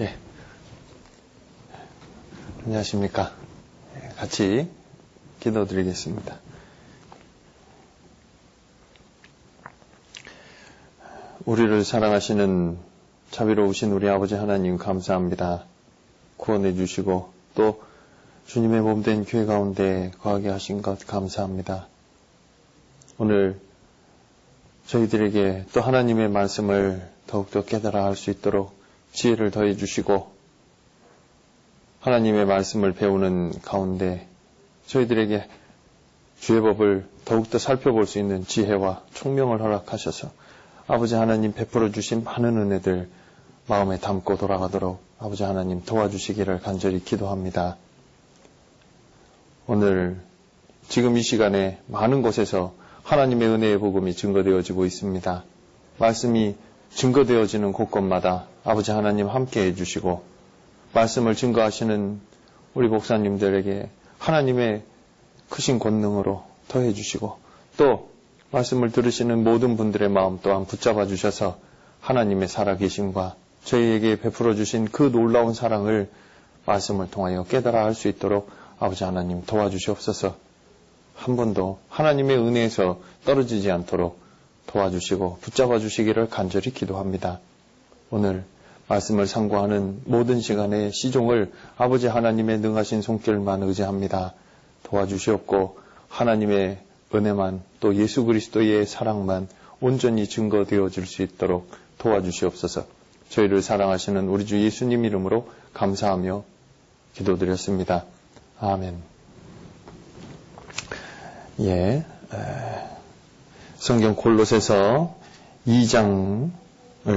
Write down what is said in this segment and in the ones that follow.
예. 안녕하십니까. 예, 같이 기도드리겠습니다. 우리를 사랑하시는 자비로우신 우리 아버지 하나님 감사합니다. 구원해 주시고 또 주님의 몸된 교회 가운데 거하게 하신 것 감사합니다. 오늘 저희들에게 또 하나님의 말씀을 더욱더 깨달아 할 수 있도록 지혜를 더해 주시고 하나님의 말씀을 배우는 가운데 저희들에게 주의 법을 더욱더 살펴볼 수 있는 지혜와 총명을 허락하셔서 아버지 하나님 베풀어 주신 많은 은혜들 마음에 담고 돌아가도록 아버지 하나님 도와주시기를 간절히 기도합니다. 오늘 지금 이 시간에 많은 곳에서 하나님의 은혜의 복음이 증거되어지고 있습니다. 말씀이 증거되어지는 곳곳마다 아버지 하나님 함께 해주시고 말씀을 증거하시는 우리 목사님들에게 하나님의 크신 권능으로 더해 주시고 또 말씀을 들으시는 모든 분들의 마음 또한 붙잡아 주셔서 하나님의 살아계심과 저희에게 베풀어 주신 그 놀라운 사랑을 말씀을 통하여 깨달아 할 수 있도록 아버지 하나님 도와주시옵소서. 한 번도 하나님의 은혜에서 떨어지지 않도록 도와주시고 붙잡아 주시기를 간절히 기도합니다. 오늘 말씀을 상고하는 모든 시간의 시종을 아버지 하나님의 능하신 손길만 의지합니다. 도와주시옵고 하나님의 은혜만 또 예수 그리스도의 사랑만 온전히 증거되어질 수 있도록 도와주시옵소서. 저희를 사랑하시는 우리 주 예수님 이름으로 감사하며 기도드렸습니다. 아멘. 예. 성경 골로새서 2장을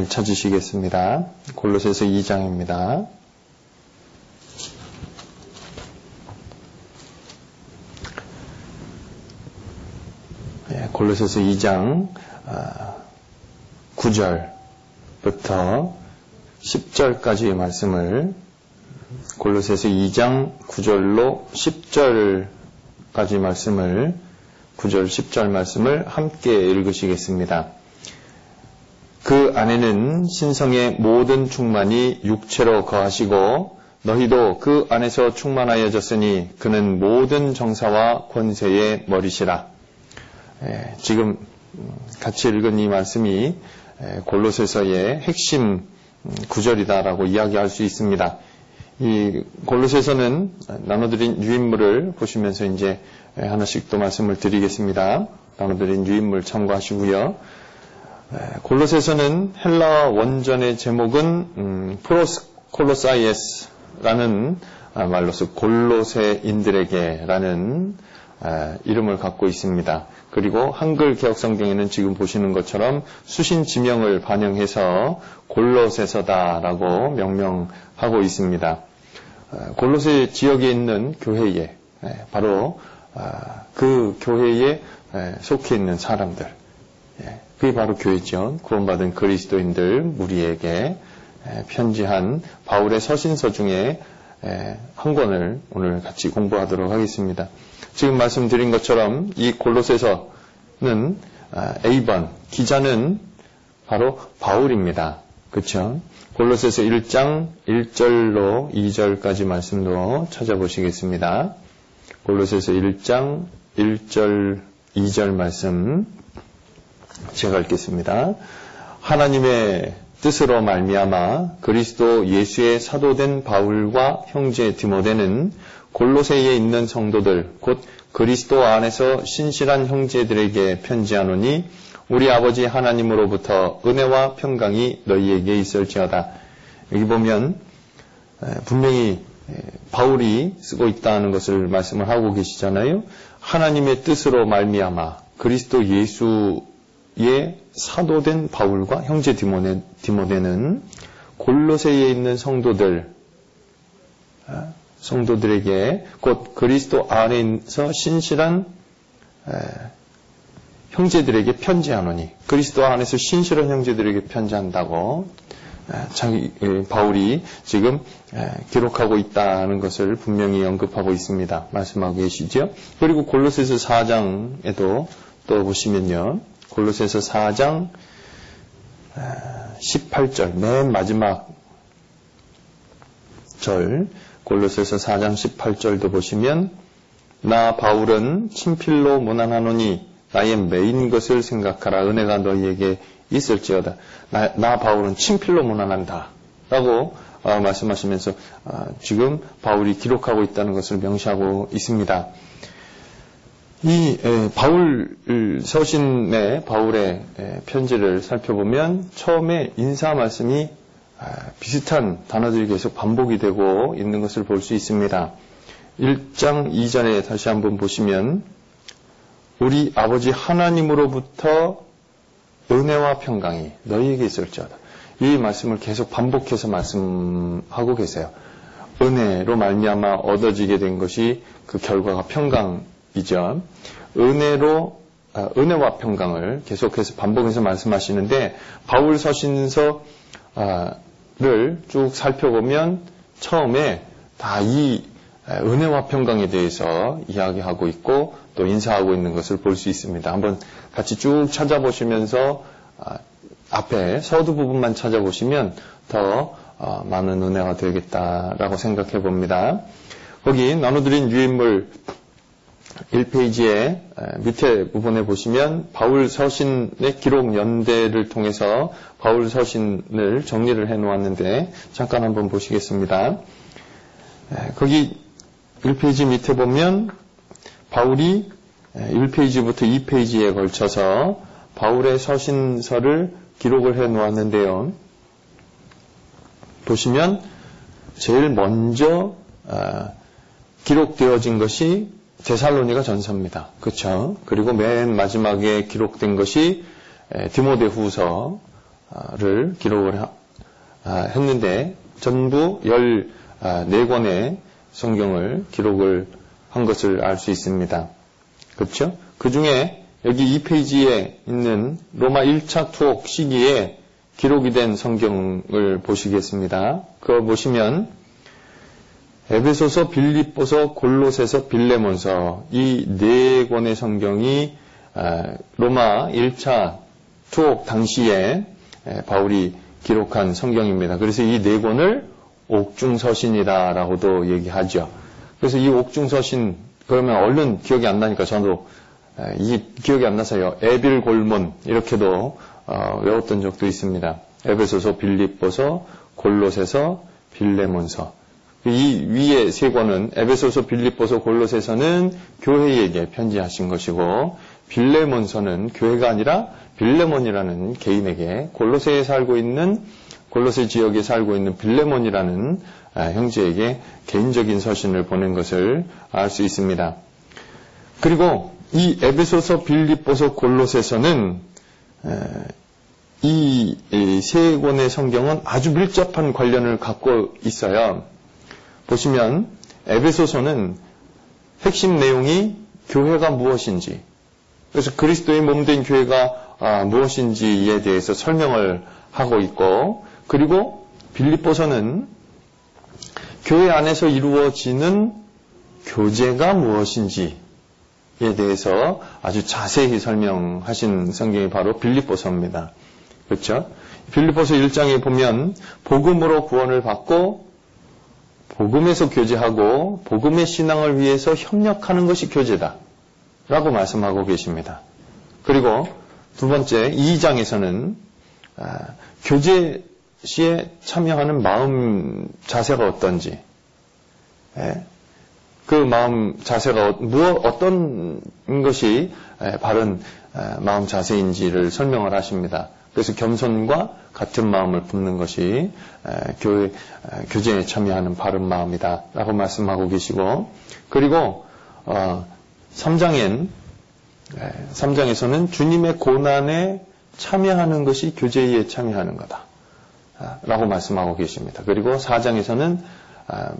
찾으시겠습니다. 골로새서 2장입니다. 예, 골로새서 2장 9절부터 아, 10절까지의 말씀을 골로새서 2장 9절로 10절까지 말씀을 9절 10절 말씀을 함께 읽으시겠습니다. 그 안에는 신성의 모든 충만이 육체로 거하시고 너희도 그 안에서 충만하여졌으니 그는 모든 정사와 권세의 머리시라. 예, 지금 같이 읽은 이 말씀이 골로새서의 핵심 구절이다라고 이야기할 수 있습니다. 이 골로새서는 나눠드린 유인물을 보시면서 이제 하나씩 또 말씀을 드리겠습니다. 나눠드린 유인물 참고하시고요. 골로새서는 헬라 원전의 제목은 음, 프로스 콜로사이에스라는 아, 말로서 골로새인들에게라는 아, 이름을 갖고 있습니다. 그리고 한글 개혁 성경에는 지금 보시는 것처럼 수신 지명을 반영해서 골로새서다라고 명명하고 있습니다. 아, 골로새 지역에 있는 교회에 바로 그 교회에 속해 있는 사람들, 예, 그게 바로 교회죠. 구원받은 그리스도인들 무리에게 편지한 바울의 서신서 중에 한 권을 오늘 같이 공부하도록 하겠습니다. 지금 말씀드린 것처럼 이 골로새서는 아, A번 기자는 바로 바울입니다. 그렇죠? 골로새서 1장 1절로 2절까지 말씀도 찾아보시겠습니다. 골로새서 1장 1절 2절 말씀 제가 읽겠습니다. 하나님의 뜻으로 말미암아 그리스도 예수의 사도된 바울과 형제 디모데는 골로새에 있는 성도들 곧 그리스도 안에서 신실한 형제들에게 편지하노니 우리 아버지 하나님으로부터 은혜와 평강이 너희에게 있을지어다. 여기 보면 분명히 바울이 쓰고 있다는 것을 말씀을 하고 계시잖아요. 하나님의 뜻으로 말미암아 그리스도 예수 예 사도된 바울과 형제 디모데, 디모데는 골로새에 있는 성도들 아, 성도들에게 곧 그리스도 안에서 신실한 형제들에게 편지하노니 그리스도 안에서 신실한 형제들에게 편지한다고 바울이 지금 기록하고 있다는 것을 분명히 언급하고 있습니다. 말씀하고 계시죠. 그리고 골로새서 4장에도 또 보시면요. 골로새서 4장 18절 맨 마지막 절 골로새서 4장 18절도 보시면 나 바울은 친필로 무난하노니 나의 메인 것을 생각하라 은혜가 너희에게 있을지어다. 나, 나 바울은 친필로 무난한다. 라고 어, 말씀하시면서 어, 지금 바울이 기록하고 있다는 것을 명시하고 있습니다. 이 에, 바울 서신의 바울의 에, 편지를 살펴보면 처음에 인사 말씀이 아, 비슷한 단어들이 계속 반복이 되고 있는 것을 볼 수 있습니다. 1장 2절에 다시 한번 보시면 우리 아버지 하나님으로부터 은혜와 평강이 너희에게 있을지어다. 이 말씀을 계속 반복해서 말씀하고 계세요. 은혜로 말미암아 얻어지게 된 것이 그 결과가 평강이죠. 은혜로 아, 은혜와 평강을 계속해서 반복해서 말씀하시는데 바울 서신서를 쭉 살펴보면 처음에 다 이 은혜와 평강에 대해서 이야기하고 있고 또 인사하고 있는 것을 볼 수 있습니다. 한번 같이 쭉 찾아보시면서 아, 앞에 서두 부분만 찾아보시면 더 어, 많은 은혜가 되겠다라고 생각해 봅니다. 거기 나눠드린 유인물 1페이지에 밑에 부분에 보시면 바울 서신의 기록 연대를 통해서 바울 서신을 정리를 해 놓았는데 잠깐 한번 보시겠습니다. 거기 1페이지 밑에 보면 바울이 1페이지부터 2페이지에 걸쳐서 바울의 서신서를 기록을 해 놓았는데요. 보시면 제일 먼저 아, 기록되어진 것이 데살로니가 전서입니다. 그렇죠? 그리고 맨 마지막에 기록된 것이 디모데 후서를 기록을 아, 했는데 전부 14권의 성경을 기록을 한 것을 알 수 있습니다. 그렇죠? 그 중에 여기 2페이지에 있는 로마 1차 투옥 시기에 기록이 된 성경을 보시겠습니다. 그거 보시면 에베소서, 빌립보서, 골로새서, 빌레몬서 이 네 권의 성경이 로마 1차 투옥 당시에 바울이 기록한 성경입니다. 그래서 이 네 권을 옥중서신이다라고도 얘기하죠. 그래서 이 옥중서신 그러면 얼른 기억이 안 나니까 저도 이 기억이 안 나서요. 에빌 골문 이렇게도 어, 외웠던 적도 있습니다. 에베소서, 빌립보서, 골로새서, 빌레몬서. 이 위에 세 권은 에베소서, 빌립보서, 골로새서는 교회에게 편지하신 것이고 빌레몬서는 교회가 아니라 빌레몬이라는 개인에게 골로새에 살고 있는 골로새 지역에 살고 있는 빌레몬이라는 아, 형제에게 개인적인 서신을 보낸 것을 알 수 있습니다. 그리고 이 에베소서, 빌립보서, 골로새서는 이 세 권의 성경은 아주 밀접한 관련을 갖고 있어요. 보시면 에베소서는 핵심 내용이 교회가 무엇인지, 그래서 그리스도의 몸된 교회가 아, 무엇인지에 대해서 설명을 하고 있고, 그리고 빌립보서는 교회 안에서 이루어지는 교제가 무엇인지에 대해서 아주 자세히 설명하신 성경이 바로 빌립보서입니다. 그렇죠? 빌립보서 1장에 보면 복음으로 구원을 받고 복음에서 교제하고 복음의 신앙을 위해서 협력하는 것이 교제다. 라고 말씀하고 계십니다. 그리고 두 번째 2장에서는 아, 교제 시에 참여하는 마음 자세가 어떤지, 예? 그 마음 자세가 무엇 어떤 것이 예, 바른 예, 마음 자세인지를 설명을 하십니다. 그래서 겸손과 같은 마음을 품는 것이 교회 교제에 참여하는 바른 마음이다라고 말씀하고 계시고 그리고 3장엔 어, 3장에서는 주님의 고난에 참여하는 것이 교제에 참여하는 거다. 라고 말씀하고 계십니다. 그리고 4장에서는 아,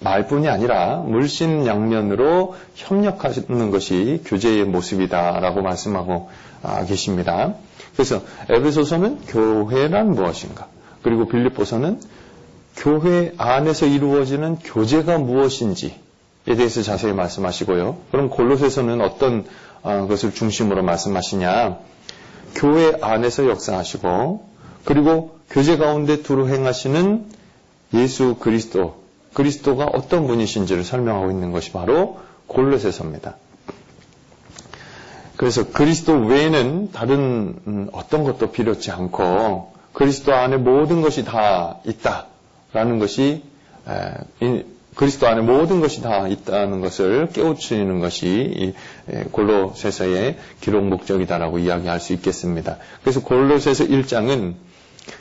말뿐이 아니라 물신양면으로 협력하는 것이 교제의 모습이다라고 말씀하고 아, 계십니다. 그래서 에베소서는 교회란 무엇인가? 그리고 빌립보서는 교회 안에서 이루어지는 교제가 무엇인지에 대해서 자세히 말씀하시고요. 그럼 골로새서는 어떤 어, 것을 중심으로 말씀하시냐? 교회 안에서 역사하시고 그리고 교제 가운데 두루 행하시는 예수 그리스도 그리스도가 어떤 분이신지를 설명하고 있는 것이 바로 골로새서입니다. 그래서 그리스도 외에는 다른 음, 어떤 것도 필요치 않고 그리스도 안에 모든 것이 다 있다라는 것이 그리스도 안에 모든 것이 다 있다는 것을 깨우치는 것이 골로새서의 기록 목적이다라고 이야기할 수 있겠습니다. 그래서 골로새서 1장은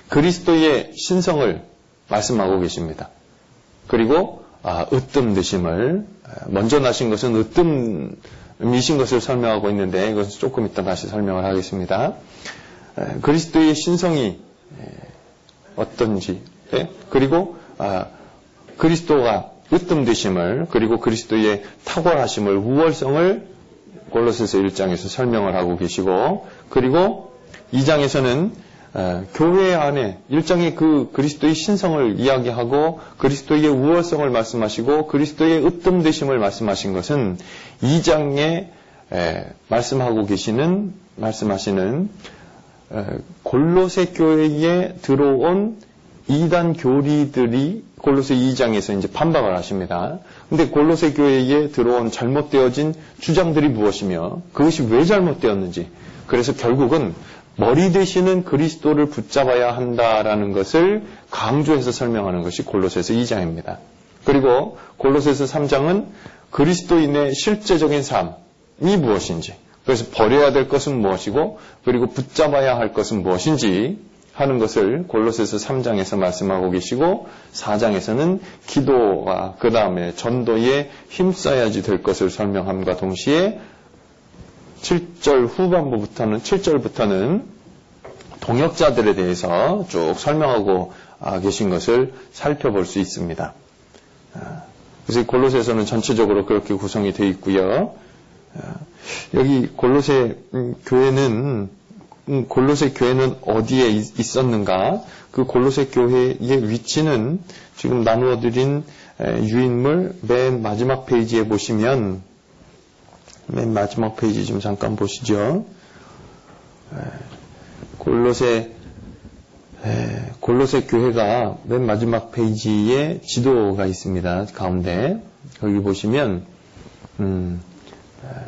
그리스도의 신성을 말씀하고 계십니다. 그리고 아, 으뜸 드심을 먼저 나신 것은 으뜸이신 것을 설명하고 있는데 이것은 조금 이따 다시 설명을 하겠습니다. 그리스도의 신성이 어떤지 예? 그리고 아, 그리스도가 으뜸 되심을 그리고 그리스도의 탁월하심을 우월성을 골로새서 1장에서 설명을 하고 계시고 그리고 2장에서는 교회 안에 일장의 그 그리스도의 신성을 이야기하고 그리스도의 우월성을 말씀하시고 그리스도의 으뜸되심을 말씀하신 것은 2장에 말씀하고 계시는 말씀하시는 골로새 교회에 들어온 이단 교리들이 골로새 2장에서 이제 반박을 하십니다. 근데 골로새 교회에 들어온 잘못되어진 주장들이 무엇이며 그것이 왜 잘못되었는지 그래서 결국은 머리 되시는 그리스도를 붙잡아야 한다라는 것을 강조해서 설명하는 것이 골로새서 2장입니다. 그리고 골로새서 3장은 그리스도인의 실제적인 삶이 무엇인지 그래서 버려야 될 것은 무엇이고 그리고 붙잡아야 할 것은 무엇인지 하는 것을 골로새서 3장에서 말씀하고 계시고 4장에서는 기도와 그 다음에 전도에 힘써야지 될 것을 설명함과 동시에 7절 후반부부터는 7절부터는 동역자들에 대해서 쭉 설명하고 아, 계신 것을 살펴볼 수 있습니다. 아, 그래서 골로새에서는 전체적으로 그렇게 구성이 되어 있고요. 아, 여기 골로새 음, 교회는 음, 골로새 교회는 어디에 있었는가? 그 골로새 교회의 위치는 지금 나누어 드린 유인물 맨 마지막 페이지에 보시면 맨 마지막 페이지 좀 잠깐 보시죠. 골로새 골로새 교회가 맨 마지막 페이지에 지도가 있습니다. 가운데 거기 보시면 음,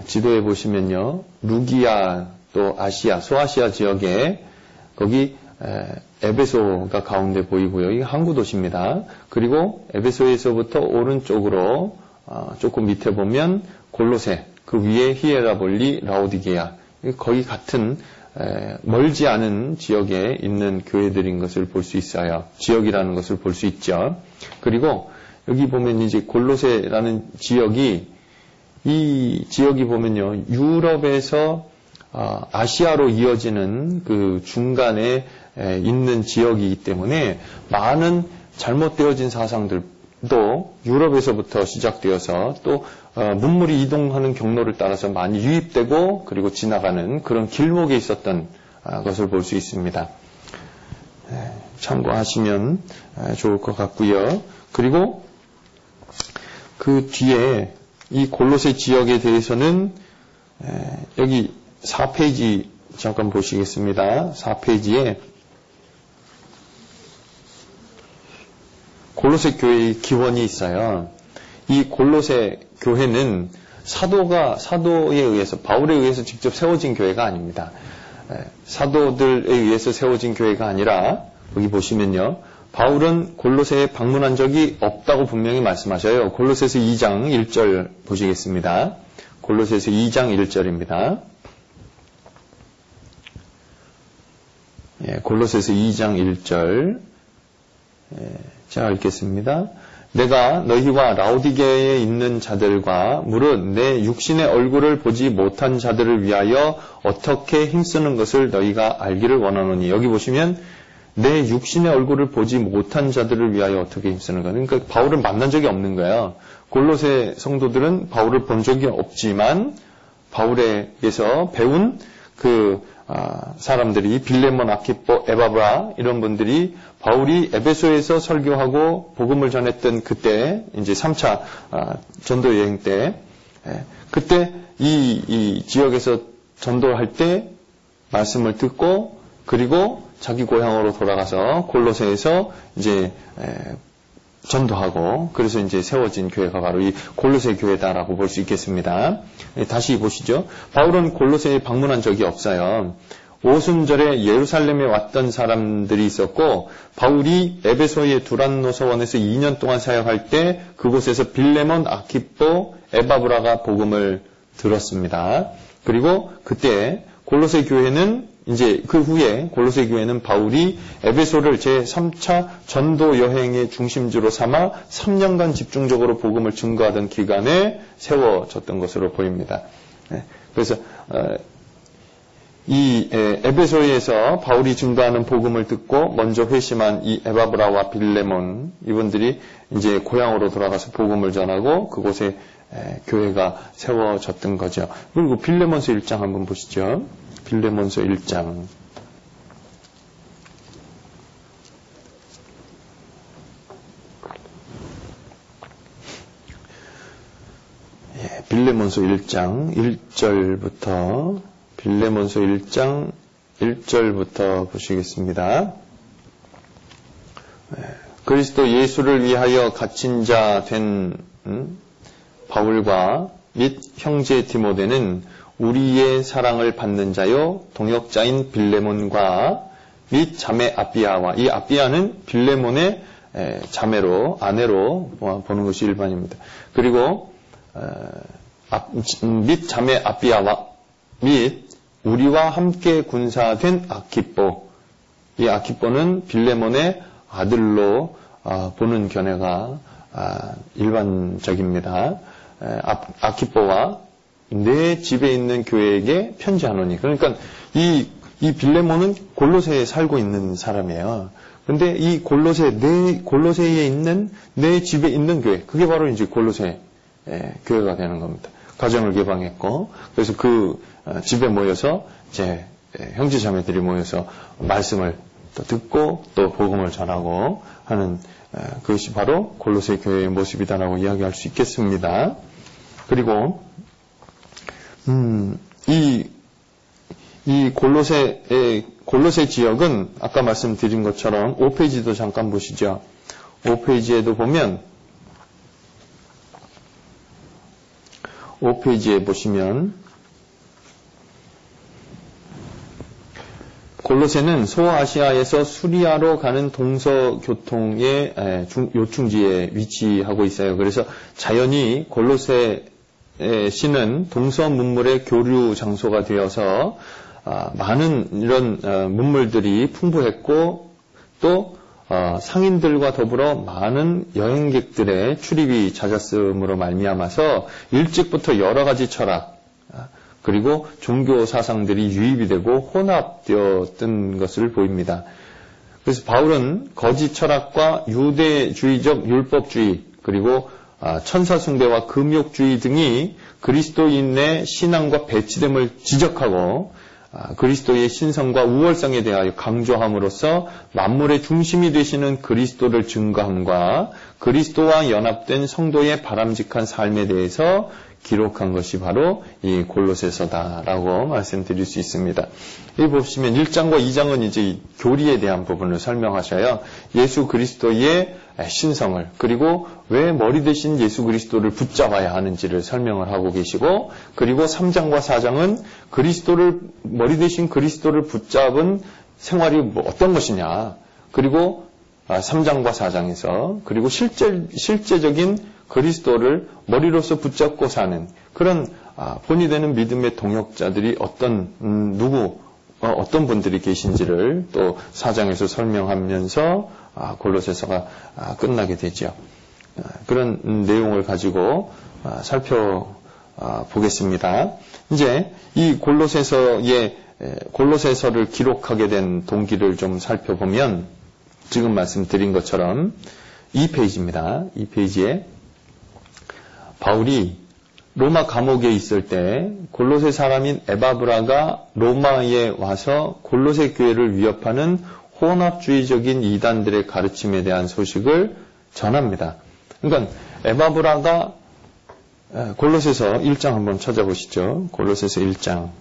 지도에 보시면요 루기아 또 아시아 소아시아 지역에 거기 에 베소가 가운데 보이고요. 이게 항구 도시입니다. 그리고 에베소에서부터 오른쪽으로 어, 조금 밑에 보면 골로새 그 위에 히에라볼리, 라오디게아 거의 같은 멀지 않은 지역에 있는 교회들인 것을 볼 수 있어요. 지역이라는 것을 볼 수 있죠. 그리고 여기 보면 이제 골로세라는 지역이 이 지역이 보면요 유럽에서 아, 아시아로 이어지는 그 중간에 있는 지역이기 때문에 많은 잘못되어진 사상들 또 유럽에서부터 시작되어서 또 어, 문물이 이동하는 경로를 따라서 많이 유입되고 그리고 지나가는 그런 길목에 있었던 아, 것을 볼 수 있습니다. 참고하시면 아, 좋을 것 같고요. 그리고 그 뒤에 이 골로새 지역에 대해서는 여기 4페이지 잠깐 보시겠습니다. 4페이지에 골로새 교회의 기원이 있어요. 이 골로새 교회는 사도가 사도에 의해서 바울에 의해서 직접 세워진 교회가 아닙니다. 사도들에 의해서 세워진 교회가 아니라 여기 보시면요. 바울은 골로새에 방문한 적이 없다고 분명히 말씀하셔요. 골로새서 2장 1절 보시겠습니다. 골로새서 2장 1절입니다. 예, 골로새서 2장 1절. 예, 제가 읽겠습니다. 내가 너희와 라우디게에 있는 자들과 무릇 내 육신의 얼굴을 보지 못한 자들을 위하여 어떻게 힘쓰는 것을 너희가 알기를 원하노니 여기 보시면 내 육신의 얼굴을 보지 못한 자들을 위하여 어떻게 힘쓰는 가 그러니까 바울을 만난 적이 없는 거예요. 골로새 성도들은 바울을 본 적이 없지만 바울에게서 배운 그 아, 사람들이 빌레몬, 아키포, 에바브라 이런 분들이 바울이 에베소에서 설교하고 복음을 전했던 그때 이제 3차 아, 전도 여행 때 예, 그때 이, 이 지역에서 전도할 때 말씀을 듣고 그리고 자기 고향으로 돌아가서 골로새에서 이제 전도하고 그래서 이제 세워진 교회가 바로 이 골로새 교회다라고 볼 수 있겠습니다. 예, 다시 보시죠. 바울은 골로새에 방문한 적이 없어요. 오순절에 예루살렘에 왔던 사람들이 있었고 바울이 에베소의 두란노 서원에서 2년 동안 사역할 때 그곳에서 빌레몬, 아키포, 에바브라가 복음을 들었습니다. 그리고 그때 골로새 교회는 이제 그 후에 골로새 교회는 바울이 에베소를 제3차 전도 여행의 중심지로 삼아 3년간 집중적으로 복음을 증거하던 기간에 세워졌던 것으로 보입니다. 네. 그래서 어, 이 에베소에서 바울이 증거하는 복음을 듣고 먼저 회심한 이 에바브라와 빌레몬 이분들이 이제 고향으로 돌아가서 복음을 전하고 그곳에 교회가 세워졌던 거죠. 그리고 빌레몬서 1장 한번 보시죠. 빌레몬서 1장. 예, 빌레몬서 1장 1절부터 빌레몬서 1장 1절부터 보시겠습니다. 예, 그리스도 예수를 위하여 갇힌 자된 음, 바울과 및 형제 디모데는 우리의 사랑을 받는 자요 동역자인 빌레몬과 및 자매 아비아와 이 아비아는 빌레몬의 자매로 아내로 보는 것이 일반입니다. 그리고 및 자매 아비아와 및 우리와 함께 군사된 아키뽀 이 아키뽀는 빌레몬의 아들로 아, 보는 견해가 아, 일반적입니다. 아키뽀와 내 집에 있는 교회에게 편지하노니. 그러니까 이, 이 빌레몬은 골로새에 살고 있는 사람이에요. 근데 이 골로새, 내, 골로새에 있는 내 집에 있는 교회, 그게 바로 이제 골로새 교회가 되는 겁니다. 가정을 개방했고, 그래서 그 어, 집에 모여서 이제 형제 자매들이 모여서 말씀을 또 듣고 또 복음을 전하고 하는 그것이 바로 골로새 교회의 모습이다라고 이야기할 수 있겠습니다. 그리고 음, 이, 이 골로새, 골로새 지역은 아까 말씀드린 것처럼 5페이지도 잠깐 보시죠. 5페이지에도 보면 5페이지에 보시면 골로새는 소아시아에서 수리아로 가는 동서 교통의 요충지에 위치하고 있어요. 그래서 자연히 골로새 시는 동서 문물의 교류 장소가 되어서 아, 많은 이런 어, 문물들이 풍부했고 또 어, 상인들과 더불어 많은 여행객들의 출입이 잦았음으로 말미암아서 일찍부터 여러 가지 철학 아, 그리고 종교 사상들이 유입이 되고 혼합되었던 것을 보입니다. 그래서 바울은 거짓 철학과 유대주의적 율법주의 그리고 아, 천사숭배와 금욕주의 등이 그리스도인의 신앙과 배치됨을 지적하고 아, 그리스도의 신성과 우월성에 대하여 강조함으로써 만물의 중심이 되시는 그리스도를 증거함과 그리스도와 연합된 성도의 바람직한 삶에 대해서 기록한 것이 바로 이 골로새서다라고 말씀드릴 수 있습니다. 여기 보시면 1장과 2장은 이제 교리에 대한 부분을 설명하셔요. 예수 그리스도의 신성을 그리고 왜 머리 대신 예수 그리스도를 붙잡아야 하는지를 설명을 하고 계시고 그리고 3장과 4장은 그리스도를 머리 대신 그리스도를 붙잡은 생활이 뭐 어떤 것이냐 그리고 3장과 아, 4장에서 그리고 실제 실제적인 그리스도를 머리로서 붙잡고 사는 그런 아, 본이 되는 믿음의 동역자들이 어떤 음, 누구 어, 떤 분들이 계신지를 또 사장에서 설명하면서 아, 골로새서가 아, 끝나게 되죠. 그런 음, 내용을 가지고 살펴보겠습니다. 이제 이 골로새서의 골로새서를 기록하게 된 동기를 좀 살펴보면 지금 말씀드린 것처럼 2페이지입니다. 2페이지에 바울이 로마 감옥에 있을 때 골로새 사람인 에바브라가 로마에 와서 골로새 교회를 위협하는 혼합주의적인 이단들의 가르침에 대한 소식을 전합니다. 그러니까 에바브라가 골로새서 1장 한번 찾아보시죠. 골로새서 1장.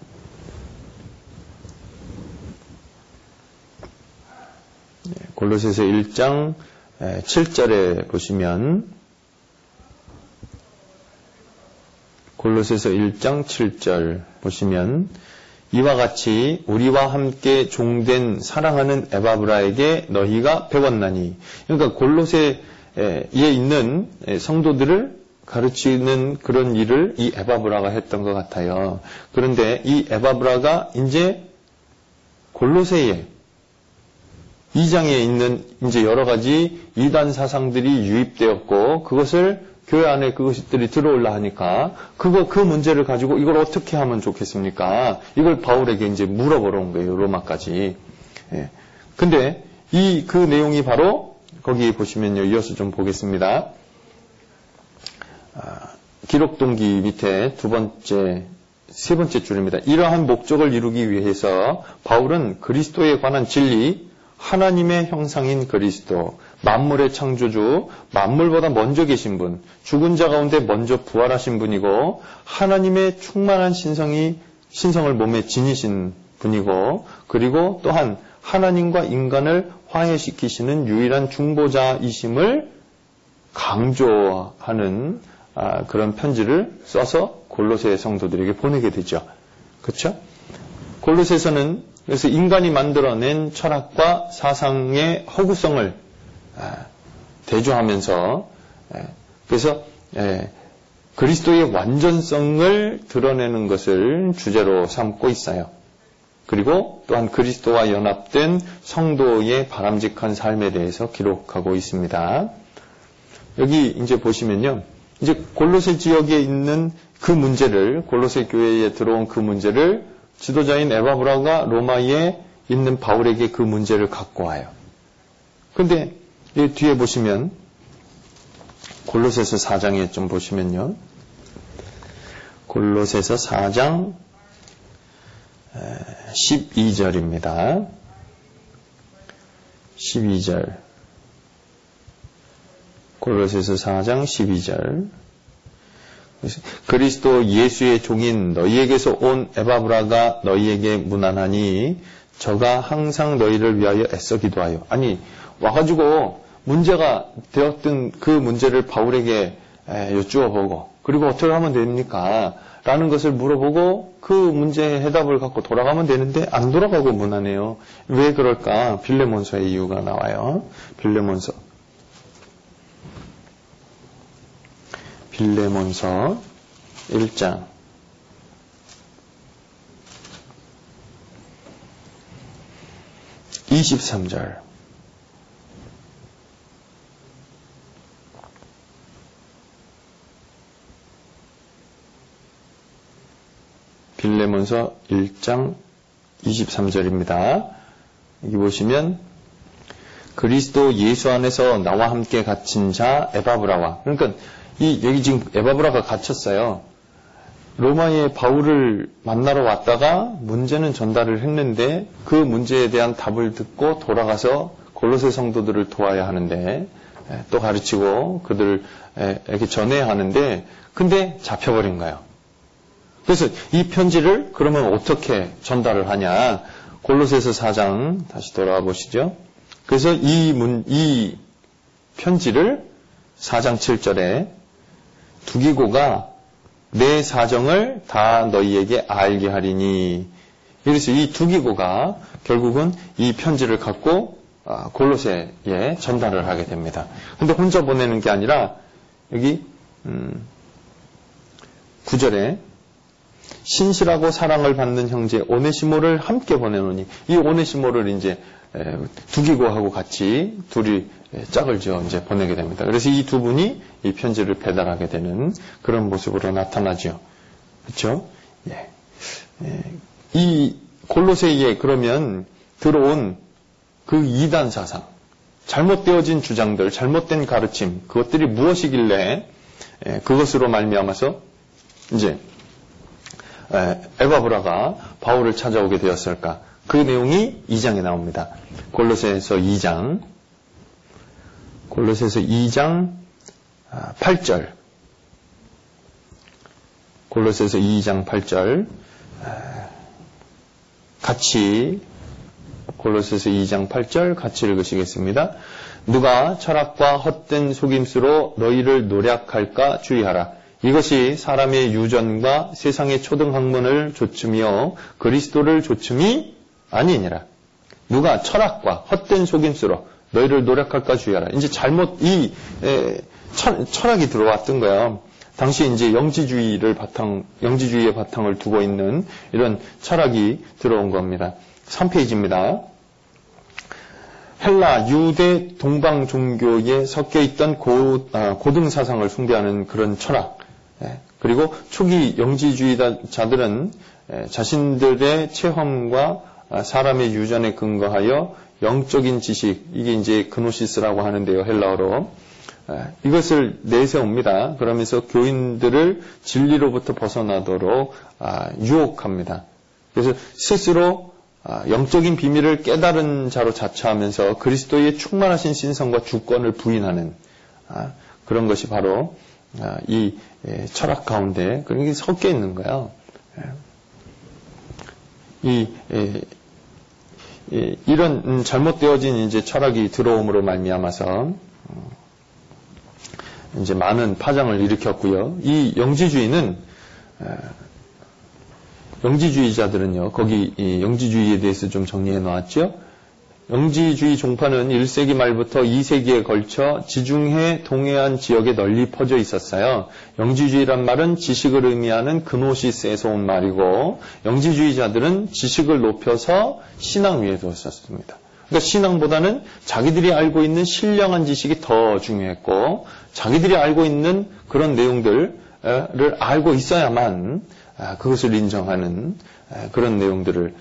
골로새서 1장 7절에 보시면 골로새서 1장 7절 보시면 이와 같이 우리와 함께 종된 사랑하는 에바브라에게 너희가 배웠나니 그러니까 골로새에 있는 성도들을 가르치는 그런 일을 이 에바브라가 했던 것 같아요. 그런데 이 에바브라가 이제 골로새에 2장에 있는 이제 여러 가지 이단 사상들이 유입되었고 그것을 교회 안에 그것들이 들어올라 하니까 그거 그 문제를 가지고 이걸 어떻게 하면 좋겠습니까? 이걸 바울에게 이제 물어보러 온 거예요. 로마까지. 예. 근데 이 그 내용이 바로 거기 보시면요. 이어서 좀 보겠습니다. 아, 기록 동기 밑에 두 번째 세 번째 줄입니다. 이러한 목적을 이루기 위해서 바울은 그리스도에 관한 진리, 하나님의 형상인 그리스도, 만물의 창조주, 만물보다 먼저 계신 분, 죽은 자 가운데 먼저 부활하신 분이고 하나님의 충만한 신성이 신성을 몸에 지니신 분이고 그리고 또한 하나님과 인간을 화해시키시는 유일한 중보자이심을 강조하는 아, 그런 편지를 써서 골로새 성도들에게 보내게 되죠. 그렇죠? 골로새서는 그래서 인간이 만들어낸 철학과 사상의 허구성을 아, 대조하면서 그래서 그리스도의 완전성을 드러내는 것을 주제로 삼고 있어요. 그리고 또한 그리스도와 연합된 성도의 바람직한 삶에 대해서 기록하고 있습니다. 여기 이제 보시면요. 이제 골로새 지역에 있는 그 문제를 골로새 교회에 들어온 그 문제를 지도자인 에바브라가 로마에 있는 바울에게 그 문제를 갖고 와요. 근데 뒤에 보시면 골로새서 4장에 좀 보시면요. 골로새서 4장 12절입니다. 12절. 골로새서 4장 12절. 그리스도 예수의 종인 너희에게서 온 에바브라가 너희에게 무난하니 저가 항상 너희를 위하여 애써 기도하여. 아니 와가지고 문제가 되었던 그 문제를 바울에게 여쭈어 보고 그리고 어떻게 하면 됩니까? 라는 것을 물어보고 그 문제의 해답을 갖고 돌아가면 되는데 안 돌아가고 무난해요. 왜 그럴까? 빌레몬서의 이유가 나와요. 빌레몬서. 빌레몬서 1장 23절 빌레몬서 1장 23절입니다. 여기 보시면 그리스도 예수 안에서 나와 함께 갇힌 자 에바브라와 그러니까 이 여기 지금 에바브라가 갇혔어요. 로마의 바울을 만나러 왔다가 문제는 전달을 했는데 그 문제에 대한 답을 듣고 돌아가서 골로새 성도들을 도와야 하는데 또 가르치고 그들에게 전해야 하는데 근데 잡혀버린 거예요. 그래서 이 편지를 그러면 어떻게 전달을 하냐? 골로새서 4장 다시 돌아와 보시죠. 그래서 이 문, 이 편지를 4장 7절에 두기고가 내 사정을 다 너희에게 알게 하리니. 그래서 이 두기고가 결국은 이 편지를 갖고 아, 골로새에 전달을 하게 됩니다. 근데 혼자 보내는 게 아니라 여기 음, 9절에 신실하고 사랑을 받는 형제 오네시모를 함께 보내노니 이 오네시모를 이제 두기고하고 같이 둘이 짝을 지어 이제 보내게 됩니다. 그래서 이 두 분이 이 편지를 배달하게 되는 그런 모습으로 나타나죠. 그렇죠? 예. 예. 이 골로새에 그러면 들어온 그 이단 사상, 잘못되어진 주장들, 잘못된 가르침, 그것들이 무엇이길래 예, 그것으로 말미암아서 이제 에바브라가 바울을 찾아오게 되었을까? 그 내용이 2장에 나옵니다. 골로새서 2장 골로새서 2장 8절 골로새서 2장 8절 같이 골로새서 2장 8절 같이 읽으시겠습니다. 누가 철학과 헛된 속임수로 너희를 노략할까 주의하라. 이것이 사람의 유전과 세상의 초등 학문을 조춤이요 그리스도를 조춤이 아니니라. 누가 철학과 헛된 속임수로 너희를 노력할까 주의하라. 이제 잘못 이 에, 철, 철학이 들어왔던 거야. 당시 이제 영지주의를 바탕, 영지주의의 바탕을 두고 있는 이런 철학이 들어온 겁니다. 3페이지입니다. 헬라, 유대, 동방 종교에 섞여 있던 고, 아, 고등 사상을 숭배하는 그런 철학. 예, 그리고 초기 영지주의자들은 예, 자신들의 체험과 아, 사람의 유전에 근거하여 영적인 지식, 이게 이제 그노시스라고 하는데요, 헬라어로. 아, 이것을 내세웁니다. 그러면서 교인들을 진리로부터 벗어나도록 아, 유혹합니다. 그래서 스스로 영적인 비밀을 깨달은 자로 자처하면서 그리스도의 충만하신 신성과 주권을 부인하는 그런 것이 바로 이 예, 철학 가운데 그런 게 섞여 있는 거예요. 예. 이 이런 음, 잘못되어진 이제 철학이 들어옴으로 말미암아서 음, 이제 많은 파장을 일으켰고요. 이 영지주의는 영지주의자들은요. 거기 영지주의에 대해서 좀 정리해 놓았죠. 영지주의 종파는 1세기 말부터 2세기에 걸쳐 지중해 동해안 지역에 널리 퍼져 있었어요. 영지주의란 말은 지식을 의미하는 그노시스에서 온 말이고 영지주의자들은 지식을 높여서 신앙 위에 두었었습니다. 그러니까 신앙보다는 자기들이 알고 있는 신령한 지식이 더 중요했고 자기들이 알고 있는 그런 내용들을 알고 있어야만 아, 그것을 인정하는 그런 내용들을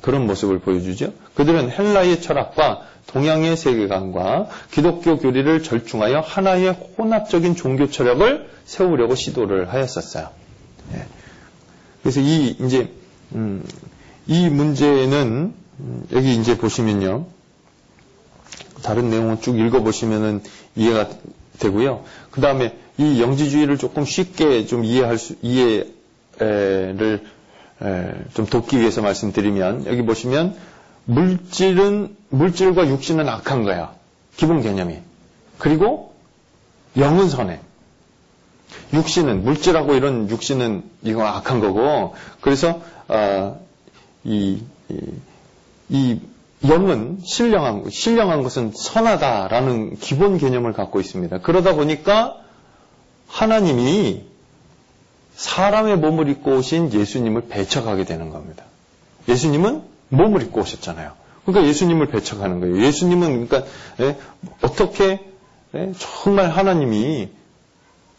그런 모습을 보여주죠. 그들은 헬라의 철학과 동양의 세계관과 기독교 교리를 절충하여 하나의 혼합적인 종교 철학을 세우려고 시도를 하였었어요. 예. 그래서 이 이제 음, 이 문제는 음, 여기 이제 보시면요. 다른 내용을 쭉 읽어보시면은 이해가 되고요. 그 다음에 이 영지주의를 조금 쉽게 좀 이해할 수, 이해를 좀 돕기 위해서 말씀드리면 여기 보시면 물질은 물질과 육신은 악한 거야. 기본 개념이. 그리고 영은 선해. 육신은 물질하고 이런 육신은 이거 악한 거고 그래서 어, 이, 이, 이 영은 신령한 신령한 것은 선하다라는 기본 개념을 갖고 있습니다. 그러다 보니까 하나님이 사람의 몸을 입고 오신 예수님을 배척하게 되는 겁니다. 예수님은 몸을 입고 오셨잖아요. 그러니까 예수님을 배척하는 거예요. 예수님은 그러니까 예, 어떻게 예, 정말 하나님이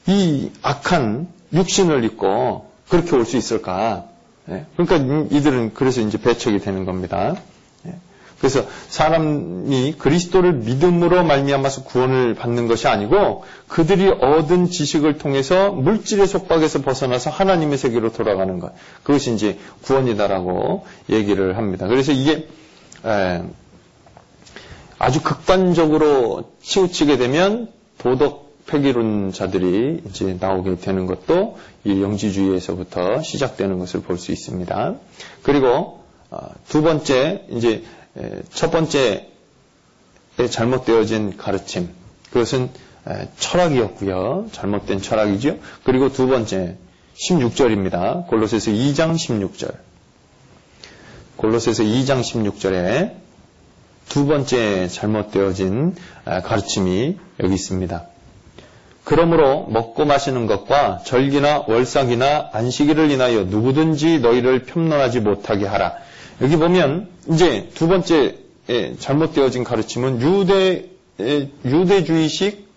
이 악한 육신을 입고 그렇게 올 수 있을까? 예, 그러니까 이들은 그래서 이제 배척이 되는 겁니다. 그래서 사람이 그리스도를 믿음으로 말미암아서 구원을 받는 것이 아니고 그들이 얻은 지식을 통해서 물질의 속박에서 벗어나서 하나님의 세계로 돌아가는 것. 그것이 이제 구원이다라고 얘기를 합니다. 그래서 이게 아주 극단적으로 치우치게 되면 도덕 폐기론자들이 이제 나오게 되는 것도 이 영지주의에서부터 시작되는 것을 볼 수 있습니다. 그리고 어, 두 번째 이제 첫 번째 잘못되어진 가르침 그것은 철학이었고요. 잘못된 철학이죠. 그리고 두 번째 16절입니다. 골로새서 2장 16절. 골로새서 2장 16절에 두 번째 잘못되어진 가르침이 여기 있습니다. 그러므로 먹고 마시는 것과 절기나 월삭이나 안식일을 인하여 누구든지 너희를 편론하지 못하게 하라. 여기 보면 이제 두 번째 잘못되어진 가르침은 유대 유대주의식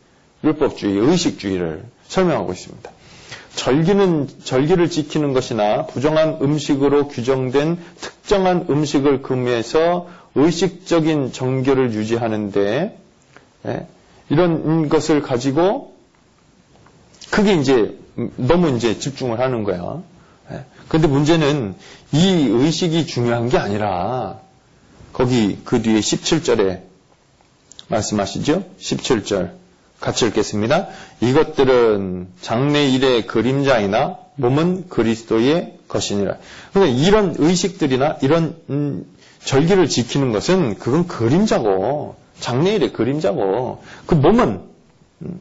율법주의, 의식주의를 설명하고 있습니다. 절기는 절기를 지키는 것이나 부정한 음식으로 규정된 특정한 음식을 금해서 의식적인 정교를 유지하는데 이런 것을 가지고 그게 이제 너무 이제 집중을 하는 거야. 그런데 문제는 이 의식이 중요한 게 아니라 거기 그 뒤에 17절에 말씀하시죠? 17절 같이 읽겠습니다. 이것들은 장래 일의 그림자이나 몸은 그리스도의 것이니라. 그러니까 이런 의식들이나 이런 음, 절기를 지키는 것은 그건 그림자고 장래 일의 그림자고 그 몸은 음,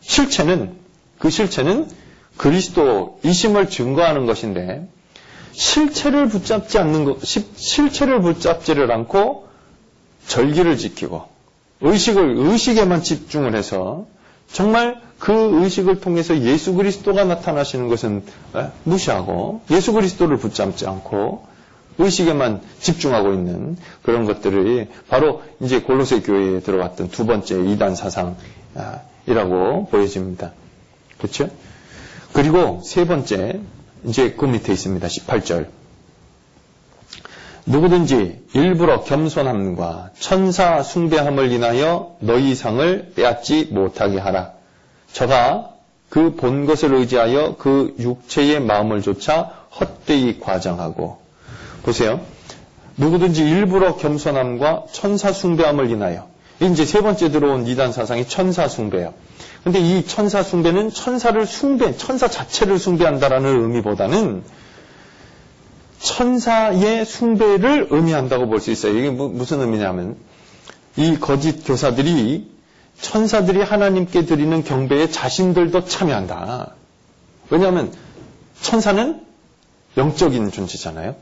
실체는 그 실체는 그리스도이심을 증거하는 것인데 실체를 붙잡지 않는 것, 실체를 붙잡지를 않고 절기를 지키고 의식을 의식에만 집중을 해서 정말 그 의식을 통해서 예수 그리스도가 나타나시는 것은 무시하고 예수 그리스도를 붙잡지 않고 의식에만 집중하고 있는 그런 것들이 바로 이제 골로새 교회에 들어왔던 두 번째 이단 사상이라고 보여집니다. 그렇죠? 그리고 세 번째 이제 그 밑에 있습니다. 18절. 누구든지 일부러 겸손함과 천사 숭배함을 인하여 너희 상을 빼앗지 못하게 하라. 저가 그 본 것을 의지하여 그 육체의 마음을 조차 헛되이 과장하고 보세요. 누구든지 일부러 겸손함과 천사 숭배함을 인하여 이제 세 번째 들어온 이단 사상이 천사 숭배예요. 근데 이 천사 숭배는 천사를 숭배, 천사 자체를 숭배한다라는 의미보다는 천사의 숭배를 의미한다고 볼 수 있어요. 이게 무슨 의미냐면 이 거짓 교사들이 천사들이 하나님께 드리는 경배에 자신들도 참여한다. 왜냐하면 천사는 영적인 존재잖아요.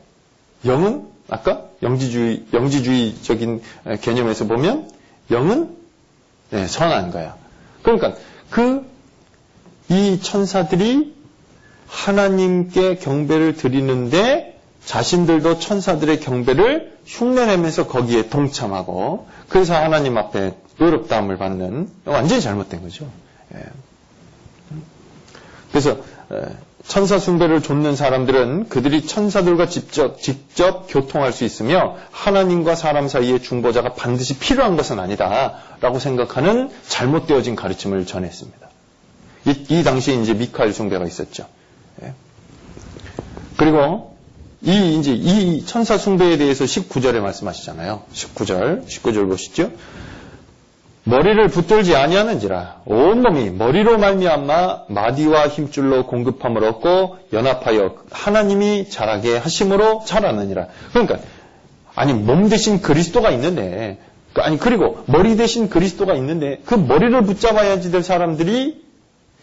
영은 아까 영지주의 영지주의적인 개념에서 보면 영은 네, 선한 거야. 그러니까 그 이 천사들이 하나님께 경배를 드리는데 자신들도 천사들의 경배를 흉내내면서 거기에 동참하고 그래서 하나님 앞에 의롭다함을 받는 완전히 잘못된 거죠. 예. 그래서 천사 숭배를 좇는 사람들은 그들이 천사들과 직접, 직접 교통할 수 있으며 하나님과 사람 사이의 중보자가 반드시 필요한 것은 아니다라고 생각하는 잘못되어진 가르침을 전했습니다. 이, 이 당시에 이제 미카엘 숭배가 있었죠. 예. 그리고 이 이제 이 천사 숭배에 대해서 19절에 말씀하시잖아요. 19절, 19절 보시죠. 머리를 붙들지 아니하는지라 온 몸이 머리로 말미암아 마디와 힘줄로 공급함을 얻고 연합하여 하나님이 자라게 하심으로 자라느니라. 그러니까 아니 몸 대신 그리스도가 있는데 아니 그리고 머리 대신 그리스도가 있는데 그 머리를 붙잡아야지 될 사람들이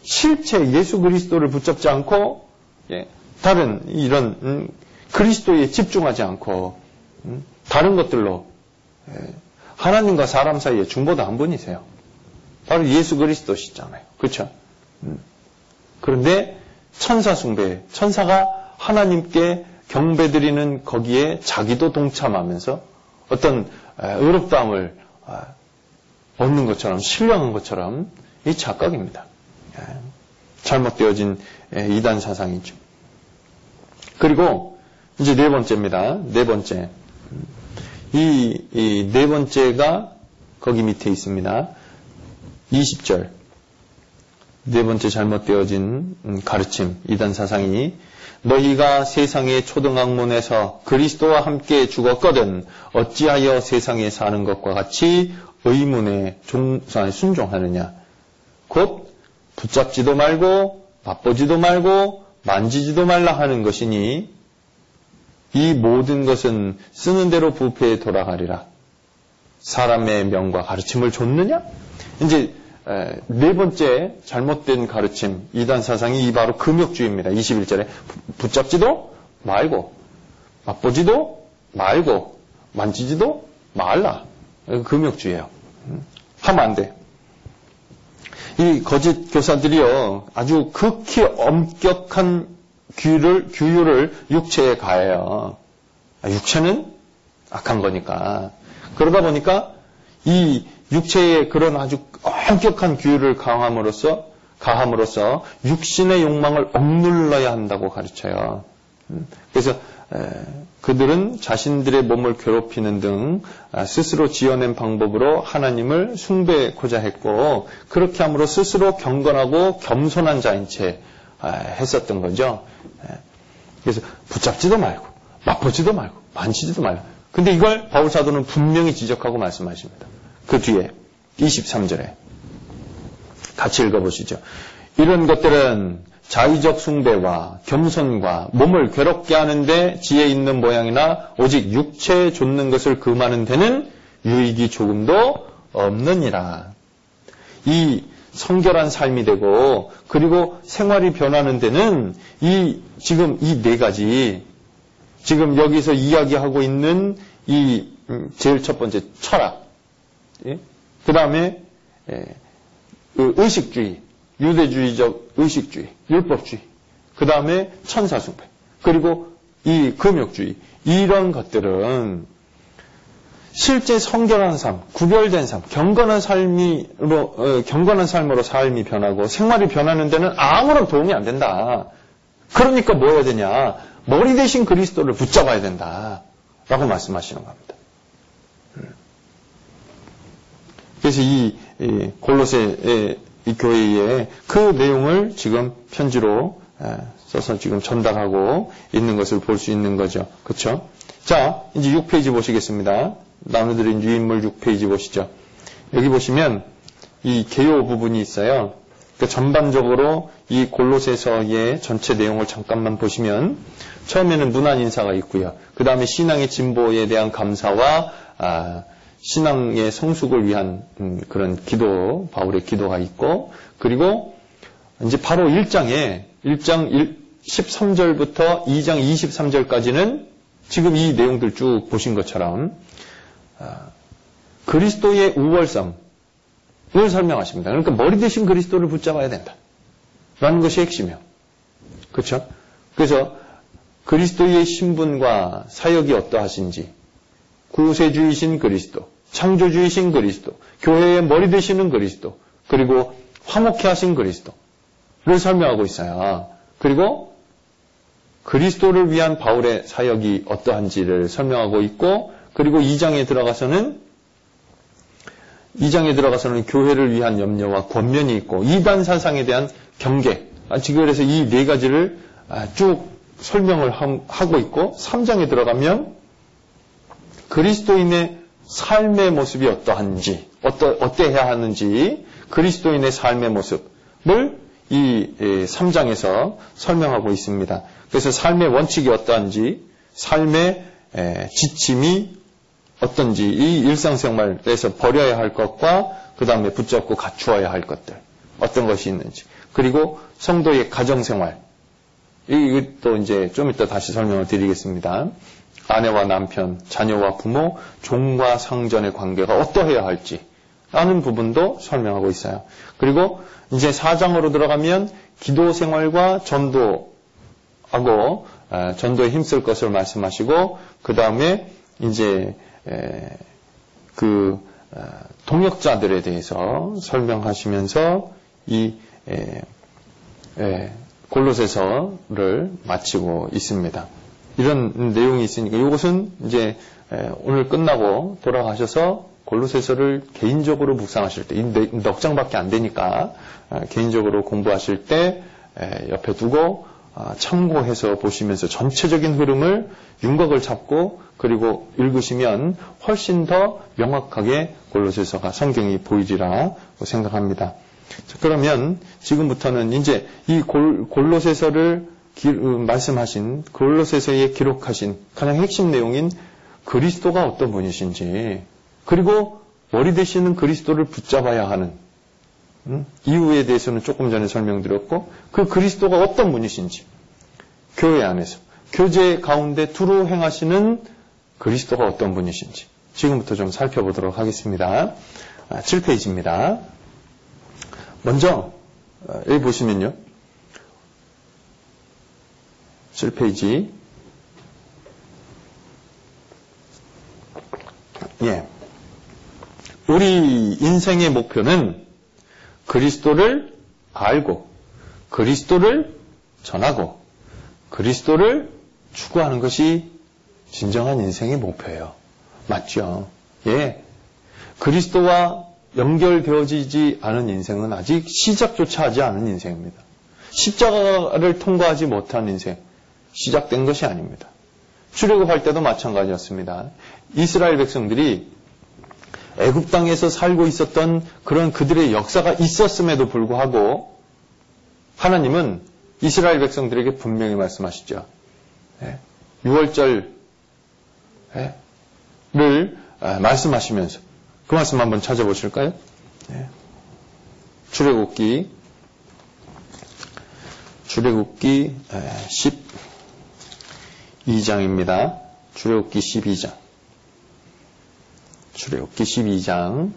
실체 예수 그리스도를 붙잡지 않고 예, 다른 이런 음, 그리스도에 집중하지 않고 음, 다른 것들로 예, 하나님과 사람 사이에 중보도 한 분이세요. 바로 예수 그리스도시잖아요. 그렇죠? 음. 그런데 천사 숭배, 천사가 하나님께 경배드리는 거기에 자기도 동참하면서 어떤 의롭다함을 아, 얻는 것처럼 신령한 것처럼 이 착각입니다. 잘못되어진 이단 사상이죠. 그리고 이제 네 번째입니다. 네 번째. 이, 이네 번째가 거기 밑에 있습니다. 20절. 네 번째 잘못되어진 음, 가르침, 이단 사상이 너희가 세상의 초등학문에서 그리스도와 함께 죽었거든 어찌하여 세상에 사는 것과 같이 의문에 순종하느냐. 곧 붙잡지도 말고 맛보지도 말고 만지지도 말라 하는 것이니 이 모든 것은 쓰는 대로 부패에 돌아가리라. 사람의 명과 가르침을 줬느냐? 이제 네 번째 잘못된 가르침, 이단 사상이 이 바로 금욕주의입니다. 21절에 붙잡지도 말고, 맛보지도 말고, 만지지도 말라. 금욕주의예요. 음, 하면 안 돼. 이 거짓 교사들이요, 아주 극히 엄격한 규율을, 규율을 육체에 가해요. 아, 육체는 악한 거니까. 그러다 보니까 이 육체의 그런 아주 엄격한 규율을 강함으로써 가함으로써 육신의 욕망을 억눌러야 한다고 가르쳐요. 음, 그래서 그들은 자신들의 몸을 괴롭히는 등 아, 스스로 지어낸 방법으로 하나님을 숭배하고자 했고 그렇게 함으로 스스로 경건하고 겸손한 자인 채 아, 했었던 거죠. 예. 그래서 붙잡지도 말고 맛보지도 말고 만지지도 말고. 근데 이걸 바울 사도는 분명히 지적하고 말씀하십니다. 그 뒤에 23절에 같이 읽어보시죠. 이런 것들은 자의적 숭배와 겸손과 몸을 괴롭게 하는데 지혜 있는 모양이나 오직 육체에 좇는 것을 금하는 데는 유익이 조금도 없느니라. 이 성결한 삶이 되고 그리고 생활이 변하는 데는 이 지금 이 네 가지 지금 여기서 이야기하고 있는 이 음, 제일 첫 번째 철학, 예? 그 다음에 예, 그 의식주의, 유대주의적 의식주의, 율법주의, 그 다음에 천사숭배, 그리고 이 금욕주의 이런 것들은 실제 성결한 삶, 구별된 삶, 경건한 삶이로 어, 경건한 삶으로 삶이 변하고 생활이 변하는 데는 아무런 도움이 안 된다. 그러니까 뭐 해야 되냐? 머리 대신 그리스도를 붙잡아야 된다. 라고 말씀하시는 겁니다. 음. 그래서 이, 이 골로새 이 교회에 그 내용을 지금 편지로 써서 지금 전달하고 있는 것을 볼 수 있는 거죠. 그렇죠? 자, 이제 6페이지 보시겠습니다. 나눠드린 유인물 6페이지 보시죠. 여기 보시면 이 개요 부분이 있어요. 그 전반적으로 이 골로새서의 전체 내용을 잠깐만 보시면 처음에는 문안 인사가 있고요. 그 다음에 신앙의 진보에 대한 감사와 아, 신앙의 성숙을 위한 음, 그런 기도, 바울의 기도가 있고 그리고 이제 바로 1장에 1장 1, 13절부터 2장 23절까지는 지금 이 내용들 쭉 보신 것처럼 아, 그리스도의 우월성을 설명하십니다. 그러니까 머리 대신 그리스도를 붙잡아야 된다. 라는 것이 핵심이에요. 그렇죠? 그래서 그리스도의 신분과 사역이 어떠하신지 구세주이신 그리스도, 창조주이신 그리스도, 교회의 머리 되시는 그리스도, 그리고 화목케 하신 그리스도를 설명하고 있어요. 그리고 그리스도를 위한 바울의 사역이 어떠한지를 설명하고 있고 그리고 2장에 들어가서는 2장에 들어가서는 교회를 위한 염려와 권면이 있고 이단 사상에 대한 경계. 아, 지금 그래서 이 네 가지를 아, 쭉 설명을 하고 있고 3장에 들어가면 그리스도인의 삶의 모습이 어떠한지, 어떠, 어때야 하는지 그리스도인의 삶의 모습을 이 3장에서 설명하고 있습니다. 그래서 삶의 원칙이 어떠한지, 삶의 지침이 어떤지 이 일상생활에서 버려야 할 것과 그 다음에 붙잡고 갖추어야 할 것들 어떤 것이 있는지 그리고 성도의 가정생활 이것도 이제 좀 이따 다시 설명을 드리겠습니다. 아내와 남편, 자녀와 부모, 종과 상전의 관계가 어떠해야 할지 라는 부분도 설명하고 있어요. 그리고 이제 사장으로 들어가면 기도 생활과 전도하고 전도에 힘쓸 것을 말씀하시고 그 다음에 이제 그 동역자들에 대해서 설명하시면서 이 골로새서를 마치고 있습니다. 이런 내용이 있으니까 이것은 이제 오늘 끝나고 돌아가셔서 골로새서를 개인적으로 묵상하실 때, 넉 장밖에 안 되니까 개인적으로 공부하실 때 옆에 두고 아, 참고해서 보시면서 전체적인 흐름을 윤곽을 잡고 그리고 읽으시면 훨씬 더 명확하게 골로새서가 성경이 보이리라 생각합니다. 자, 그러면 지금부터는 이제 이 골, 골로새서를 기, 음, 말씀하신 골로새서에 기록하신 가장 핵심 내용인 그리스도가 어떤 분이신지 그리고 머리 되시는 그리스도를 붙잡아야 하는 음? 이유에 대해서는 조금 전에 설명드렸고 그 그리스도가 어떤 분이신지 교회 안에서 교제 가운데 두루 행하시는 그리스도가 어떤 분이신지 지금부터 좀 살펴보도록 하겠습니다. 7페이지입니다. 아, 먼저 어, 여기 보시면요. 7페이지 예. 우리 인생의 목표는 그리스도를 알고 그리스도를 전하고 그리스도를 추구하는 것이 진정한 인생의 목표예요. 맞죠? 예. 그리스도와 연결되어지지 않은 인생은 아직 시작조차 하지 않은 인생입니다. 십자가를 통과하지 못한 인생, 시작된 것이 아닙니다. 출애굽할 때도 마찬가지였습니다. 이스라엘 백성들이 애굽 땅에서 살고 있었던 그런 그들의 역사가 있었음에도 불구하고 하나님은 이스라엘 백성들에게 분명히 말씀하시죠. 6월절을 예, 아, 말씀하시면서 그 말씀 한번 찾아보실까요? 출애굽기 출애굽기 12장입니다. 출애굽기 12장. 출애굽기 12장.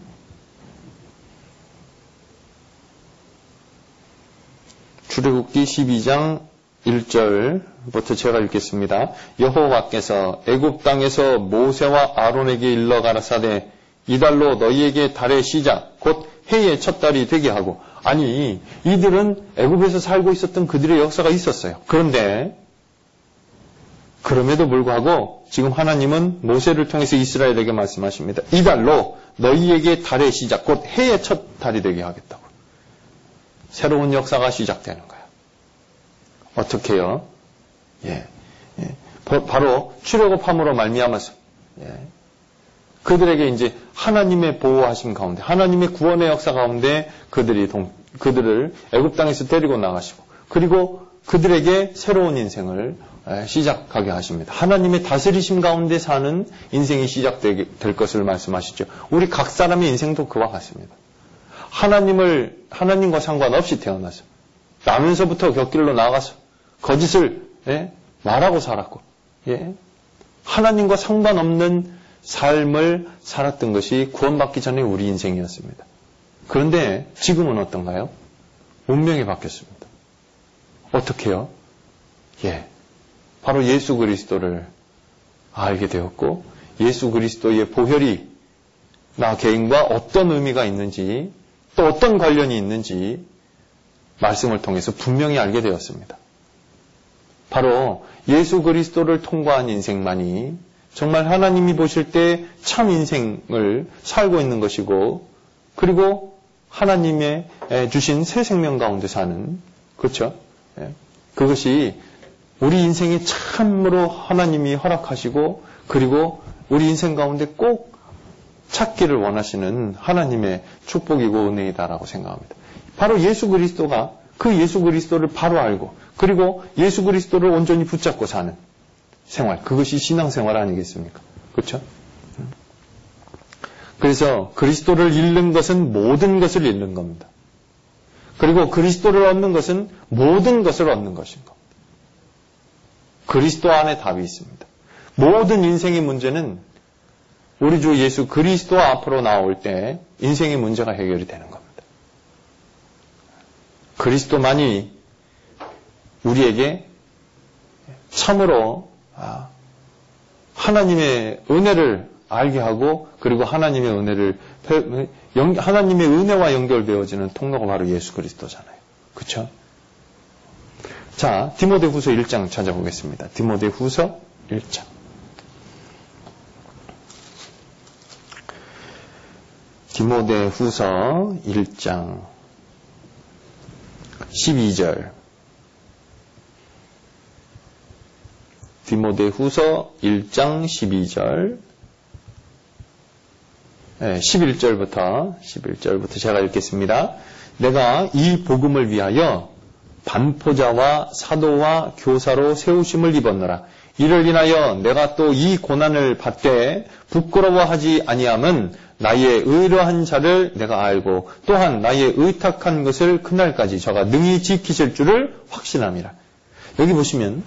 출애굽기 12장 1절부터 제가 읽겠습니다. 여호와께서 애굽 땅에서 모세와 아론에게 일러 가라사대 이달로 너희에게 달의 시작 곧 해의 첫 달이 되게 하고 아니 이들은 애굽에서 살고 있었던 그들의 역사가 있었어요. 그런데 그럼에도 불구하고 지금 하나님은 모세를 통해서 이스라엘에게 말씀하십니다. 이 달로 너희에게 달의 시작 곧 해의 첫 달이 되게 하겠다고. 새로운 역사가 시작되는 거예요. 어떻게요? 예, 예. 바로 출애굽함으로 말미암아서 예. 그들에게 이제 하나님의 보호하심 가운데, 하나님의 구원의 역사 가운데 그들이 동, 그들을 애굽 땅에서 데리고 나가시고, 그리고 그들에게 새로운 인생을 시작하게 하십니다. 하나님의 다스리심 가운데 사는 인생이 시작될 것을 말씀하시죠. 우리 각 사람의 인생도 그와 같습니다. 하나님을 하나님과 상관없이 태어나서 나면서부터 곁길로 나가서 거짓을 예? 말하고 살았고 예? 하나님과 상관없는 삶을 살았던 것이 구원받기 전에 우리 인생이었습니다. 그런데 지금은 어떤가요? 운명이 바뀌었습니다. 어떻게요? 예. 바로 예수 그리스도를 알게 되었고 예수 그리스도의 보혈이 나 개인과 어떤 의미가 있는지 또 어떤 관련이 있는지 말씀을 통해서 분명히 알게 되었습니다. 바로 예수 그리스도를 통과한 인생만이 정말 하나님이 보실 때 참 인생을 살고 있는 것이고 그리고 하나님의 주신 새 생명 가운데 사는 그렇죠? 예. 그것이 우리 인생에 참으로 하나님이 허락하시고 그리고 우리 인생 가운데 꼭 찾기를 원하시는 하나님의 축복이고 은혜이다라고 생각합니다. 바로 예수 그리스도가 그 예수 그리스도를 바로 알고 그리고 예수 그리스도를 온전히 붙잡고 사는 생활 그것이 신앙생활 아니겠습니까? 그렇죠? 그래서 그리스도를 잃는 것은 모든 것을 잃는 겁니다. 그리고 그리스도를 얻는 것은 모든 것을 얻는 것인 겁니다. 그리스도 안에 답이 있습니다. 모든 인생의 문제는 우리 주 예수 그리스도 앞으로 나올 때 인생의 문제가 해결이 되는 겁니다. 그리스도만이 우리에게 참으로 아, 하나님의 은혜를 알게 하고 그리고 하나님의 은혜를 하나님의 은혜와 연결되어지는 통로가 바로 예수 그리스도잖아요. 그렇죠? 자, 디모데 후서 1장 찾아보겠습니다. 디모데 후서 1장. 디모데 후서 1장 12절 디모데 후서 1장 12절 11절부터 11절부터 제가 읽겠습니다. 내가 이 복음을 위하여 반포자와 사도와 교사로 세우심을 입었노라. 이를 인하여 내가 또 이 고난을 받되 부끄러워하지 아니함은 나의 의로한 자를 내가 알고 또한 나의 의탁한 것을 그날까지 저가 능히 지키실 줄을 확신함이라. 여기 보시면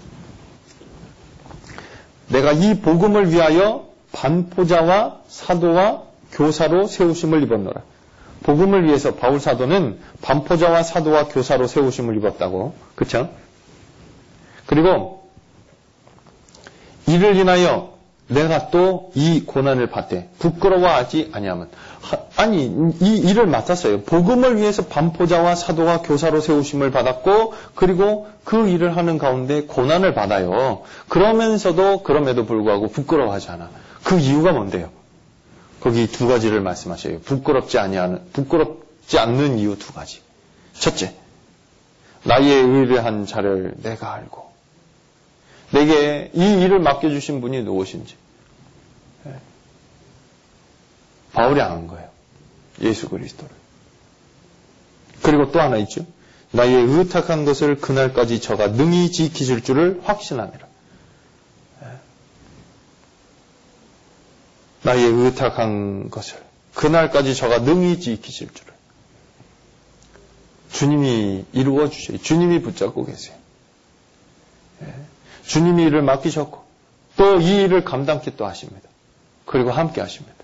내가 이 복음을 위하여 반포자와 사도와 교사로 세우심을 입었노라. 복음을 위해서 바울 사도는 반포자와 사도와 교사로 세우심을 입었다고. 그쵸? 그리고 이를 인하여 내가 또 이 고난을 받되 부끄러워하지 아니하면 아니 이 일을 맡았어요. 복음을 위해서 반포자와 사도와 교사로 세우심을 받았고 그리고 그 일을 하는 가운데 고난을 받아요. 그러면서도 그럼에도 불구하고 부끄러워하지 않아. 그 이유가 뭔데요? 거기 두 가지를 말씀하셔요. 부끄럽지 아니하는 부끄럽지 않는 이유 두 가지. 첫째, 나의 의뢰한 자를 내가 알고 내게 이 일을 맡겨주신 분이 누구신지 예. 바울이 아는 거예요. 예수 그리스도를. 그리고 또 하나 있죠. 나의 의탁한 것을 그날까지 저가 능히 지키실 줄을 확신하니라. 나의 의탁한 것을 그날까지 저가 능히 지키실 줄을 주님이 이루어 주셔요. 주님이 붙잡고 계세요. 주님이 일을 맡기셨고 또 이 일을 감당케 또 하십니다. 그리고 함께 하십니다.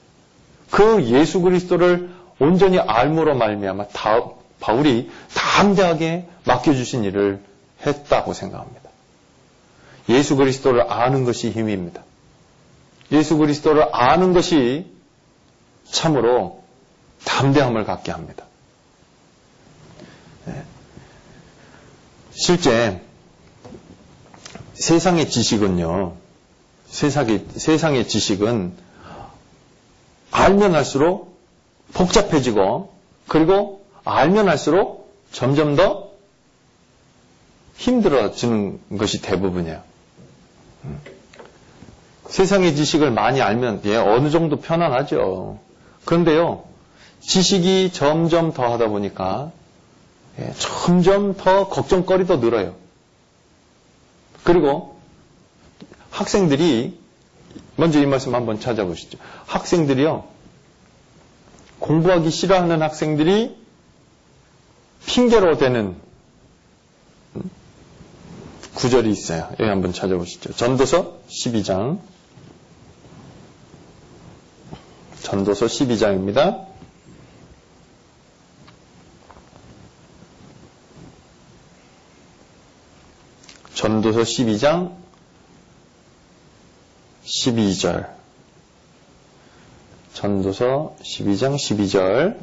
그 예수 그리스도를 온전히 알므로 말미암아 바울이 담대하게 맡겨주신 일을 했다고 생각합니다. 예수 그리스도를 아는 것이 힘입니다. 예수 그리스도를 아는 것이 참으로 담대함을 갖게 합니다. 네. 실제 세상의 지식은요, 세상의, 세상의 지식은 알면 할수록 복잡해지고, 그리고 알면 할수록 점점 더 힘들어지는 것이 대부분이에요. 음. 세상의 지식을 많이 알면 예, 어느 정도 편안하죠. 그런데요, 지식이 점점 더 하다 보니까 예, 점점 더 걱정거리도 늘어요. 그리고 학생들이 먼저 이 말씀 한번 찾아보시죠. 학생들이요. 공부하기 싫어하는 학생들이 핑계로 되는 음, 구절이 있어요. 여기 한번 찾아보시죠. 전도서 12장. 전도서 12장입니다. 전도서 12장 12절. 전도서 12장 12절.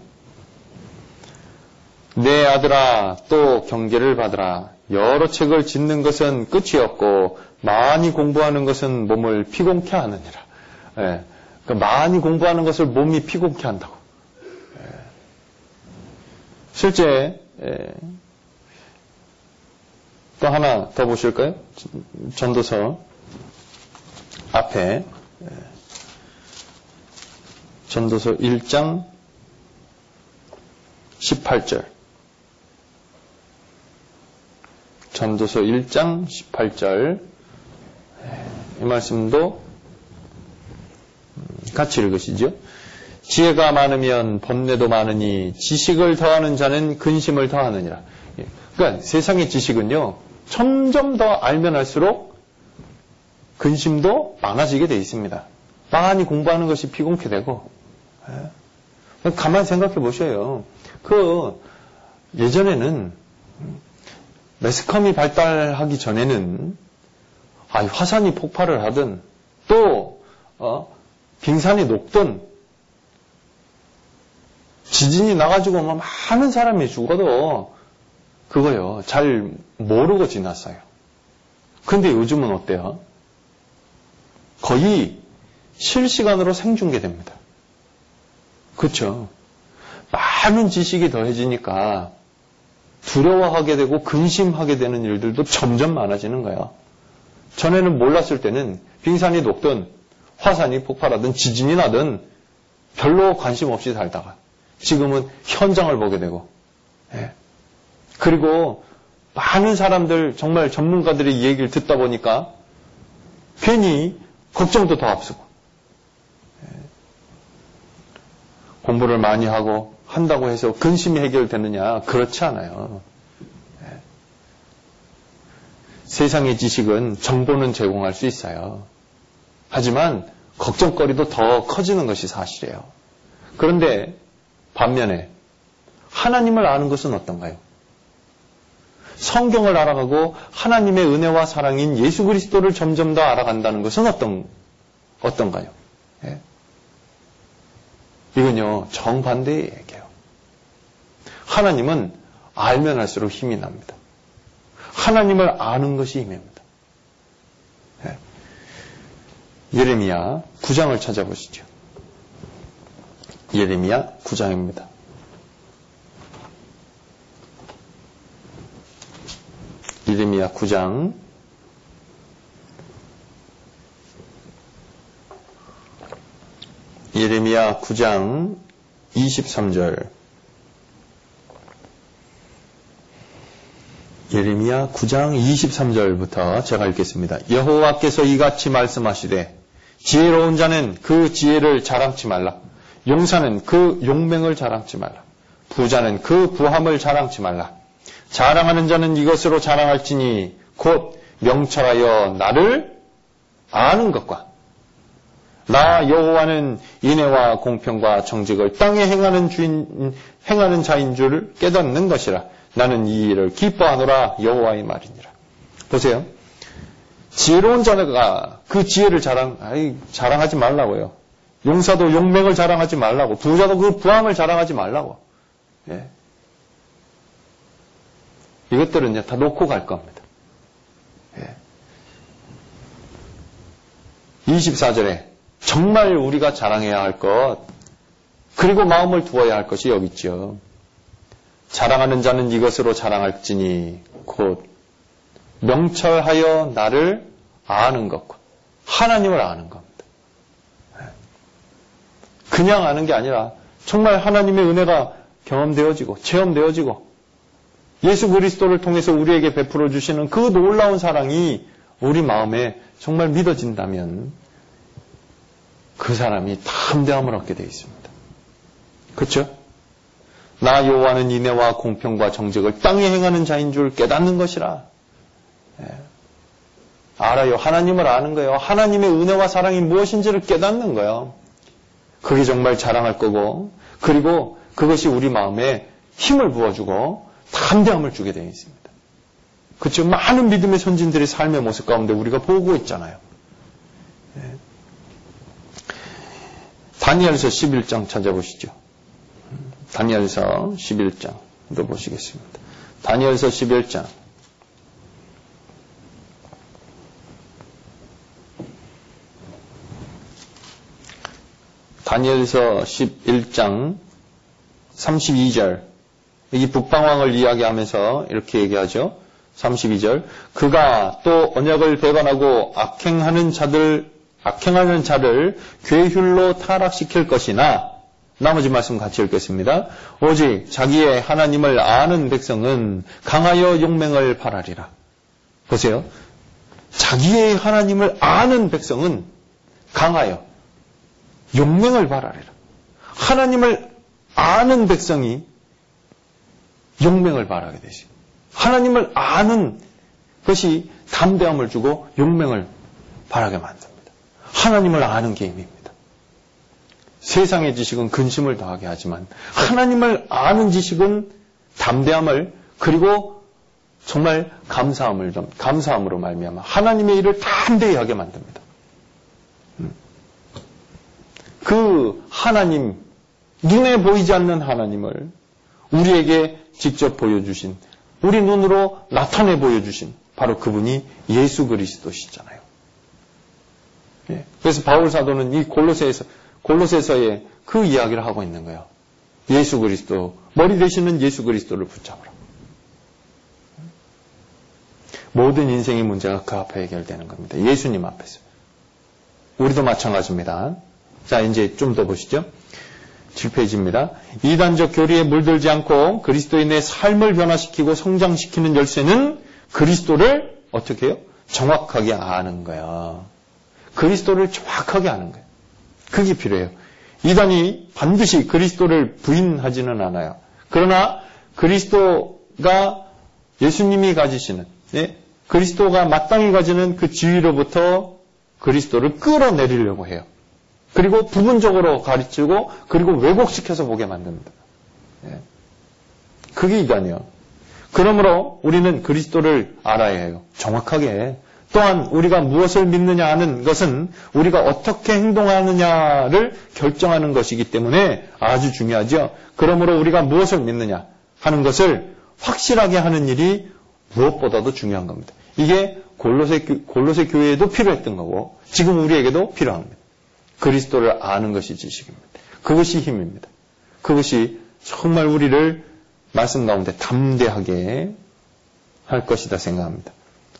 내 아들아 또 경계를 받으라. 여러 책을 짓는 것은 끝이 없고 많이 공부하는 것은 몸을 피곤케 하느니라. 예, 그러니까 많이 공부하는 것을 몸이 피곤케 한다고. 예. 실제 예, 또 하나 더 보실까요? 전도서 앞에 예. 전도서 1장 18절 전도서 1장 18절 이 말씀도 음, 같이 읽으시죠. 지혜가 많으면 번뇌도 많으니 지식을 더하는 자는 근심을 더하느니라. 예. 그러니까 세상의 지식은요. 점점 더 알면 할수록 근심도 많아지게 돼 있습니다. 많이 공부하는 것이 피곤케 되고 예. 가만히 생각해 보셔요. 그 예전에는 매스컴이 발달하기 전에는 아, 화산이 폭발을 하든 또 어, 빙산이 녹든 지진이 나가지고 뭐 많은 사람이 죽어도 그거요. 잘 모르고 지났어요. 근데 요즘은 어때요? 거의 실시간으로 생중계됩니다. 그렇죠? 많은 지식이 더해지니까 두려워하게 되고 근심하게 되는 일들도 점점 많아지는 거예요. 전에는 몰랐을 때는 빙산이 녹든 화산이 폭발하든 지진이 나든 별로 관심 없이 살다가 지금은 현장을 보게 되고 예. 그리고 많은 사람들 정말 전문가들의 얘기를 듣다 보니까 괜히 걱정도 더 앞서고 예. 공부를 많이 하고 한다고 해서 근심이 해결되느냐 그렇지 않아요. 예. 세상의 지식은 정보는 제공할 수 있어요. 하지만 걱정거리도 더 커지는 것이 사실이에요. 그런데 반면에 하나님을 아는 것은 어떤가요? 성경을 알아가고 하나님의 은혜와 사랑인 예수 그리스도를 점점 더 알아간다는 것은 어떤, 어떤가요? 예? 이건요, 정반대의 얘기예요. 하나님은 알면 할수록 힘이 납니다. 하나님을 아는 것이 힘입니다. 예. 예레미야 9장을 찾아보시죠. 예레미야 9장입니다. 이르미야 9장 예레미야 9장 23절 예레미야 9장 23절부터 제가 읽겠습니다. 여호와께서 이같이 말씀하시되 지혜로운 자는 그 지혜를 자랑치 말라. 용사는 그 용맹을 자랑치 말라. 부자는 그 부함을 자랑치 말라. 자랑하는 자는 이것으로 자랑할지니 곧 명철하여 나를 아는 것과 나 여호와는 인애와 공평과 정직을 땅에 행하는 주인 행하는 자인 줄 깨닫는 것이라. 나는 이 일을 기뻐하노라 여호와의 말이니라. 보세요. 지혜로운 자가 그 지혜를 자랑, 아이, 자랑하지 말라고요. 용사도 용맹을 자랑하지 말라고. 부자도 그 부함을 자랑하지 말라고. 예. 이것들은 다 놓고 갈 겁니다. 예. 24절에 정말 우리가 자랑해야 할 것, 그리고 마음을 두어야 할 것이 여기 있죠. 자랑하는 자는 이것으로 자랑할지니 곧 명철하여 나를 아는 것과 하나님을 아는 겁니다. 그냥 아는 게 아니라 정말 하나님의 은혜가 경험되어지고 체험되어지고 예수 그리스도를 통해서 우리에게 베풀어 주시는 그 놀라운 사랑이 우리 마음에 정말 믿어진다면 그 사람이 담대함을 얻게 되어 있습니다. 그렇죠? 나 여호와는 인애와 공평과 정직을 땅에 행하는 자인 줄 깨닫는 것이라. 예. 알아요. 하나님을 아는 거예요. 하나님의 은혜와 사랑이 무엇인지를 깨닫는 거예요. 그게 정말 자랑할 거고, 그리고 그것이 우리 마음에 힘을 부어주고 담대함을 주게 되어 있습니다. 그렇죠? 많은 믿음의 선진들의 삶의 모습 가운데 우리가 보고 있잖아요. 예. 다니엘서 11장 찾아보시죠. 다니엘서 11장도 보시겠습니다. 다니엘서 11장. 다니엘서 11장 32절. 이 북방왕을 이야기하면서 이렇게 얘기하죠. 32절. 그가 또 언약을 배반하고 악행하는 자들, 악행하는 자를 괴휼로 타락시킬 것이나 나머지 말씀 같이 읽겠습니다. 오직 자기의 하나님을 아는 백성은 강하여 용맹을 바라리라. 보세요. 자기의 하나님을 아는 백성은 강하여 용맹을 바라리라. 하나님을 아는 백성이 용맹을 바라게 되죠. 하나님을 아는 것이 담대함을 주고 용맹을 바라게 만듭니다. 하나님을 아는 게임입니다. 세상의 지식은 근심을 더하게 하지만 하나님을 아는 지식은 담대함을 그리고 정말 감사함을 좀 감사함으로 말미암아 하나님의 일을 담대히 하게 만듭니다. 음. 그 하나님 눈에 보이지 않는 하나님을 우리에게 직접 보여주신 우리 눈으로 나타내 보여주신 바로 그분이 예수 그리스도시잖아요. 예. 그래서 바울 사도는 이 골로새에서 골로새서에 그 이야기를 하고 있는 거예요. 예수 그리스도 머리 되시는 예수 그리스도를 붙잡으라. 모든 인생의 문제가 그 앞에 해결되는 겁니다. 예수님 앞에서. 우리도 마찬가지입니다. 자, 이제 좀 더 보시죠. 7페이지입니다. 이단적 교리에 물들지 않고 그리스도인의 삶을 변화시키고 성장시키는 열쇠는 그리스도를 어떻게 해요? 정확하게 아는 거야. 그리스도를 정확하게 아는 거예요. 그게 필요해요. 이단이 반드시 그리스도를 부인하지는 않아요. 그러나 그리스도가 예수님이 가지시는 예? 그리스도가 마땅히 가지는 그 지위로부터 그리스도를 끌어내리려고 해요. 그리고 부분적으로 가르치고 그리고 왜곡시켜서 보게 만듭니다. 예. 그게 이단이요. 그러므로 우리는 그리스도를 알아야 해요. 정확하게 또한 우리가 무엇을 믿느냐 하는 것은 우리가 어떻게 행동하느냐를 결정하는 것이기 때문에 아주 중요하죠. 그러므로 우리가 무엇을 믿느냐 하는 것을 확실하게 하는 일이 무엇보다도 중요한 겁니다. 이게 골로새, 골로새 교회에도 필요했던 거고 지금 우리에게도 필요합니다. 그리스도를 아는 것이 지식입니다. 그것이 힘입니다. 그것이 정말 우리를 말씀 가운데 담대하게 할 것이다 생각합니다.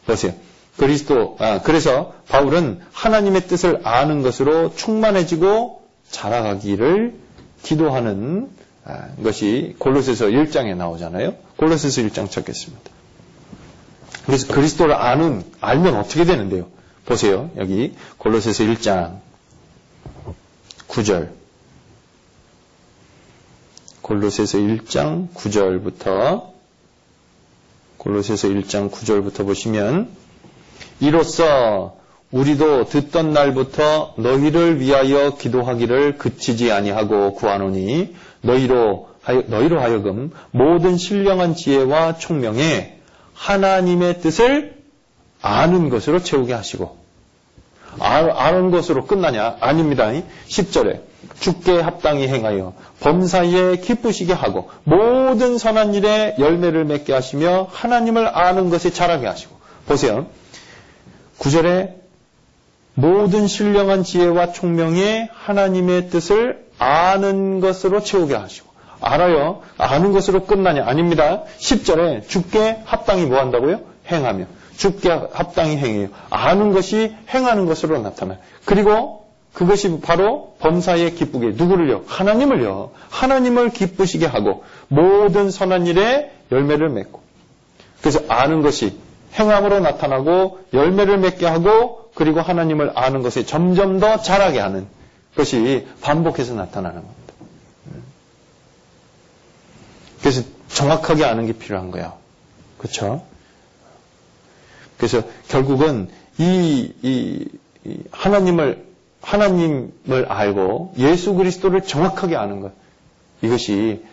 보세요. 그리스도, 아, 그래서 바울은 하나님의 뜻을 아는 것으로 충만해지고 자라가기를 기도하는 아, 것이 골로새서 1장에 나오잖아요. 골로새서 1장 찾겠습니다. 그래서 그리스도를 아는 알면 어떻게 되는데요? 보세요. 여기 골로새서 1장 9절. 골로새서 1장 9절부터 골로새서 1장 9절부터 보시면 이로써 우리도 듣던 날부터 너희를 위하여 기도하기를 그치지 아니하고 구하노니 너희로 너희로 하여금 모든 신령한 지혜와 총명에 하나님의 뜻을 아는 것으로 채우게 하시고 아, 는 것으로 끝나냐? 아닙니다. 10절에 죽게 합당히 행하여 범사에 기쁘시게 하고 모든 선한 일에 열매를 맺게 하시며 하나님을 아는 것에 자라게 하시고 보세요. 9절에 모든 신령한 지혜와 총명에 하나님의 뜻을 아는 것으로 채우게 하시고 알아요. 아는 것으로 끝나냐? 아닙니다. 10절에 죽게 합당히 뭐 한다고요? 행하며 죽게 합당히 행해요. 아는 것이 행하는 것으로 나타나요. 그리고 그것이 바로 범사에 기쁘게 누구를요? 하나님을요. 하나님을 기쁘시게 하고 모든 선한 일에 열매를 맺고 그래서 아는 것이 행함으로 나타나고 열매를 맺게 하고 그리고 하나님을 아는 것이 점점 더 자라게 하는 것이 반복해서 나타나는 겁니다. 그래서 정확하게 아는 게 필요한 거예요. 그렇죠? 그래서 결국은 이, 이, 이 하나님을 하나님을 알고 예수 그리스도를 정확하게 아는 것 이것이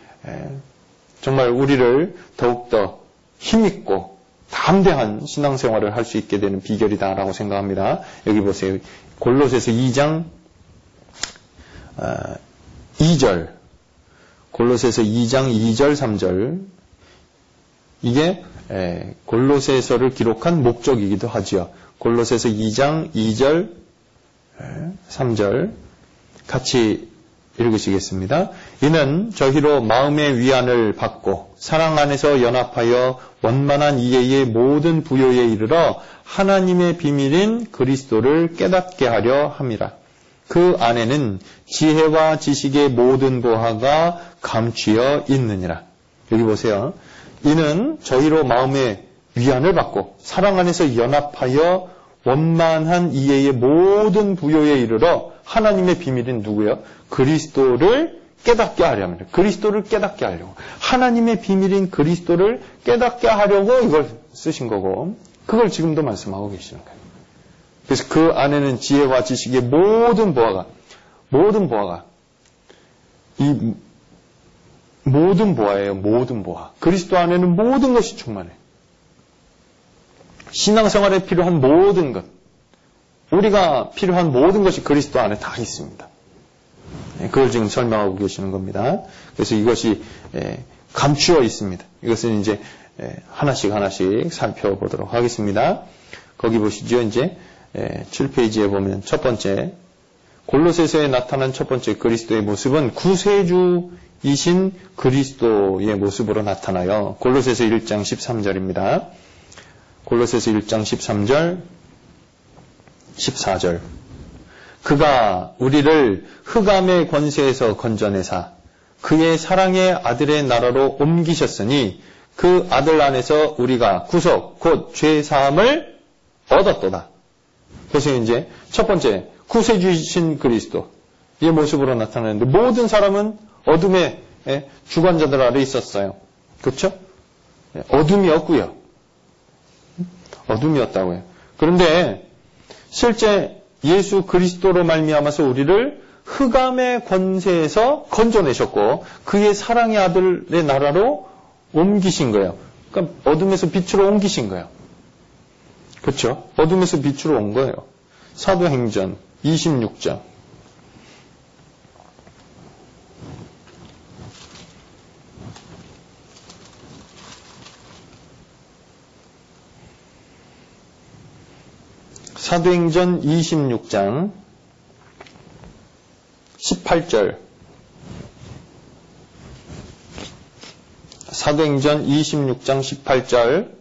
정말 우리를 더욱더 힘있고 담대한 신앙생활을 할 수 있게 되는 비결이다라고 생각합니다. 여기 보세요. 골로새서 2장 2절 어, 골로새서 2장 2절 3절 이게 골로새서를 기록한 목적이기도 하지요. 골로새서 2장 2절 3절 같이 읽으시겠습니다. 이는 저희로 마음의 위안을 받고 사랑 안에서 연합하여 원만한 이해의 모든 부요에 이르러 하나님의 비밀인 그리스도를 깨닫게 하려 함이라. 그 안에는 지혜와 지식의 모든 보화가 감추어 있느니라. 여기 보세요. 이는 저희로 마음의 위안을 받고 사랑 안에서 연합하여 원만한 이해의 모든 부요에 이르러 하나님의 비밀인 누구예요? 그리스도를 깨닫게 하려면 그리스도를 깨닫게 하려고 하나님의 비밀인 그리스도를 깨닫게 하려고 이걸 쓰신 거고 그걸 지금도 말씀하고 계시는 거예요. 그래서 그 안에는 지혜와 지식의 모든 보화가 모든 보화가 이 모든 보화예요. 모든 보화. 그리스도 안에는 모든 것이 충만해. 신앙생활에 필요한 모든 것, 우리가 필요한 모든 것이 그리스도 안에 다 있습니다. 예, 그걸 지금 설명하고 계시는 겁니다. 그래서 이것이 예, 감추어 있습니다. 이것은 이제 예, 하나씩 하나씩 살펴보도록 하겠습니다. 거기 보시죠. 이제 7페이지에 보면 첫 번째 골로새서에 나타난 첫 번째 그리스도의 모습은 구세주이신 그리스도의 모습으로 나타나요. 골로새서 1장 13절입니다. 골로새서 1장 13절 14절 그가 우리를 흑암의 권세에서 건져내사 그의 사랑의 아들의 나라로 옮기셨으니 그 아들 안에서 우리가 구속 곧 죄 사함을 얻었도다. 그래서 이제 첫 번째 구세주이신 그리스도 이 모습으로 나타나는데 모든 사람은 어둠의 예, 주관자들 아래 있었어요. 그렇죠? 예, 어둠이었고요. 어둠이었다고요. 그런데 실제 예수 그리스도로 말미암아서 우리를 흑암의 권세에서 건져내셨고 그의 사랑의 아들의 나라로 옮기신 거예요. 그러니까 어둠에서 빛으로 옮기신 거예요. 그렇죠? 어둠에서 빛으로 온 거예요. 사도행전 26장 사도행전 26장 18절 사도행전 26장 18절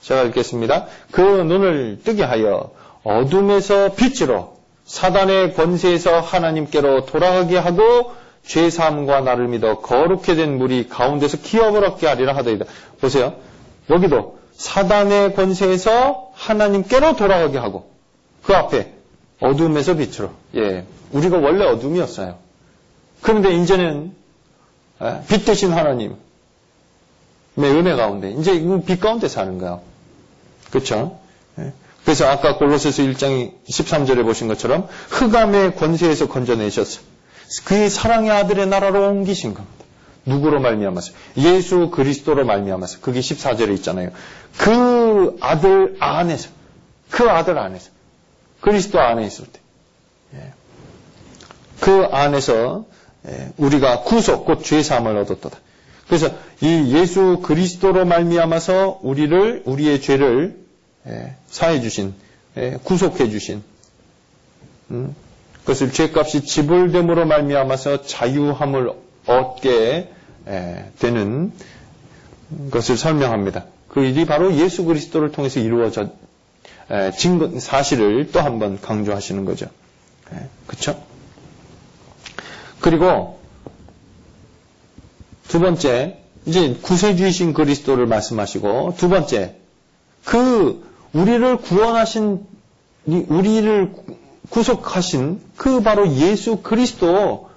제가 읽겠습니다. 그 눈을 뜨게 하여 어둠에서 빛으로 사단의 권세에서 하나님께로 돌아가게 하고 죄사함과 나를 믿어 거룩해 된 물이 가운데서 기업을 얻게 하리라 하더이다. 보세요. 여기도 사단의 권세에서 하나님께로 돌아가게 하고 그 앞에 어둠에서 빛으로 예 우리가 원래 어둠이었어요. 그런데 이제는 예, 빛 대신 하나님 은혜 가운데 이제 빛 가운데 사는 거야. 그렇죠? 그래서 아까 골로새서 1장 13절에 보신 것처럼 흑암의 권세에서 건져내셨어. 그의 사랑의 아들의 나라로 옮기신 겁니다. 누구로 말미암아서? 예수 그리스도로 말미암아서. 그게 14절에 있잖아요. 그 아들 안에서, 그 아들 안에서, 그리스도 안에 있을 때, 예. 그 안에서 예, 우리가 구속, 곧 죄사함을 얻었다. 그래서 이 예수 그리스도로 말미암아서 우리를 우리의 죄를 예, 사해 주신, 구속해 주신, 음, 그것을 죄값이 지불됨으로 말미암아서 자유함을 얻게 되는 것을 설명합니다. 그 일이 바로 예수 그리스도를 통해서 이루어진 사실을 또 한 번 강조하시는 거죠. 그렇죠? 그리고 두 번째 이제 구세주이신 그리스도를 말씀하시고 두 번째 그 우리를 구원하신 우리를 구속하신 그 바로 예수 그리스도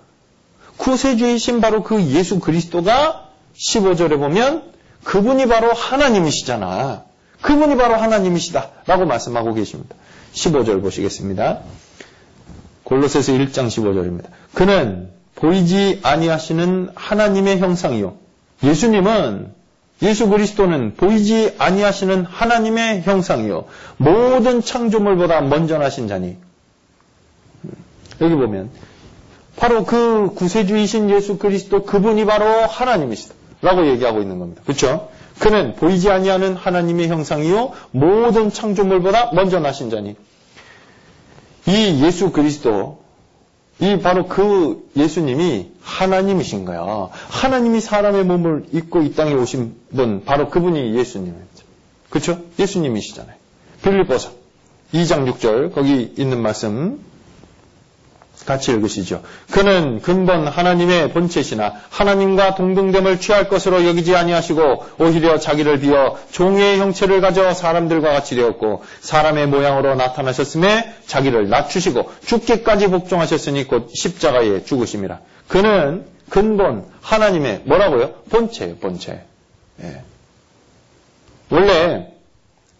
구세주이신 바로 그 예수 그리스도가 15절에 보면 그분이 바로 하나님이시잖아. 그분이 바로 하나님이시다. 라고 말씀하고 계십니다. 15절 보시겠습니다. 골로새서 1장 15절입니다. 그는 보이지 아니하시는 하나님의 형상이요. 예수님은 예수 그리스도는 보이지 아니하시는 하나님의 형상이요. 모든 창조물보다 먼저 나신 자니. 여기 보면 바로 그 구세주이신 예수 그리스도 그분이 바로 하나님이시다. 라고 얘기하고 있는 겁니다. 그렇죠? 그는 보이지 아니하는 하나님의 형상이요 모든 창조물보다 먼저 나신 자니 이 예수 그리스도 이 바로 그 예수님이 하나님이신 거야. 하나님이 사람의 몸을 입고 이 땅에 오신 분 바로 그분이 예수님입니다. 그렇죠? 예수님이시잖아요. 빌립보서 2장 6절 거기 있는 말씀 같이 읽으시죠. 그는 근본 하나님의 본체시나 하나님과 동등됨을 취할 것으로 여기지 아니하시고 오히려 자기를 비어 종의 형체를 가져 사람들과 같이 되었고 사람의 모양으로 나타나셨음에 자기를 낮추시고 죽기까지 복종하셨으니 곧 십자가에 죽으심이라. 그는 근본 하나님의 뭐라고요? 본체예요, 본체. 예. 원래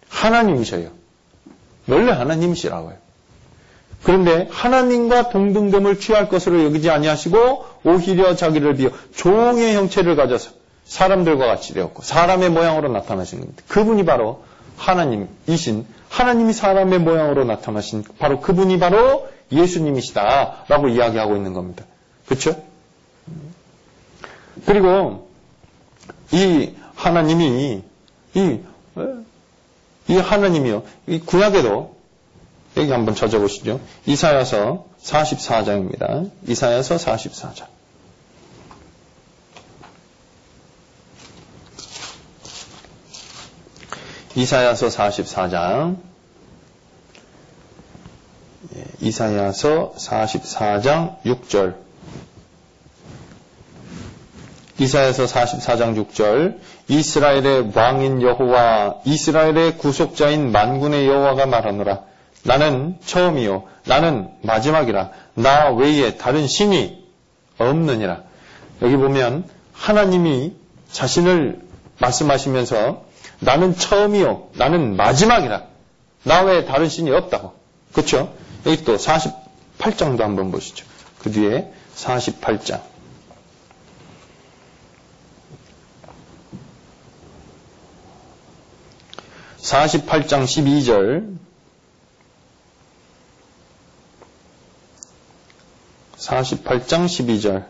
하나님이셔요. 원래 하나님이시라고요. 그런데 하나님과 동등됨을 취할 것으로 여기지 아니하시고 오히려 자기를 비어 종의 형체를 가져서 사람들과 같이 되었고 사람의 모양으로 나타나신 겁니다. 그분이 바로 하나님이신 하나님이 사람의 모양으로 나타나신 바로 그분이 바로 예수님이시다라고 이야기하고 있는 겁니다. 그렇죠? 그리고 이 하나님이 이, 이 하나님이요. 이 구약에도 여기 한번 찾아보시죠. 이사야서 44장입니다. 이사야서 44장. 이사야서 44장. 예, 이사야서 44장 6절. 이사야서 44장 6절. 이스라엘의 왕인 여호와, 이스라엘의 구속자인 만군의 여호와가 말하노라. 나는 처음이요. 나는 마지막이라. 나 외에 다른 신이 없느니라. 여기 보면 하나님이 자신을 말씀하시면서 나는 처음이요. 나는 마지막이라. 나 외에 다른 신이 없다고. 그렇죠? 여기 또 48장도 한번 보시죠. 그 뒤에 48장. 48장 12절. 48장 12절.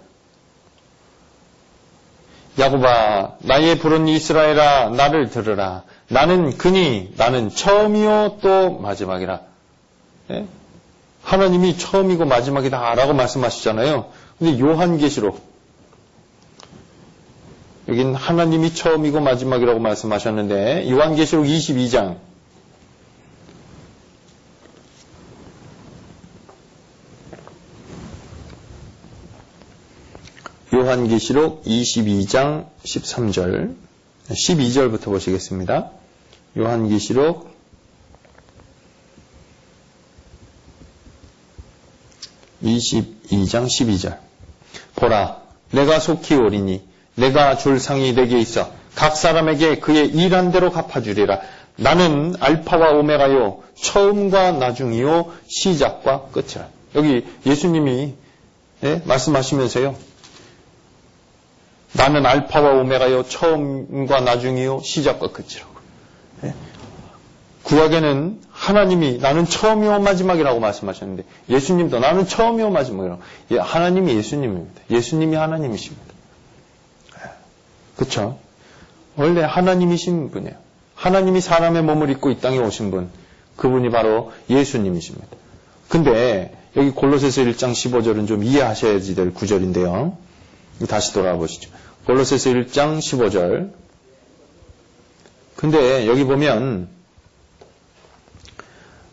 야곱아 나의 부른 이스라엘아 나를 들으라. 나는 그니 나는 처음이요 또 마지막이라. 네? 하나님이 처음이고 마지막이다 라고 말씀하시잖아요. 근데 요한계시록 여긴 하나님이 처음이고 마지막이라고 말씀하셨는데 요한계시록 22장 요한계시록 22장 13절, 12절부터 보시겠습니다. 요한계시록 22장 12절. 보라, 내가 속히 오리니 내가 줄 상이 내게 있어 각 사람에게 그의 일한 대로 갚아주리라. 나는 알파와 오메가요, 처음과 나중이요, 시작과 끝이라. 여기 예수님이 예? 말씀하시면서요. 나는 알파와 오메가요, 처음과 나중이요, 시작과 끝이라고. 예? 구약에는 하나님이 나는 처음이요 마지막이라고 말씀하셨는데 예수님도 나는 처음이요 마지막이라고. 예, 하나님이 예수님입니다. 예수님이 하나님이십니다. 그렇죠? 원래 하나님이신 분이에요. 하나님이 사람의 몸을 입고 이 땅에 오신 분, 그분이 바로 예수님이십니다. 근데 여기 골로새서 1장 15절은 좀 이해하셔야지 될 구절인데요. 다시 돌아와 보시죠. 골로새서 1장 15절. 근데 여기 보면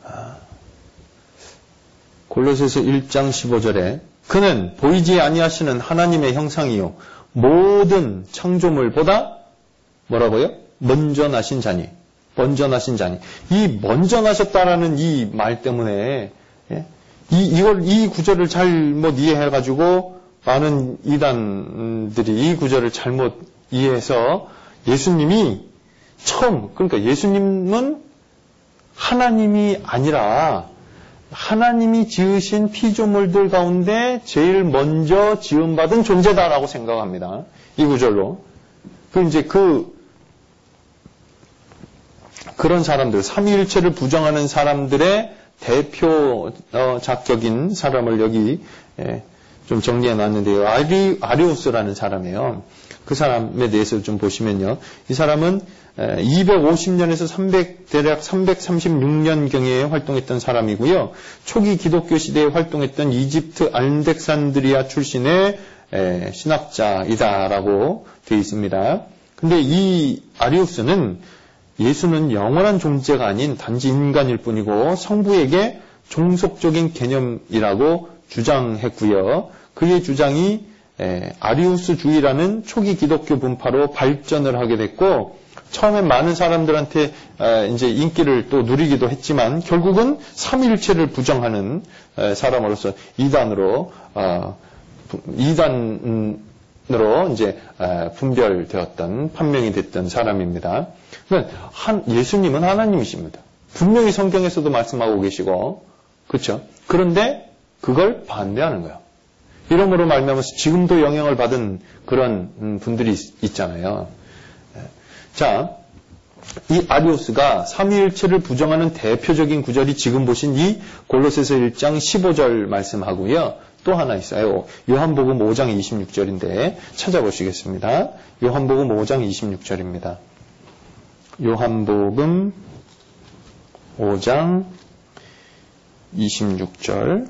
아, 골로새서 1장 15절에 그는 보이지 아니하시는 하나님의 형상이요 모든 창조물보다 뭐라고요? 먼저 나신 자니. 먼저 나신 자니. 이 먼저 나셨다라는 이 말 때문에 예? 이 이걸 이 구절을 잘못 이해해 가지고 많은 이단들이 이 구절을 잘못 이해해서 예수님이 처음 그러니까 예수님은 하나님이 아니라 하나님이 지으신 피조물들 가운데 제일 먼저 지음받은 존재다라고 생각합니다. 이 구절로. 그 이제 그 그런 사람들, 삼위일체를 부정하는 사람들의 대표 어, 작격인 사람을 여기 예, 좀 정리해 놨는데요. 아리, 아리우스라는 사람이에요. 그 사람에 대해서 좀 보시면요. 이 사람은 250년에서 300, 대략 336년경에 활동했던 사람이고요. 초기 기독교 시대에 활동했던 이집트 알렉산드리아 출신의 신학자이다라고 되어 있습니다. 근데 이 아리우스는 예수는 영원한 존재가 아닌 단지 인간일 뿐이고 성부에게 종속적인 개념이라고 주장했고요. 그의 주장이 아리우스 주의라는 초기 기독교 분파로 발전을 하게 됐고 처음에 많은 사람들한테 이제 인기를 또 누리기도 했지만 결국은 삼일체를 부정하는 사람으로서 이단으로 어, 이단으로 이제 분별되었던 판명이 됐던 사람입니다. 그러니까 한, 예수님은 하나님이십니다. 분명히 성경에서도 말씀하고 계시고 그렇죠. 그런데 그걸 반대하는 거예요. 이러므로 말미암아서 지금도 영향을 받은 그런 음, 분들이 있잖아요. 자, 이 아리오스가 삼위일체를 부정하는 대표적인 구절이 지금 보신 이 골로새서 1장 15절 말씀하고요. 또 하나 있어요. 요한복음 5장 26절인데 찾아보시겠습니다. 요한복음 5장 26절입니다. 요한복음 5장 26절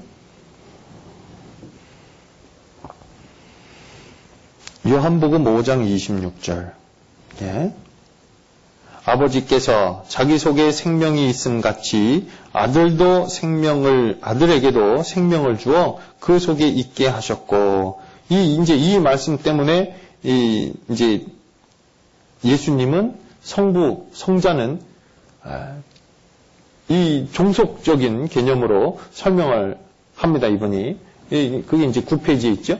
요한복음 5장 26절 예. 아버지께서 자기 속에 생명이 있음 같이 아들도 생명을 아들에게도 생명을 주어 그 속에 있게 하셨고 이 이제 이 말씀 때문에 이 이제 예수님은 성부, 성자는 아, 이 종속적인 개념으로 설명을 합니다, 이분이. 그게 이제 9페이지에 있죠?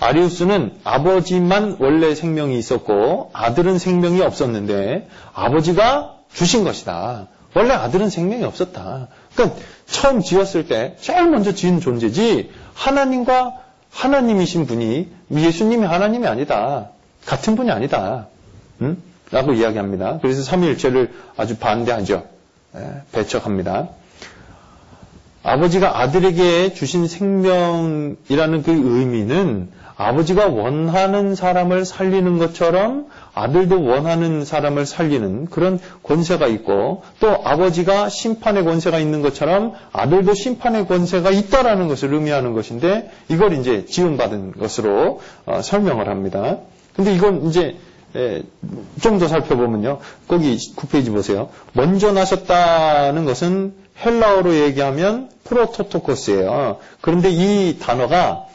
아리우스는 아버지만 원래 생명이 있었고 아들은 생명이 없었는데 아버지가 주신 것이다. 원래 아들은 생명이 없었다. 그러니까 처음 지었을 때 제일 먼저 지은 존재지 하나님과 하나님이신 분이 예수님이 하나님이 아니다. 같은 분이 아니다. 응? 라고 이야기합니다. 그래서 삼위일체를 아주 반대하죠. 예, 배척합니다. 아버지가 아들에게 주신 생명이라는 그 의미는 아버지가 원하는 사람을 살리는 것처럼 아들도 원하는 사람을 살리는 그런 권세가 있고 또 아버지가 심판의 권세가 있는 것처럼 아들도 심판의 권세가 있다라는 것을 의미하는 것인데 이걸 이제 지원받은 것으로 어, 설명을 합니다. 근데 이건 이제 예, 좀 더 살펴보면요. 거기 9페이지 보세요. 먼저 나셨다는 것은 헬라어로 얘기하면 프로토토코스예요. 그런데 이 단어가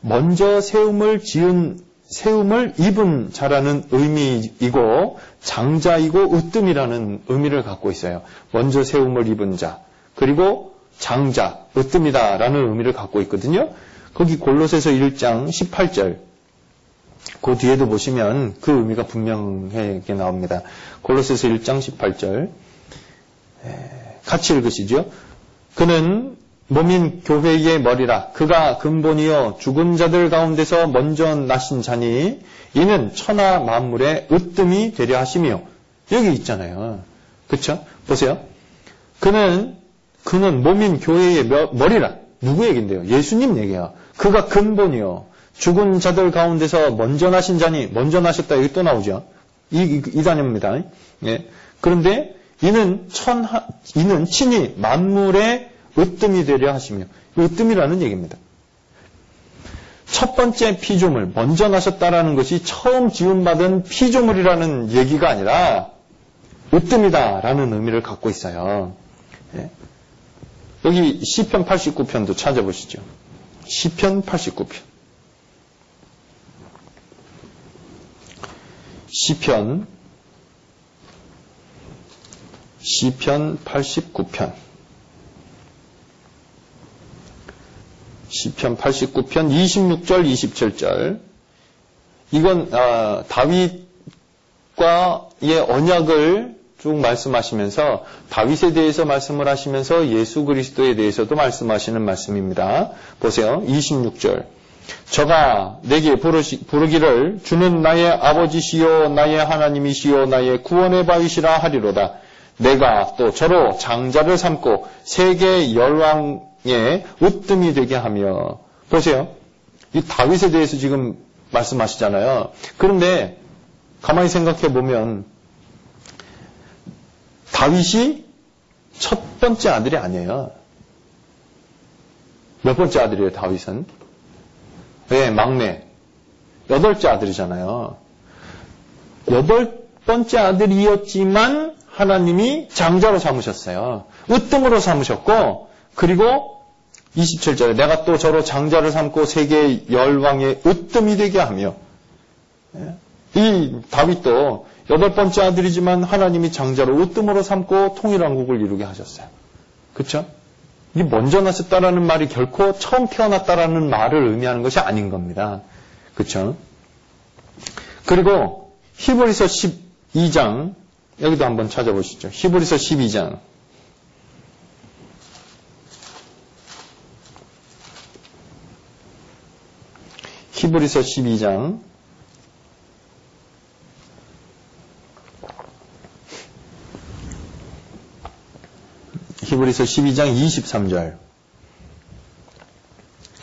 먼저 세움을 지은 세움을 입은 자라는 의미이고 장자이고 으뜸이라는 의미를 갖고 있어요. 먼저 세움을 입은 자, 그리고 장자, 으뜸이다라는 의미를 갖고 있거든요. 거기 골로새서 1장 18절. 그 뒤에도 보시면 그 의미가 분명하게 나옵니다. 골로새서 1장 18절. 같이 읽으시죠. 그는 몸인 교회의 머리라 그가 근본이요 죽은 자들 가운데서 먼저 나신 자니 이는 천하 만물의 으뜸이 되려 하시며 여기 있잖아요. 그렇죠? 보세요. 그는 그는 몸인 교회의 머리라 누구 얘긴데요? 예수님 얘기야. 그가 근본이요 죽은 자들 가운데서 먼저 나신 자니 먼저 나셨다 여기 또 나오죠. 이, 이, 이 단어입니다. 예. 그런데 이는 천하 이는 친히 만물의 으뜸이 되려 하시며 으뜸이라는 얘기입니다. 첫 번째 피조물, 먼저 나셨다라는 것이 처음 지음받은 피조물이라는 얘기가 아니라 으뜸이다라는 의미를 갖고 있어요. 예. 여기 시편 89편도 찾아보시죠. 시편 89편. 시편 시편 89편. 시편 89편 26절 27절 이건 아, 다윗과의 언약을 쭉 말씀하시면서 다윗에 대해서 말씀을 하시면서 예수 그리스도에 대해서도 말씀하시는 말씀입니다. 보세요. 26절. 저가 내게 부르기를 주는 나의 아버지시요 나의 하나님이시요 나의 구원의 바위시라 하리로다. 내가 또 저로 장자를 삼고 세계 열왕 예, 으뜸이 되게 하며 보세요. 이 다윗에 대해서 지금 말씀하시잖아요. 그런데 가만히 생각해 보면 다윗이 첫 번째 아들이 아니에요. 몇 번째 아들이에요, 다윗은? 네, 막내. 여덟째 아들이잖아요. 여덟 번째 아들이었지만 하나님이 장자로 삼으셨어요. 으뜸으로 삼으셨고, 그리고 27절에 내가 또 저로 장자를 삼고 세계 열왕의 으뜸이 되게 하며 예? 이 다윗도 여덟 번째 아들이지만 하나님이 장자로 으뜸으로 삼고 통일왕국을 이루게 하셨어요. 그렇죠? 이 먼저 나셨다라는 말이 결코 처음 태어났다라는 말을 의미하는 것이 아닌 겁니다. 그렇죠? 그리고 히브리서 12장 여기도 한번 찾아보시죠. 히브리서 12장 히브리서 12장 히브리서 12장 23절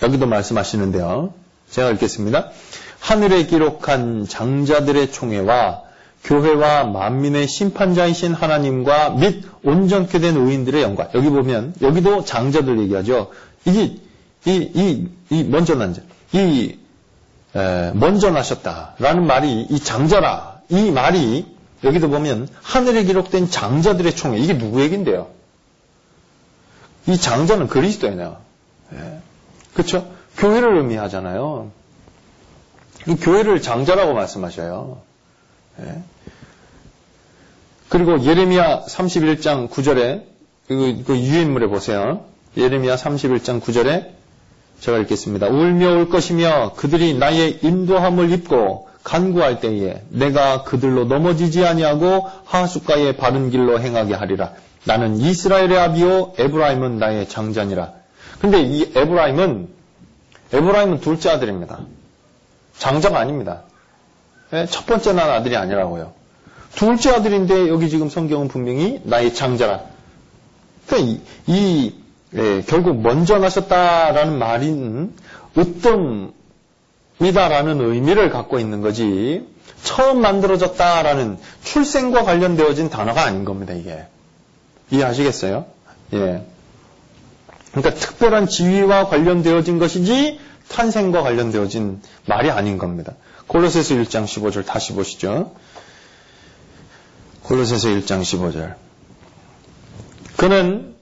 여기도 말씀하시는데요. 제가 읽겠습니다. 하늘에 기록한 장자들의 총회와 교회와 만민의 심판자이신 하나님과 및 온전케 된 의인들의 영광. 여기 보면 여기도 장자들 얘기하죠. 이게 이 이이 먼저 난 자. 이 먼저 나셨다라는 말이 이 장자라 이 말이 여기도 보면 하늘에 기록된 장자들의 총회 이게 누구 얘긴데요? 이 장자는 그리스도예요. 예. 그렇죠? 교회를 의미하잖아요. 이 교회를 장자라고 말씀하셔요. 예. 그리고 예레미야 31장 9절에 그, 그 유인물에 보세요. 예레미야 31장 9절에 제가 읽겠습니다. 울며 울 것이며 그들이 나의 인도함을 입고 간구할 때에 내가 그들로 넘어지지 아니하고 하숫가의 바른 길로 행하게 하리라. 나는 이스라엘의 아비요 에브라임은 나의 장자니라. 근데 이 에브라임은 에브라임은 둘째 아들입니다. 장자가 아닙니다. 네? 첫 번째 난 아들이 아니라고요. 둘째 아들인데 여기 지금 성경은 분명히 나의 장자라. 그러니까 이, 이 예, 결국 먼저 나셨다라는 말인 으뜸이다라는 의미를 갖고 있는 거지 처음 만들어졌다라는 출생과 관련되어진 단어가 아닌 겁니다. 이게 이해하시겠어요? 예. 그러니까 특별한 지위와 관련되어진 것이지 탄생과 관련되어진 말이 아닌 겁니다. 골로새서 1장 15절 다시 보시죠. 골로새서 1장 15절. 그는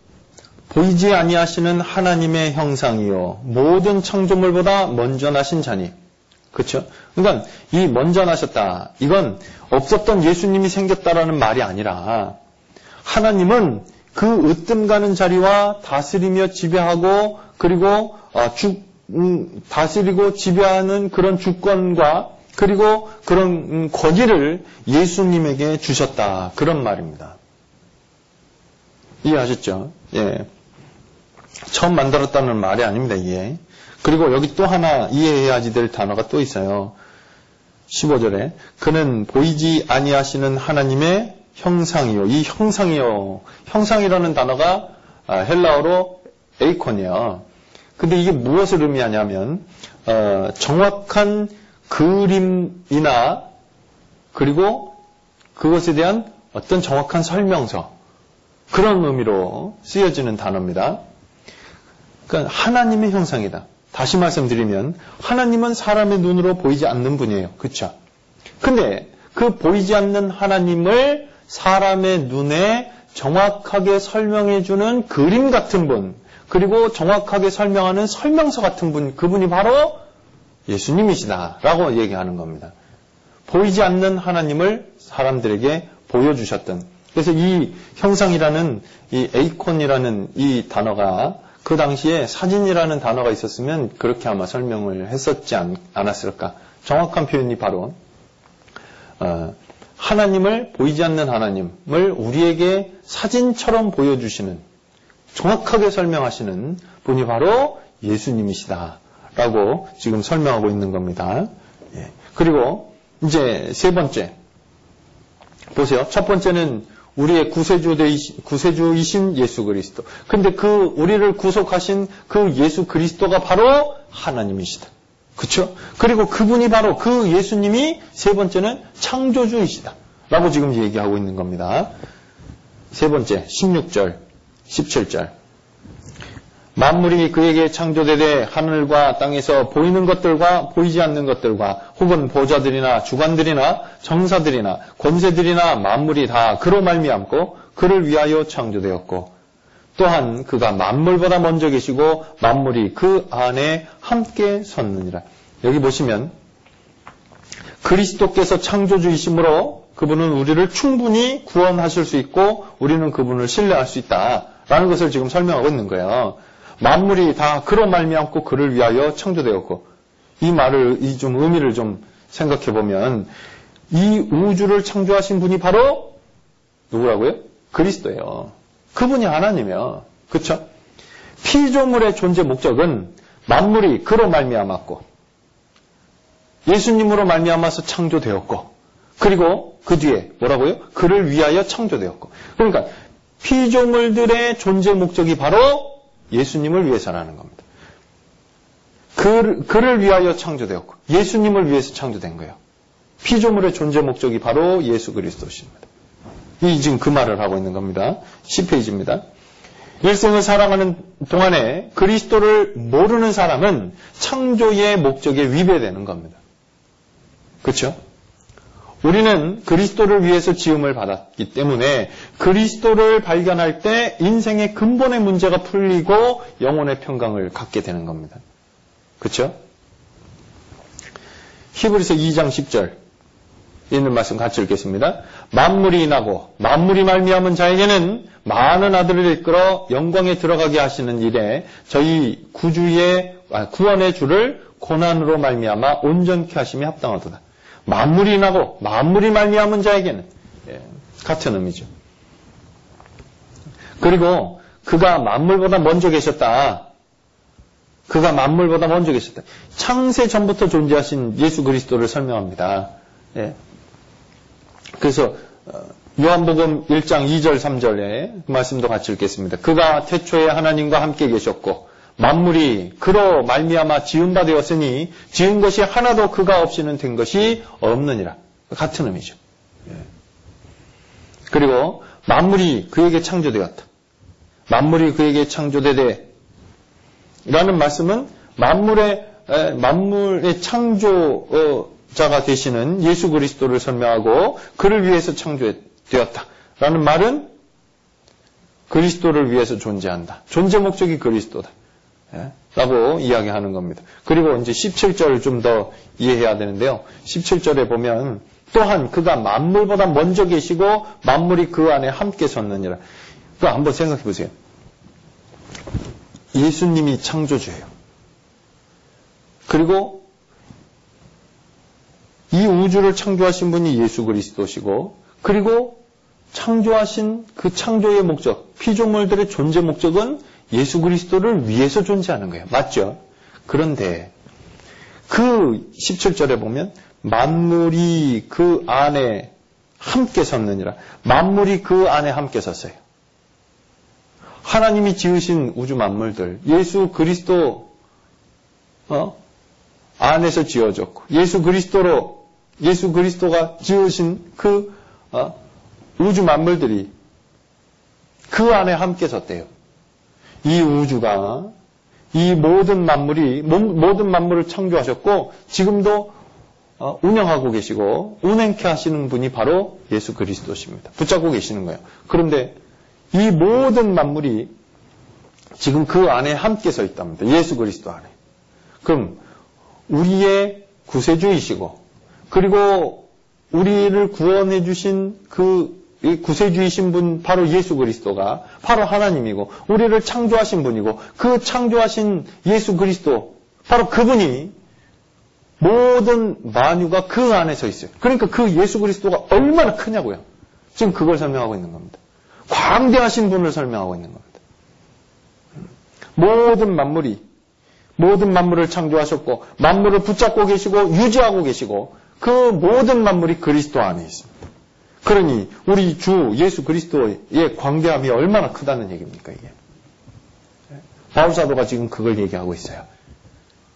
보이지 아니하시는 하나님의 형상이요 모든 창조물보다 먼저 나신 자니 그렇죠? 그러니까 이 먼저 나셨다. 이건 없었던 예수님이 생겼다라는 말이 아니라 하나님은 그 으뜸 가는 자리와 다스리며 지배하고 그리고 어, 주, 음, 다스리고 지배하는 그런 주권과 그리고 그런 음, 권위를 예수님에게 주셨다. 그런 말입니다. 이해하셨죠? 예. 처음 만들었다는 말이 아닙니다, 이해. 그리고 여기 또 하나 이해해야지 될 단어가 또 있어요. 15절에 그는 보이지 아니하시는 하나님의 형상이요. 이 형상이요. 형상이라는 단어가 아, 헬라어로 에이콘이에요. 근데 이게 무엇을 의미하냐면 어, 정확한 그림이나 그리고 그것에 대한 어떤 정확한 설명서 그런 의미로 쓰여지는 단어입니다. 그러니까 하나님의 형상이다. 다시 말씀드리면 하나님은 사람의 눈으로 보이지 않는 분이에요. 그렇죠? 근데 그 보이지 않는 하나님을 사람의 눈에 정확하게 설명해 주는 그림 같은 분, 그리고 정확하게 설명하는 설명서 같은 분, 그분이 바로 예수님이시다라고 얘기하는 겁니다. 보이지 않는 하나님을 사람들에게 보여주셨던. 그래서 이 형상이라는 이 에이콘이라는 이 단어가 그 당시에 사진이라는 단어가 있었으면 그렇게 아마 설명을 했었지 않, 았을까 정확한 표현이 바로 어, 하나님을 보이지 않는 하나님을 우리에게 사진처럼 보여주시는 정확하게 설명하시는 분이 바로 예수님이시다라고 지금 설명하고 있는 겁니다. 예. 그리고 이제 세 번째 보세요. 첫 번째는 우리의 구세주 구세주이신 예수 그리스도. 근데 그 우리를 구속하신 그 예수 그리스도가 바로 하나님이시다. 그렇죠? 그리고 그분이 바로 그 예수님이 세 번째는 창조주이시다. 라고 지금 얘기하고 있는 겁니다. 세 번째 16절, 17절. 만물이 그에게 창조되되 하늘과 땅에서 보이는 것들과 보이지 않는 것들과 혹은 보좌들이나 주관들이나 정사들이나 권세들이나 만물이 다 그로 말미암고 그를 위하여 창조되었고 또한 그가 만물보다 먼저 계시고 만물이 그 안에 함께 섰느니라. 여기 보시면 그리스도께서 창조주이심으로 그분은 우리를 충분히 구원하실 수 있고 우리는 그분을 신뢰할 수 있다라는 것을 지금 설명하고 있는 거예요. 만물이 다 그로 말미암고 그를 위하여 창조되었고 이 말을 이 좀 의미를 좀 생각해 보면 이 우주를 창조하신 분이 바로 누구라고요? 그리스도예요. 그분이 하나님이요. 그렇죠? 피조물의 존재 목적은 만물이 그로 말미암았고 예수님으로 말미암아서 창조되었고 그리고 그 뒤에 뭐라고요? 그를 위하여 창조되었고 그러니까 피조물들의 존재 목적이 바로 예수님을 위해서라는 겁니다. 그, 그를 위하여 창조되었고 예수님을 위해서 창조된 거예요. 피조물의 존재 목적이 바로 예수 그리스도십니다. 이 지금 그 말을 하고 있는 겁니다. 10페이지입니다. 일생을 살아가는 동안에 그리스도를 모르는 사람은 창조의 목적에 위배되는 겁니다. 그렇죠? 우리는 그리스도를 위해서 지음을 받았기 때문에 그리스도를 발견할 때 인생의 근본의 문제가 풀리고 영혼의 평강을 갖게 되는 겁니다. 그렇죠? 히브리서 2장 10절 있는 말씀 같이 읽겠습니다. 만물이 나고 만물이 말미암은 자에게는 많은 아들을 이끌어 영광에 들어가게 하시는 일에 저희 구주의 아, 구원의 주를 고난으로 말미암아 온전케 하심이 합당하도다. 만물이 나고 만물이 말미암은 자에게는 예, 같은 의미죠. 그리고 그가 만물보다 먼저 계셨다. 그가 만물보다 먼저 계셨다. 창세 전부터 존재하신 예수 그리스도를 설명합니다. 예. 그래서 어, 요한복음 1장 2절 3절에 그 말씀도 같이 읽겠습니다. 그가 태초에 하나님과 함께 계셨고 만물이 그로 말미암아 지은 바 되었으니 지은 것이 하나도 그가 없이는 된 것이 없느니라. 같은 의미죠. 예. 그리고 만물이 그에게 창조되었다. 만물이 그에게 창조되되 라는 말씀은 만물의 만물의 창조 자가 되시는 예수 그리스도를 설명하고 그를 위해서 창조되었다. 라는 말은 그리스도를 위해서 존재한다. 존재 목적이 그리스도다. 예? 라고 이야기하는 겁니다. 그리고 이제 17절을 좀 더 이해해야 되는데요. 17절에 보면 또한 그가 만물보다 먼저 계시고 만물이 그 안에 함께 섰느니라. 그 한번 생각해 보세요. 예수님이 창조주예요. 그리고 이 우주를 창조하신 분이 예수 그리스도시고 그리고 창조하신 그 창조의 목적, 피조물들의 존재 목적은 예수 그리스도를 위해서 존재하는 거예요. 맞죠? 그런데 그 17절에 보면 만물이 그 안에 함께 섰느니라. 만물이 그 안에 함께 섰어요. 하나님이 지으신 우주 만물들, 예수 그리스도 어? 안에서 지어졌고, 예수 그리스도로 예수 그리스도가 지으신 그 어? 우주 만물들이 그 안에 함께 섰대요. 이 우주가 이 모든 만물이 모든 만물을 창조하셨고 지금도 어, 운영하고 계시고 운행케 하시는 분이 바로 예수 그리스도십니다. 붙잡고 계시는 거예요. 그런데 이 모든 만물이 지금 그 안에 함께 서 있답니다. 예수 그리스도 안에. 그럼 우리의 구세주이시고 그리고 우리를 구원해 주신 그 구세주이신 분 바로 예수 그리스도가 바로 하나님이고 우리를 창조하신 분이고 그 창조하신 예수 그리스도 바로 그분이 모든 만유가 그 안에 서 있어요. 그러니까 그 예수 그리스도가 얼마나 크냐고요. 지금 그걸 설명하고 있는 겁니다. 광대하신 분을 설명하고 있는 겁니다. 모든 만물이 모든 만물을 창조하셨고 만물을 붙잡고 계시고 유지하고 계시고 그 모든 만물이 그리스도 안에 있습니다. 그러니 우리 주 예수 그리스도의 광대함이 얼마나 크다는 얘기입니까 이게? 바울 사도가 지금 그걸 얘기하고 있어요.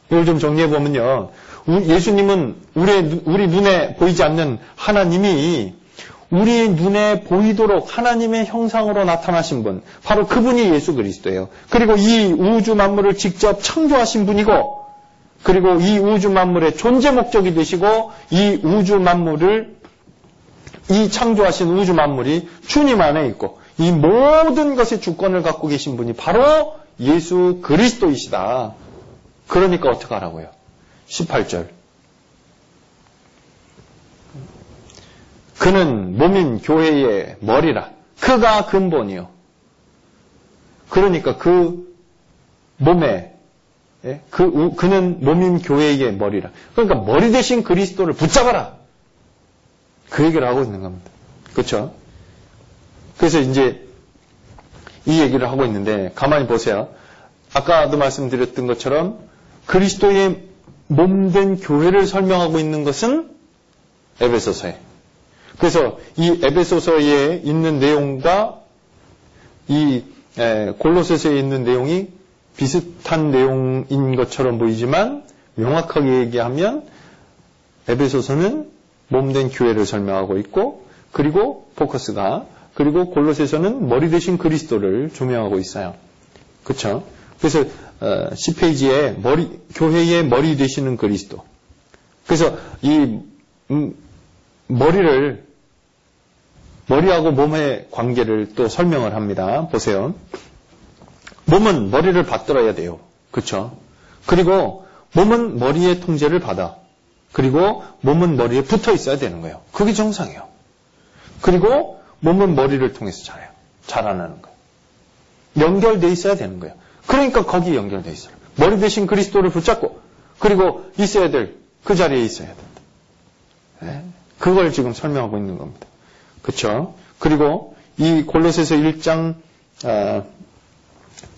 이걸 좀 정리해 보면요, 예수님은 우리 우리 눈에 보이지 않는 하나님이 우리 눈에 보이도록 하나님의 형상으로 나타나신 분, 바로 그분이 예수 그리스도예요. 그리고 이 우주 만물을 직접 창조하신 분이고, 그리고 이 우주 만물의 존재 목적이 되시고, 이 우주 만물을 이 창조하신 우주 만물이 주님 안에 있고 이 모든 것의 주권을 갖고 계신 분이 바로 예수 그리스도이시다. 그러니까 어떻게 하라고요? 18절. 그는 몸인 교회의 머리라. 그가 근본이요. 그러니까 그 몸에 예? 그 그는 몸인 교회의 머리라. 그러니까 머리 대신 그리스도를 붙잡아라. 그 얘기를 하고 있는 겁니다. 그렇죠? 그래서 이제 이 얘기를 하고 있는데 가만히 보세요. 아까도 말씀드렸던 것처럼 그리스도의 몸된 교회를 설명하고 있는 것은 에베소서에. 그래서 이 에베소서에 있는 내용과 이 골로새서에 있는 내용이 비슷한 내용인 것처럼 보이지만 명확하게 얘기하면 에베소서는 몸된 교회를 설명하고 있고 그리고 포커스가 그리고 골로새서는 머리 대신 그리스도를 조명하고 있어요. 그렇죠? 그래서 어, 10페이지에 머리 교회의 머리 되시는 그리스도. 그래서 이 음, 머리를 머리하고 몸의 관계를 또 설명을 합니다. 보세요. 몸은 머리를 받들어야 돼요. 그렇죠? 그리고 몸은 머리의 통제를 받아. 그리고 몸은 머리에 붙어 있어야 되는 거예요. 그게 정상이에요. 그리고 몸은 머리를 통해서 자라요. 자라나는 거예요. 연결돼 있어야 되는 거예요. 그러니까 거기 연결돼 있어요. 머리 대신 그리스도를 붙잡고 그리고 있어야 될 그 자리에 있어야 된다. 네? 그걸 지금 설명하고 있는 겁니다. 그렇죠? 그리고 이 골로새서 1장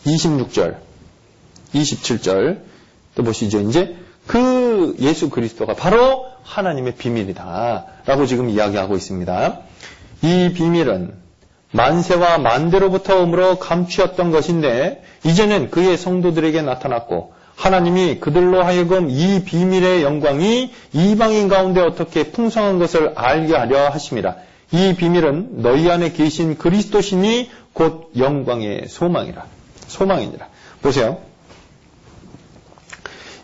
26절, 아, 27절 또 보시죠. 이제 그 예수 그리스도가 바로 하나님의 비밀이다. 라고 지금 이야기하고 있습니다. 이 비밀은 만세와 만대로부터 오므로 감추었던 것인데 이제는 그의 성도들에게 나타났고 하나님이 그들로 하여금 이 비밀의 영광이 이방인 가운데 어떻게 풍성한 것을 알게 하려 하심이라. 이 비밀은 너희 안에 계신 그리스도신이 곧 영광의 소망이라. 소망이니라. 보세요.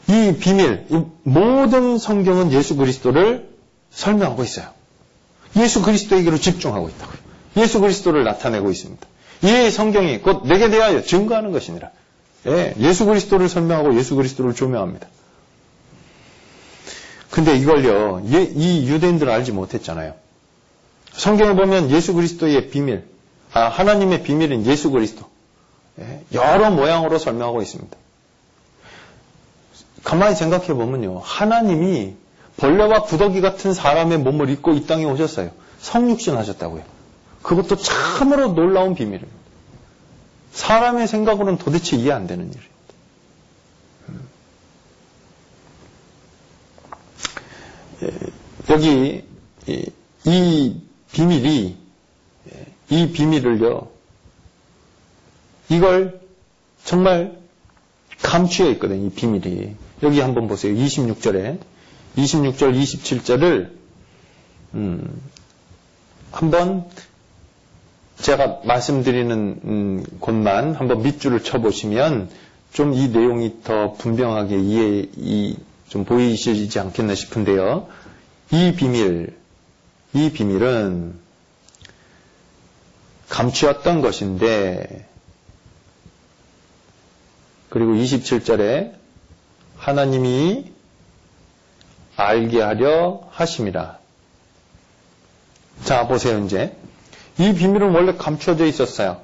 이 비밀, 이 모든 성경은 예수 그리스도를 설명하고 있어요. 예수 그리스도에게로 집중하고 있다고요. 예수 그리스도를 나타내고 있습니다. 이 성경이 곧 내게 대하여 증거하는 것이니라. 예, 예수 그리스도를 설명하고 예수 그리스도를 조명합니다. 근데 이걸요, 예, 이 유대인들은 알지 못했잖아요. 성경에 보면 예수 그리스도의 비밀, 아, 하나님의 비밀인 예수 그리스도, 예, 여러 모양으로 설명하고 있습니다. 가만히 생각해 보면요, 하나님이 벌레와 구더기 같은 사람의 몸을 입고 이 땅에 오셨어요. 성육신 하셨다고요. 그것도 참으로 놀라운 비밀입니다. 사람의 생각으로는 도대체 이해 안 되는 일입니다. 음. 예, 여기 이 비밀이 예, 이 비밀을요 이걸 정말 감추어 있거든요 이 비밀이. 여기 한번 보세요. 26절에. 26절 27절을 음, 한번 제가 말씀드리는 음, 곳만 한번 밑줄을 쳐보시면 좀 이 내용이 더 분명하게 이해, 이, 좀 보이시지 않겠나 싶은데요. 이 비밀, 이 비밀은 감추었던 것인데, 그리고 27절에 하나님이 알게 하려 하심이라. 자, 보세요, 이제. 이 비밀은 원래 감춰져 있었어요.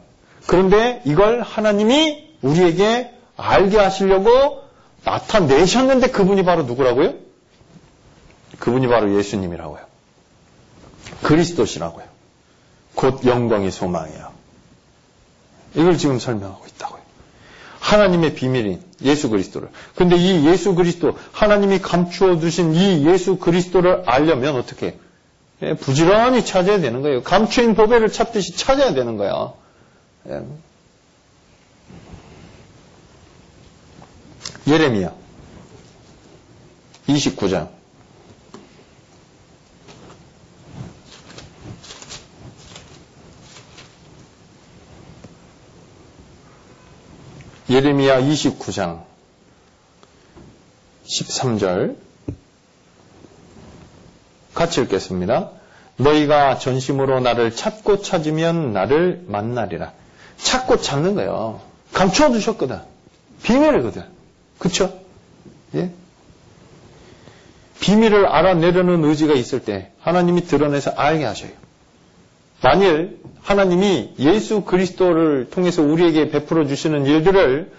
그런데 이걸 하나님이 우리에게 알게 하시려고 나타내셨는데 그분이 바로 누구라고요? 그분이 바로 예수님이라고요. 그리스도시라고요. 곧 영광의 소망이에요. 이걸 지금 설명하고 있다고요. 하나님의 비밀인 예수 그리스도를. 근데 이 예수 그리스도, 하나님이 감추어 두신 이 예수 그리스도를 알려면 어떻게? 예, 부지런히 찾아야 되는 거예요. 감추인 보배를 찾듯이 찾아야 되는 거야. 예. 예레미야 29장 예레미야 29장 13절 같이 읽겠습니다. 너희가 전심으로 나를 찾고 찾으면 나를 만나리라. 찾고 찾는 거예요. 감추어 두셨거든. 비밀이거든. 그쵸? 예? 비밀을 알아내려는 의지가 있을 때 하나님이 드러내서 알게 하셔요. 만일 하나님이 예수 그리스도를 통해서 우리에게 베풀어 주시는 일들을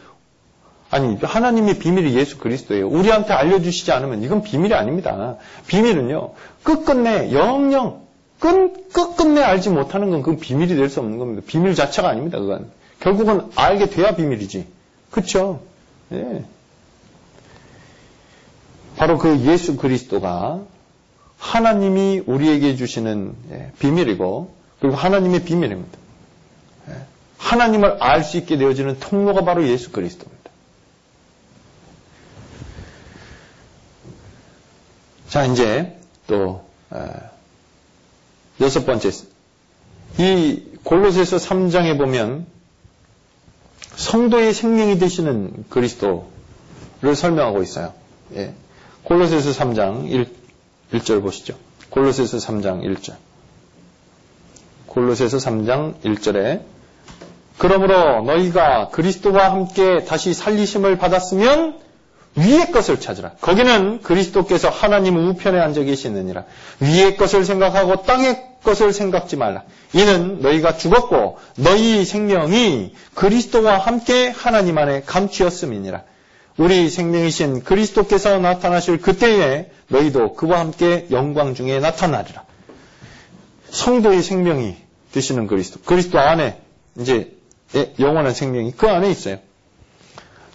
아니, 하나님의 비밀이 예수 그리스도예요. 우리한테 알려주시지 않으면 이건 비밀이 아닙니다. 비밀은요, 끝끝내, 영영, 끝, 끝끝내 알지 못하는 건 그건 비밀이 될 수 없는 겁니다. 비밀 자체가 아닙니다, 그건. 결국은 알게 돼야 비밀이지. 그쵸? 예. 바로 그 예수 그리스도가 하나님이 우리에게 주시는 예, 비밀이고, 그리고 하나님의 비밀입니다. 예. 하나님을 알 수 있게 되어지는 통로가 바로 예수 그리스도입니다. 자, 이제 또 여섯 번째 이 골로새서 3장에 보면 성도의 생명이 되시는 그리스도를 설명하고 있어요. 예. 골로새서 3장 1, 1절 보시죠. 골로새서 3장 1절. 골로새서 3장 1절에 그러므로 너희가 그리스도와 함께 다시 살리심을 받았으면 위의 것을 찾으라. 거기는 그리스도께서 하나님 우편에 앉아 계시느니라. 위의 것을 생각하고 땅의 것을 생각지 말라. 이는 너희가 죽었고 너희 생명이 그리스도와 함께 하나님 안에 감추었음이니라. 우리 생명이신 그리스도께서 나타나실 그때에 너희도 그와 함께 영광 중에 나타나리라. 성도의 생명이 되시는 그리스도. 그리스도 안에 이제 영원한 생명이 그 안에 있어요.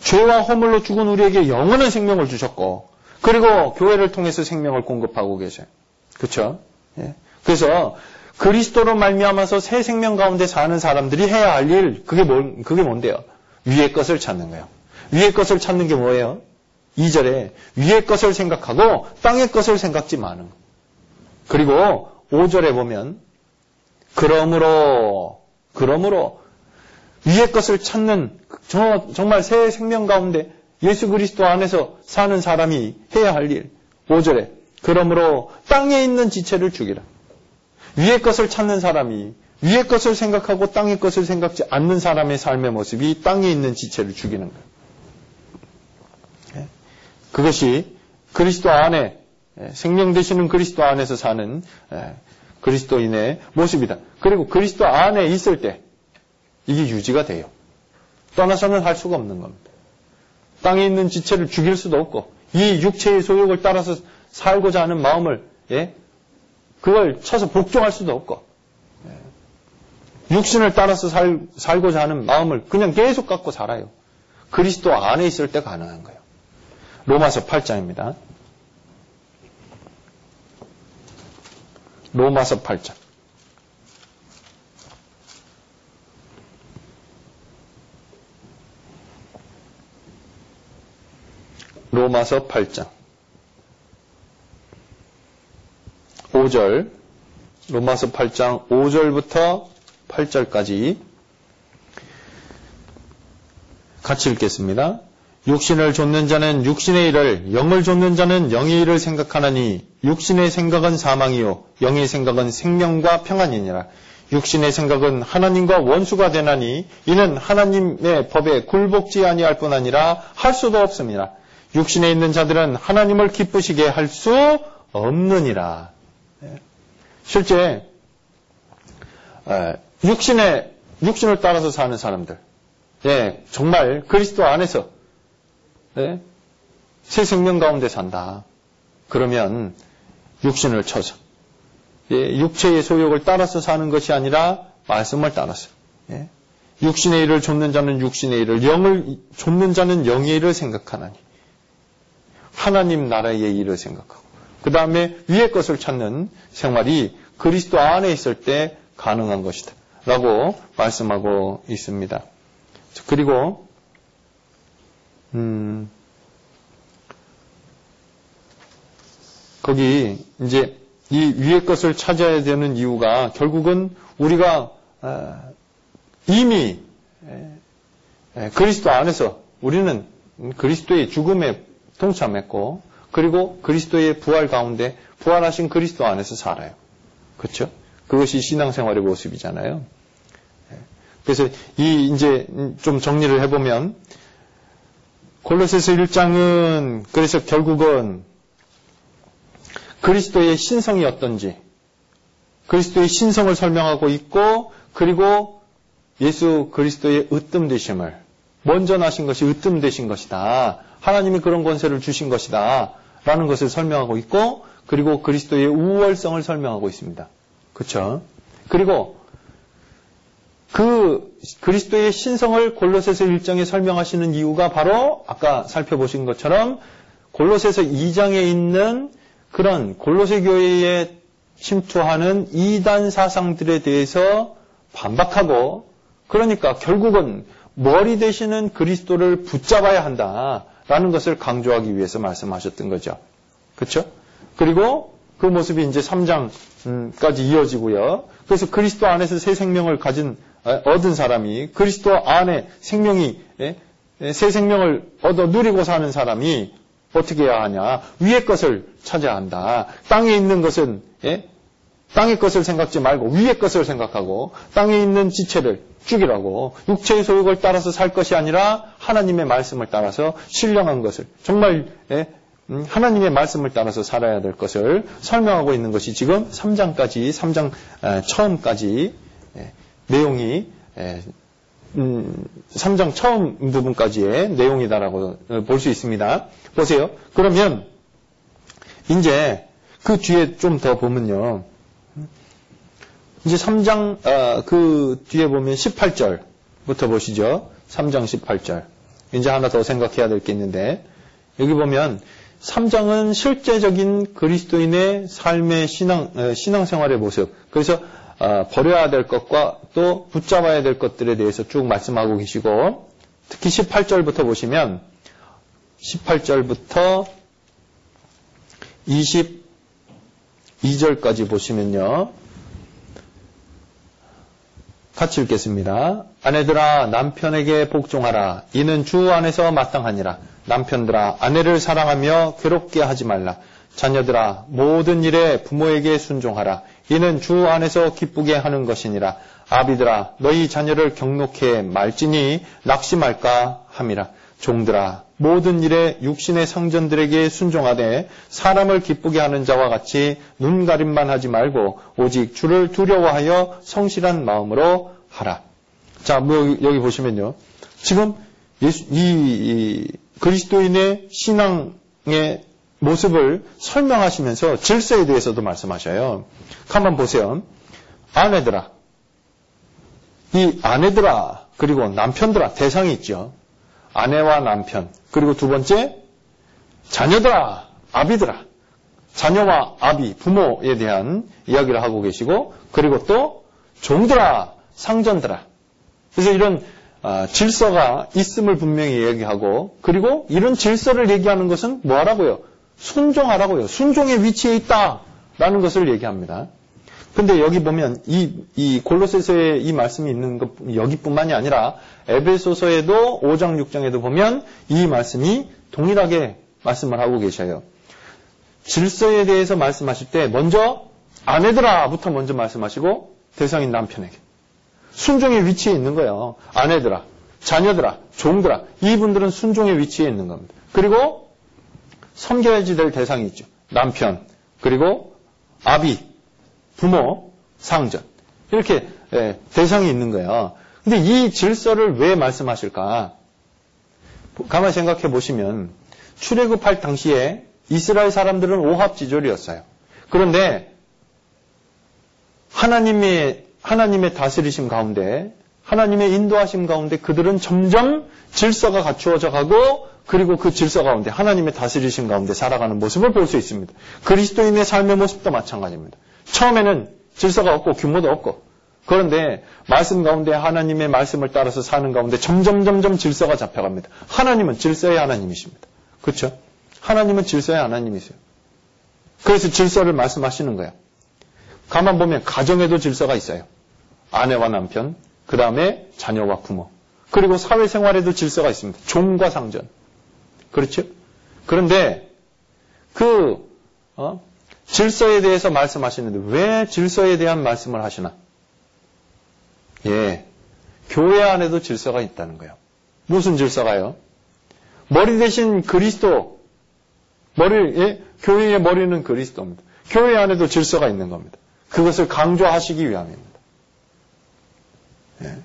죄와 허물로 죽은 우리에게 영원한 생명을 주셨고 그리고 교회를 통해서 생명을 공급하고 계셔요. 그렇죠? 예. 그래서 그리스도로 말미암아서 새 생명 가운데 사는 사람들이 해야 할 일 그게 뭘 그게 뭔데요? 위의 것을 찾는 거예요. 위의 것을 찾는 게 뭐예요? 2절에 위의 것을 생각하고 땅의 것을 생각지 마는 거. 그리고 5절에 보면 그러므로 그러므로 위의 것을 찾는 저, 정말 새 생명 가운데 예수 그리스도 안에서 사는 사람이 해야 할 일. 5절에 그러므로 땅에 있는 지체를 죽이라. 위의 것을 찾는 사람이 위의 것을 생각하고 땅의 것을 생각지 않는 사람의 삶의 모습이 땅에 있는 지체를 죽이는 거예요. 그것이 그리스도 안에 생명 되시는 그리스도 안에서 사는 그리스도인의 모습이다. 그리고 그리스도 안에 있을 때 이게 유지가 돼요. 떠나서는 할 수가 없는 겁니다. 땅에 있는 지체를 죽일 수도 없고 이 육체의 소욕을 따라서 살고자 하는 마음을 예? 그걸 쳐서 복종할 수도 없고 예. 육신을 따라서 살, 살고자 하는 마음을 그냥 계속 갖고 살아요. 그리스도 안에 있을 때 가능한 거예요. 로마서 8장입니다. 로마서 8장. 로마서 8장. 5절. 로마서 8장 5절부터 8절까지 같이 읽겠습니다. 육신을 좇는 자는 육신의 일을, 영을 좇는 자는 영의 일을 생각하나니 육신의 생각은 사망이요 영의 생각은 생명과 평안이니라. 육신의 생각은 하나님과 원수가 되나니 이는 하나님의 법에 굴복지 아니할 뿐 아니라 할 수도 없습니다. 육신에 있는 자들은 하나님을 기쁘시게 할 수 없느니라. 예. 실제 육신의 육신을 따라서 사는 사람들, 예, 정말 그리스도 안에서 네? 새 생명 가운데 산다. 그러면 육신을 쳐서 예, 육체의 소욕을 따라서 사는 것이 아니라 말씀을 따라서 예, 육신의 일을 좇는 자는 육신의 일을 영을 좇는 자는 영의 일을 생각하나니 하나님 나라의 일을 생각하고 그 다음에 위의 것을 찾는 생활이 그리스도 안에 있을 때 가능한 것이다. 라고 말씀하고 있습니다. 그리고 음, 거기 이제 이 위의 것을 찾아야 되는 이유가 결국은 우리가 아, 이미 그리스도 안에서 우리는 그리스도의 죽음에 동참했고 그리고 그리스도의 부활 가운데 부활하신 그리스도 안에서 살아요. 그렇죠? 그것이 신앙생활의 모습이잖아요. 그래서 이 이제 좀 정리를 해보면 골로새서 1장은 그래서 결국은 그리스도의 신성이 어떤지 그리스도의 신성을 설명하고 있고 그리고 예수 그리스도의 으뜸 되심을 먼저 나신 것이 으뜸 되신 것이다. 하나님이 그런 권세를 주신 것이다. 라는 것을 설명하고 있고 그리고 그리스도의 우월성을 설명하고 있습니다. 그렇죠? 그리고 그 그리스도의 신성을 골로새서 1장에 설명하시는 이유가 바로 아까 살펴보신 것처럼 골로새서 2장에 있는 그런 골로새 교회에 침투하는 이단 사상들에 대해서 반박하고 그러니까 결국은 머리 되시는 그리스도를 붙잡아야 한다라는 것을 강조하기 위해서 말씀하셨던 거죠. 그렇죠? 그리고 그 모습이 이제 3장까지 이어지고요. 그래서 그리스도 안에서 새 생명을 가진 얻은 사람이 그리스도 안에 생명이 예? 예, 새 생명을 얻어 누리고 사는 사람이 어떻게 해야 하냐? 위의 것을 찾아야 한다. 땅에 있는 것은 예? 땅의 것을 생각지 말고 위의 것을 생각하고 땅에 있는 지체를 죽이라고 육체의 소욕을 따라서 살 것이 아니라 하나님의 말씀을 따라서 신령한 것을 정말 음, 하나님의 말씀을 따라서 살아야 될 것을 설명하고 있는 것이 지금 3장까지 3장 처음까지 내용이 3장 음, 처음 부분까지의 내용이다라고 볼 수 있습니다. 보세요. 그러면 이제 그 뒤에 좀 더 보면요. 이제 3장 아, 그 뒤에 보면 18절부터 보시죠. 3장 18절. 이제 하나 더 생각해야 될 게 있는데 여기 보면 3장은 실제적인 그리스도인의 삶의 신앙 신앙생활의 모습. 그래서 어, 버려야 될 것과 또 붙잡아야 될 것들에 대해서 쭉 말씀하고 계시고 특히 18절부터 보시면 18절부터 22절까지 보시면요. 같이 읽겠습니다. 아내들아 남편에게 복종하라. 이는 주 안에서 마땅하니라. 남편들아 아내를 사랑하며 괴롭게 하지 말라. 자녀들아 모든 일에 부모에게 순종하라. 이는 주 안에서 기쁘게 하는 것이니라. 아비들아 너희 자녀를 경록해 말지니 낙심할까 함이라. 종들아 모든 일에 육신의 상전들에게 순종하되 사람을 기쁘게 하는 자와 같이 눈 가림만 하지 말고 오직 주를 두려워하여 성실한 마음으로 하라. 자, 뭐 여기 보시면요. 지금 예수, 이, 이 그리스도인의 신앙의 모습을 설명하시면서 질서에 대해서도 말씀하셔요. 한번 보세요. 아내들아. 이 아내들아, 그리고 남편들아, 대상이 있죠. 아내와 남편. 그리고 두 번째, 자녀들아, 아비들아. 자녀와 아비, 부모에 대한 이야기를 하고 계시고, 그리고 또 종들아, 상전들아. 그래서 이런 아, 질서가 있음을 분명히 얘기하고, 그리고 이런 질서를 얘기하는 것은 뭐 하라고요? 순종하라고요. 순종의 위치에 있다라는 것을 얘기합니다. 근데 여기 보면 이, 이 골로새서에 이 말씀이 있는 것 여기뿐만이 아니라 에베소서에도 5장 6장에도 보면 이 말씀이 동일하게 말씀을 하고 계셔요. 질서에 대해서 말씀하실 때 먼저 아내들아부터 먼저 말씀하시고 대상인 남편에게 순종의 위치에 있는 거예요. 아내들아, 자녀들아, 종들아 이분들은 순종의 위치에 있는 겁니다. 그리고 섬겨야지 될 대상이 있죠. 남편 그리고 아비 부모, 상전. 이렇게 예, 대상이 있는 거예요. 근데 이 질서를 왜 말씀하실까? 가만히 생각해 보시면 출애굽할 당시에 이스라엘 사람들은 오합지졸이었어요. 그런데 하나님의 하나님의 다스리심 가운데 하나님의 인도하심 가운데 그들은 점점 질서가 갖추어져 가고 그리고 그 질서 가운데 하나님의 다스리심 가운데 살아가는 모습을 볼 수 있습니다. 그리스도인의 삶의 모습도 마찬가지입니다. 처음에는 질서가 없고 규모도 없고 그런데 말씀 가운데 하나님의 말씀을 따라서 사는 가운데 점점 점점 질서가 잡혀갑니다. 하나님은 질서의 하나님이십니다. 그렇죠? 하나님은 질서의 하나님이세요. 그래서 질서를 말씀하시는 거예요. 가만 보면 가정에도 질서가 있어요. 아내와 남편, 그 다음에 자녀와 부모, 그리고 사회생활에도 질서가 있습니다. 종과 상전. 그렇죠? 그런데 그 어? 질서에 대해서 말씀하시는데 왜 질서에 대한 말씀을 하시나? 예. 교회 안에도 질서가 있다는 거예요. 무슨 질서가요? 머리 대신 그리스도, 머리, 예? 교회의 머리는 그리스도입니다. 교회 안에도 질서가 있는 겁니다. 그것을 강조하시기 위함입니다. 예.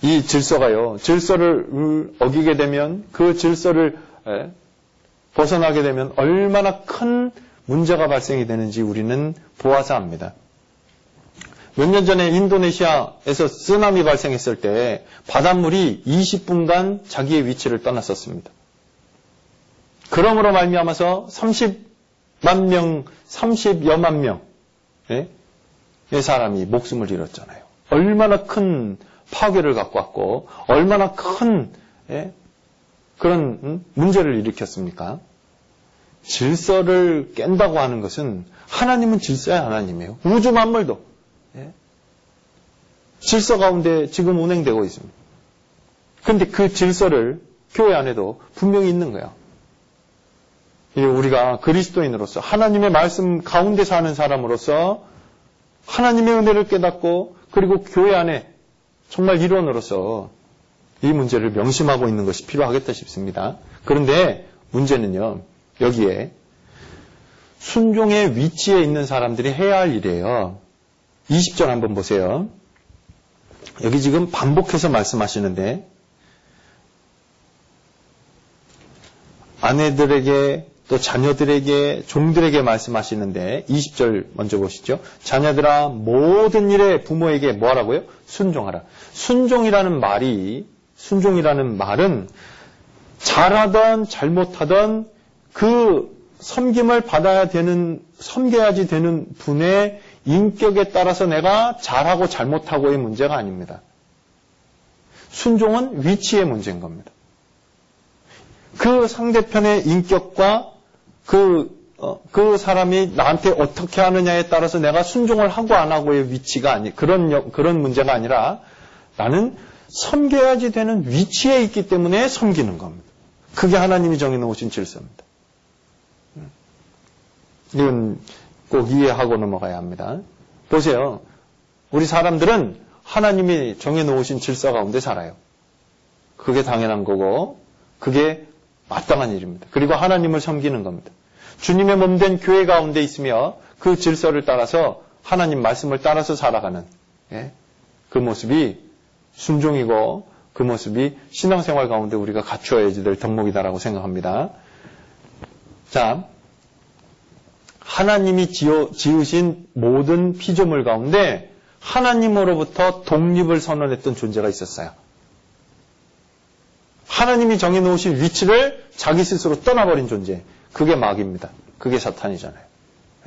이 질서가요, 질서를 어기게 되면 그 질서를 예? 벗어나게 되면 얼마나 큰 문제가 발생이 되는지 우리는 보아서 압니다. 몇 년 전에 인도네시아에서 쓰나미 발생했을 때 바닷물이 20분간 자기의 위치를 떠났었습니다. 그러므로 말미암아서 30만 명, 30여만 명의 사람이 목숨을 잃었잖아요. 얼마나 큰 파괴를 갖고 왔고 얼마나 큰 예, 그런 문제를 일으켰습니까? 질서를 깬다고 하는 것은 하나님은 질서의 하나님이에요. 우주 만물도 예? 질서 가운데 지금 운행되고 있습니다. 그런데 그 질서를 교회 안에도 분명히 있는 거야. 우리가 그리스도인으로서 하나님의 말씀 가운데 사는 사람으로서 하나님의 은혜를 깨닫고 그리고 교회 안에 정말 일원으로서 이 문제를 명심하고 있는 것이 필요하겠다 싶습니다. 그런데 문제는요. 여기에 순종의 위치에 있는 사람들이 해야 할 일이에요. 20절 한번 보세요. 여기 지금 반복해서 말씀하시는데 아내들에게 또 자녀들에게 종들에게 말씀하시는데 20절 먼저 보시죠. 자녀들아 모든 일에 부모에게 뭐 하라고요? 순종하라. 순종이라는 말이 순종이라는 말은 잘하던 잘못하던 그 섬김을 받아야 되는, 섬겨야지 되는 분의 인격에 따라서 내가 잘하고 잘못하고의 문제가 아닙니다. 순종은 위치의 문제인 겁니다. 그 상대편의 인격과 그, 어, 그 사람이 나한테 어떻게 하느냐에 따라서 내가 순종을 하고 안 하고의 위치가 아니, 그런, 그런 문제가 아니라 나는 섬겨야지 되는 위치에 있기 때문에 섬기는 겁니다. 그게 하나님이 정해놓으신 질서입니다. 이건 꼭 이해하고 넘어가야 합니다. 보세요. 우리 사람들은 하나님이 정해놓으신 질서 가운데 살아요. 그게 당연한 거고, 그게 마땅한 일입니다. 그리고 하나님을 섬기는 겁니다. 주님의 몸된 교회 가운데 있으며 그 질서를 따라서 하나님 말씀을 따라서 살아가는 예? 그 모습이 순종이고 그 모습이 신앙생활 가운데 우리가 갖추어야지 될 덕목이다라고 생각합니다. 자, 하나님이 지어, 지으신 모든 피조물 가운데 하나님으로부터 독립을 선언했던 존재가 있었어요. 하나님이 정해놓으신 위치를 자기 스스로 떠나버린 존재. 그게 마귀입니다. 그게 사탄이잖아요.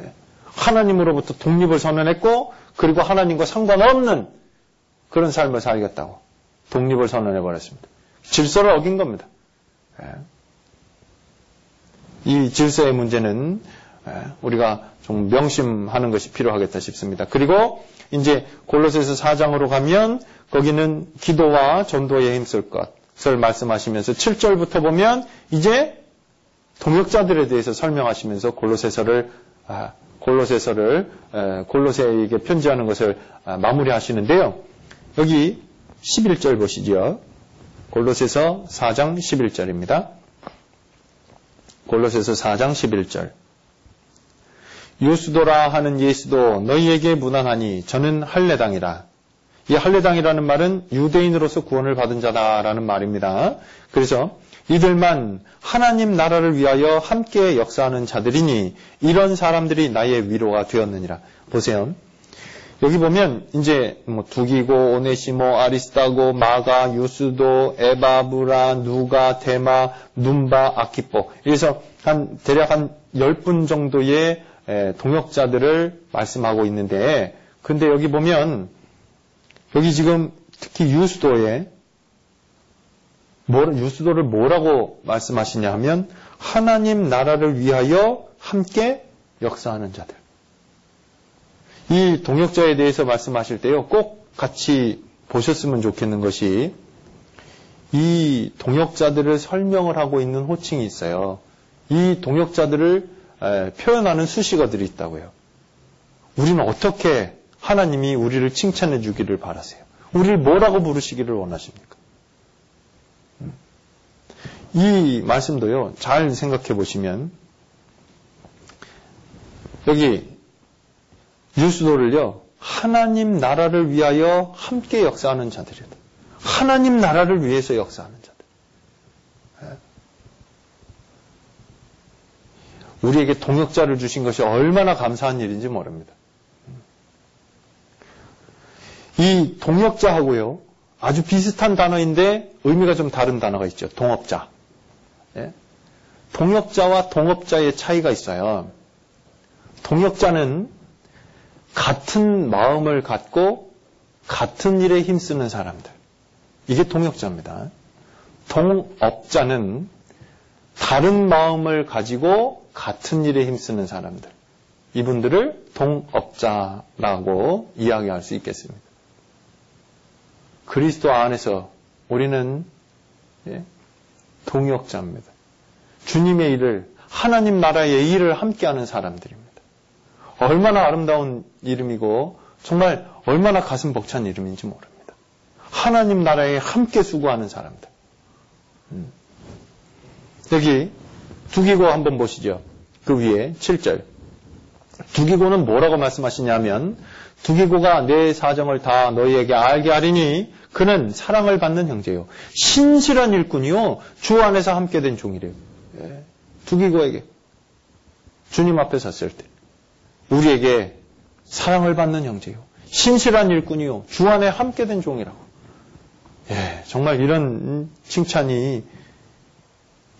예. 하나님으로부터 독립을 선언했고, 그리고 하나님과 상관없는 그런 삶을 살겠다고 독립을 선언해 버렸습니다. 질서를 어긴 겁니다. 예. 이 질서의 문제는 예, 우리가 좀 명심하는 것이 필요하겠다 싶습니다. 그리고 이제 골로새서 4장으로 가면 거기는 기도와 전도에 힘쓸 것을 말씀하시면서 7절부터 보면 이제 동역자들에 대해서 설명하시면서 골로새서를 아, 골로새서를 골로새에게 편지하는 것을 아, 마무리하시는데요. 여기 11절 보시죠. 골로새서 4장 11절입니다. 골로새서 4장 11절. 요수도라 하는 예수도 너희에게 무난하니 저는 할례당이라. 이 할례당이라는 말은 유대인으로서 구원을 받은 자다라는 말입니다. 그래서 이들만 하나님 나라를 위하여 함께 역사하는 자들이니 이런 사람들이 나의 위로가 되었느니라. 보세요. 여기 보면 이제 뭐 두기고 오네시모 아리스타고 마가 유스도 에바브라 누가 데마 눈바 아키포 그래서 한 대략 한 10분 정도의 동역자들을 말씀하고 있는데 근데 여기 보면 여기 지금 특히 유스도에 유스도를 뭐라고 말씀하시냐 하면 하나님 나라를 위하여 함께 역사하는 자들. 이 동역자에 대해서 말씀하실 때요, 꼭 같이 보셨으면 좋겠는 것이 이 동역자들을 설명을 하고 있는 호칭이 있어요. 이 동역자들을 표현하는 수식어들이 있다고요. 우리는 어떻게 하나님이 우리를 칭찬해 주기를 바라세요? 우리를 뭐라고 부르시기를 원하십니까? 음. 이 말씀도요, 잘 생각해 보시면, 여기 유수도를요, 하나님 나라를 위하여 함께 역사하는 자들이다. 하나님 나라를 위해서 역사하는 자들. 예. 우리에게 동역자를 주신 것이 얼마나 감사한 일인지 모릅니다. 이 동역자하고요, 아주 비슷한 단어인데 의미가 좀 다른 단어가 있죠. 동업자. 예? 동역자와 동업자의 차이가 있어요. 동역자는 같은 마음을 갖고 같은 일에 힘쓰는 사람들. 이게 동역자입니다. 동업자는 다른 마음을 가지고 같은 일에 힘쓰는 사람들. 이분들을 동업자라고 이야기할 수 있겠습니다. 그리스도 안에서 우리는 예, 동역자입니다. 주님의 일을, 하나님 나라의 일을 함께하는 사람들입니다. 얼마나 아름다운 이름이고 정말 얼마나 가슴 벅찬 이름인지 모릅니다. 하나님 나라에 함께 수고하는 사람들. 음. 여기 두기고 한번 보시죠. 그 위에 7절. 두기고는 뭐라고 말씀하시냐면 두기고가 내 사정을 다 너희에게 알게 하리니 그는 사랑을 받는 형제요. 신실한 일꾼이요. 주 안에서 함께 된 종이래요. 예. 두기고에게 주님 앞에 섰을 때 우리에게 사랑을 받는 형제요. 신실한 일꾼이요. 주 안에 함께 된 종이라고. 예, 정말 이런 칭찬이,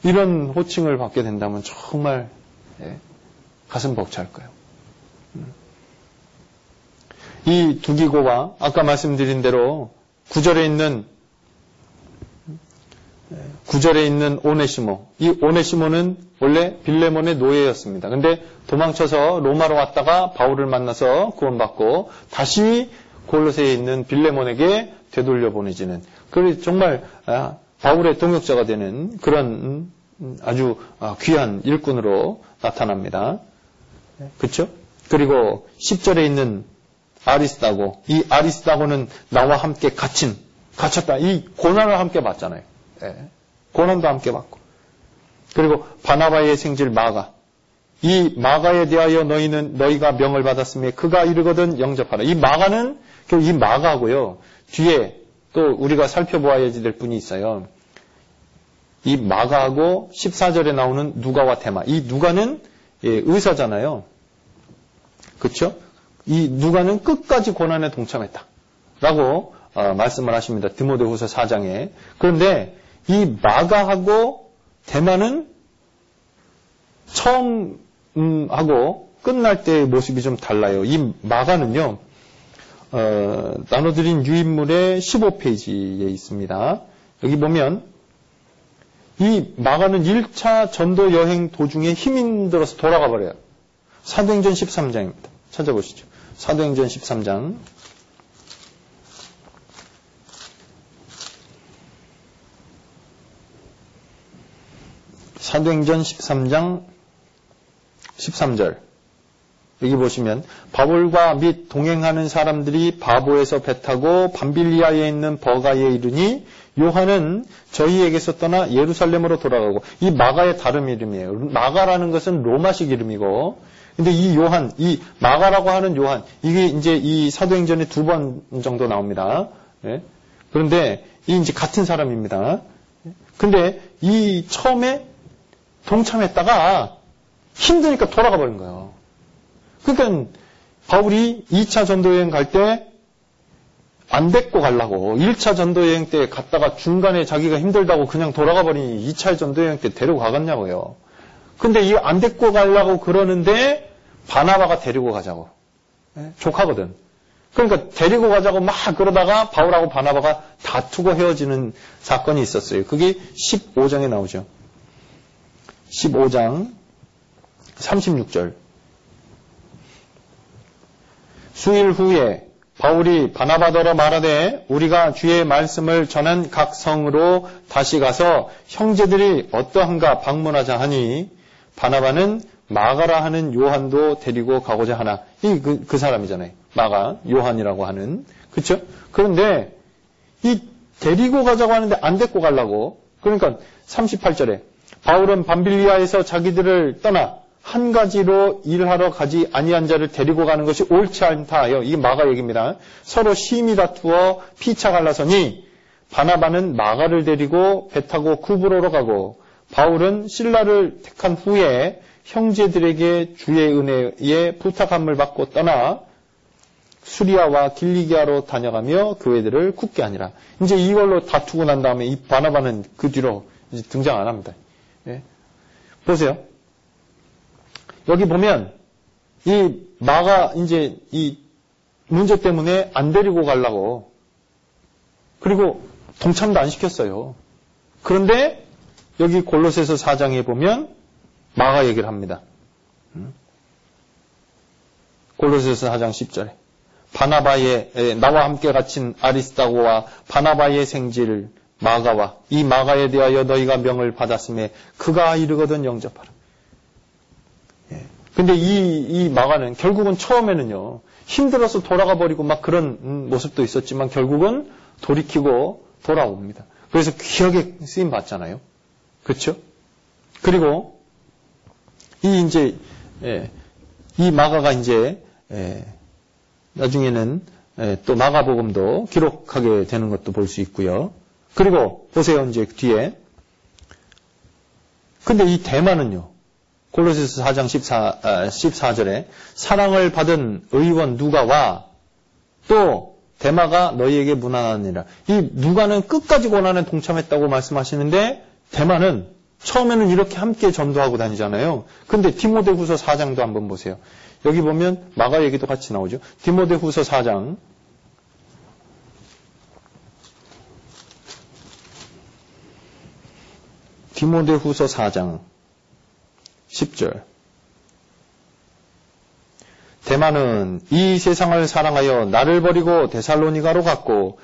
이런 호칭을 받게 된다면 정말, 예, 가슴 벅찰 거예요. 음. 이 두기고와 아까 말씀드린 대로 구절에 있는 구절에 있는 오네시모. 이 오네시모는 원래 빌레몬의 노예였습니다. 근데 도망쳐서 로마로 왔다가 바울을 만나서 구원받고 다시 골로새에 있는 빌레몬에게 되돌려 보내지는 그 정말 아, 바울의 동역자가 되는 그런 음, 아주 아, 귀한 일꾼으로 나타납니다. 그렇죠? 그리고 10절에 있는 아리스다고 이 아리스다고는 나와 함께 갇힌 갇혔다 이 고난을 함께 받잖아요. 예. 고난도 함께 받고 그리고 바나바의 생질 마가. 이 마가에 대하여 너희는 너희가 명을 받았으며 그가 이르거든 영접하라. 이 마가는 이 마가고요. 뒤에 또 우리가 살펴보아야 될 분이 있어요. 이 마가하고 14절에 나오는 누가와 테마. 이 누가는 예, 의사잖아요. 그렇죠? 이 누가는 끝까지 고난에 동참했다. 라고 어, 말씀을 하십니다. 디모데후서 4장에. 그런데 이 마가하고 대만은 처음하고 끝날 때의 모습이 좀 달라요. 이 마가는요, 어, 나눠드린 유인물의 15페이지에 있습니다. 여기 보면 이 마가는 1차 전도 여행 도중에 힘이 들어서 돌아가 버려요. 사도행전 13장입니다. 찾아보시죠. 사도행전 13장. 사도행전 13장 13절. 여기 보시면 바울과 및 동행하는 사람들이 바보에서 배 타고 밤빌리아에 있는 버가에 이르니 요한은 저희에게서 떠나 예루살렘으로 돌아가고 이 마가의 다른 이름이에요. 마가라는 것은 로마식 이름이고 근데 이 요한, 이 마가라고 하는 요한 이게 이제 이 사도행전에 두 번 정도 나옵니다. 네? 그런데 이 이제 같은 사람입니다. 근데 이 처음에 동참했다가 힘드니까 돌아가 버린 거예요. 그러니까 바울이 2차 전도여행 갈 때 안 데리고 가려고 1차 전도여행 때 갔다가 중간에 자기가 힘들다고 그냥 돌아가 버리니 2차 전도여행 때 데리고 가겠냐고요. 근데 이 안 데리고 가려고 그러는데 바나바가 데리고 가자고. 네? 조카거든. 그러니까 데리고 가자고 막 그러다가 바울하고 바나바가 다투고 헤어지는 사건이 있었어요. 그게 15장에 나오죠. 15장 36절. 수일 후에 바울이 바나바더러 말하되 우리가 주의 말씀을 전한 각 성으로 다시 가서 형제들이 어떠한가 방문하자 하니 바나바는 마가라 하는 요한도 데리고 가고자 하나. 이그 그 사람이잖아요. 마가 요한이라고 하는 그렇죠? 그런데 이 데리고 가자고 하는데 안 데리고 가려고 그러니까 38절에 바울은 밤빌리아에서 자기들을 떠나 한 가지로 일하러 가지 아니한 자를 데리고 가는 것이 옳지 않다 하여 이게 마가 얘기입니다. 서로 심히 다투어 피차 갈라서니 바나바는 마가를 데리고 배 타고 쿠브로로 가고 바울은 신라를 택한 후에 형제들에게 주의 은혜에 부탁함을 받고 떠나 수리아와 길리기아로 다녀가며 교회들을 굳게 하니라. 이제 이걸로 다투고 난 다음에 이 바나바는 그 뒤로 등장 안 합니다. 예. 보세요. 여기 보면 이 마가 이제 이 문제 때문에 안 데리고 가려고 그리고 동참도 안 시켰어요. 그런데 여기 골로새서 4장에 보면 마가 얘기를 합니다. 음? 골로새서 4장 10절에 바나바의 나와 함께 갇힌 아리스타고와 바나바의 생질 마가와 이 마가에 대하여 너희가 명을 받았음에 그가 이르거든 영접하라. 예. 근데 이, 이 마가는 결국은 처음에는요, 힘들어서 돌아가 버리고 막 그런 음, 모습도 있었지만 결국은 돌이키고 돌아옵니다. 그래서 귀하게 쓰임 받잖아요. 그렇죠? 그리고 이 이제 예, 이 마가가 이제 예, 나중에는 예, 또 마가복음도 기록하게 되는 것도 볼 수 있고요. 그리고 보세요, 이제 뒤에. 근데 이 대만은요, 골로새서 4장 14, 14절에 사랑을 받은 의원 누가와 또 대마가 너희에게 무난하니라. 이 누가는 끝까지 고난에 동참했다고 말씀하시는데 대마는 처음에는 이렇게 함께 전도하고 다니잖아요. 근데 디모데후서 4장도 한번 보세요. 여기 보면 마가 얘기도 같이 나오죠. 디모데후서 4장 디모데후서 4장 10절. 대만은 이 세상을 사랑하여 나를 버리고 데살로니가로 갔고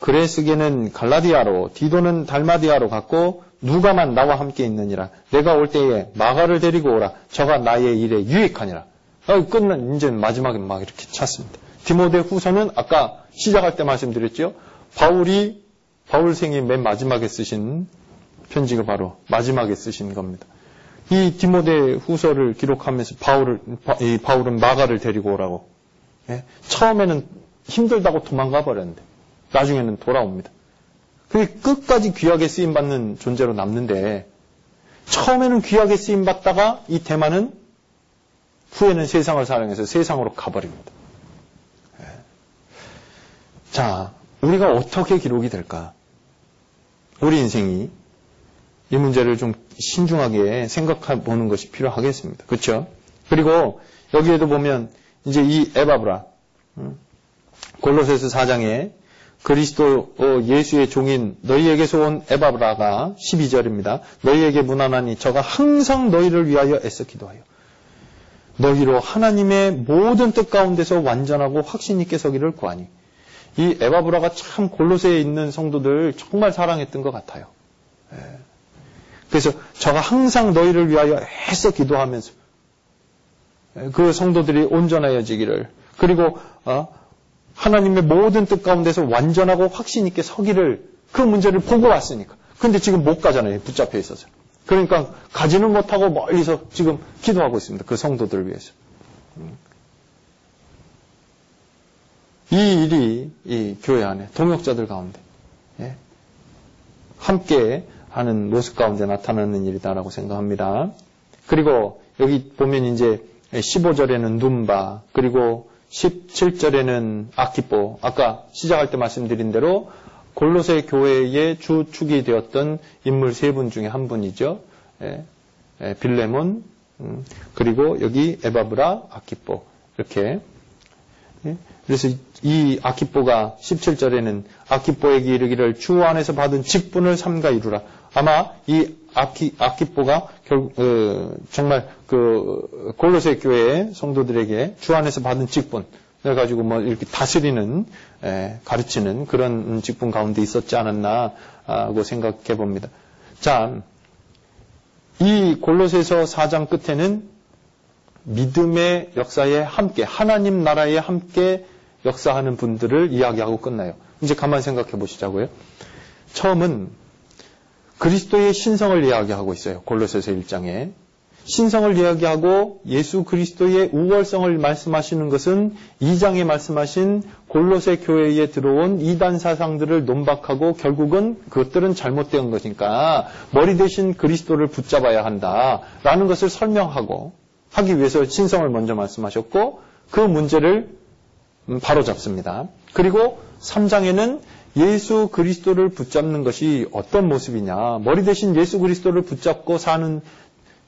그레스게는 갈라디아로 디도는 달마디아로 갔고 누가만 나와 함께 있느니라. 내가 올 때에 마가를 데리고 오라. 저가 나의 일에 유익하니라. 어, 끝난 이제 마지막에 막 이렇게 찾습니다. 디모데 후서는 아까 시작할 때 말씀드렸죠? 바울이 바울생이 맨 마지막에 쓰신 편지가 바로 마지막에 쓰신 겁니다. 이 디모데 후서를 기록하면서 바울을, 이 바울은 마가를 데리고 오라고. 예? 처음에는 힘들다고 도망가 버렸는데, 나중에는 돌아옵니다. 그게 끝까지 귀하게 쓰임받는 존재로 남는데, 처음에는 귀하게 쓰임받다가 이 대만은 후에는 세상을 사랑해서 세상으로 가버립니다. 예. 자, 우리가 어떻게 기록이 될까? 우리 인생이 이 문제를 좀 신중하게 생각해 보는 것이 필요하겠습니다. 그렇죠? 그리고 여기에도 보면 이제 이 에바브라 음, 골로새서 4장에 그리스도 어, 예수의 종인 너희에게서 온 에바브라가 12절입니다. 너희에게 무난하니 저가 항상 너희를 위하여 애써 기도하여 너희로 하나님의 모든 뜻 가운데서 완전하고 확신 있게 서기를 구하니 이 에바브라가 참 골로새에 있는 성도들 정말 사랑했던 것 같아요. 예. 그래서 저가 항상 너희를 위하여 애써 기도하면서 그 성도들이 온전하여지기를 그리고 어, 하나님의 모든 뜻 가운데서 완전하고 확신 있게 서기를 그 문제를 보고 왔으니까. 근데 지금 못 가잖아요. 붙잡혀 있어서. 그러니까 가지는 못하고 멀리서 지금 기도하고 있습니다. 그 성도들을 위해서. 음. 이 일이 이 교회 안에 동역자들 가운데 예, 함께 하는 모습 가운데 나타나는 일이다라고 생각합니다. 그리고 여기 보면 이제 15절에는 눈바, 그리고 17절에는 아키포, 아까 시작할 때 말씀드린 대로 골로새 교회의 주축이 되었던 인물 세 분 중에 한 분이죠. 예, 예, 빌레몬, 음, 그리고 여기 에바브라, 아키포 이렇게 예? 그래서 이 아키포가 17절에는 아키포에게 이르기를 주 안에서 받은 직분을 삼가 이루라. 아마 이 아키, 아키포가 결, 어, 정말 그 골로새 교회 성도들에게 주 안에서 받은 직분, 을 가지고 뭐 이렇게 다스리는 에, 가르치는 그런 직분 가운데 있었지 않았나 하고 생각해 봅니다. 자, 이 골로새서 4장 끝에는 믿음의 역사에 함께 하나님 나라에 함께 역사하는 분들을 이야기하고 끝나요. 이제 가만 생각해 보시자고요. 처음은 그리스도의 신성을 이야기하고 있어요. 골로새서 1장에. 신성을 이야기하고 예수 그리스도의 우월성을 말씀하시는 것은 2장에 말씀하신 골로새 교회에 들어온 이단 사상들을 논박하고 결국은 그것들은 잘못된 것이니까 머리 대신 그리스도를 붙잡아야 한다라는 것을 설명하고 하기 위해서 신성을 먼저 말씀하셨고 그 문제를 바로 잡습니다. 그리고 3장에는 예수 그리스도를 붙잡는 것이 어떤 모습이냐, 머리 대신 예수 그리스도를 붙잡고 사는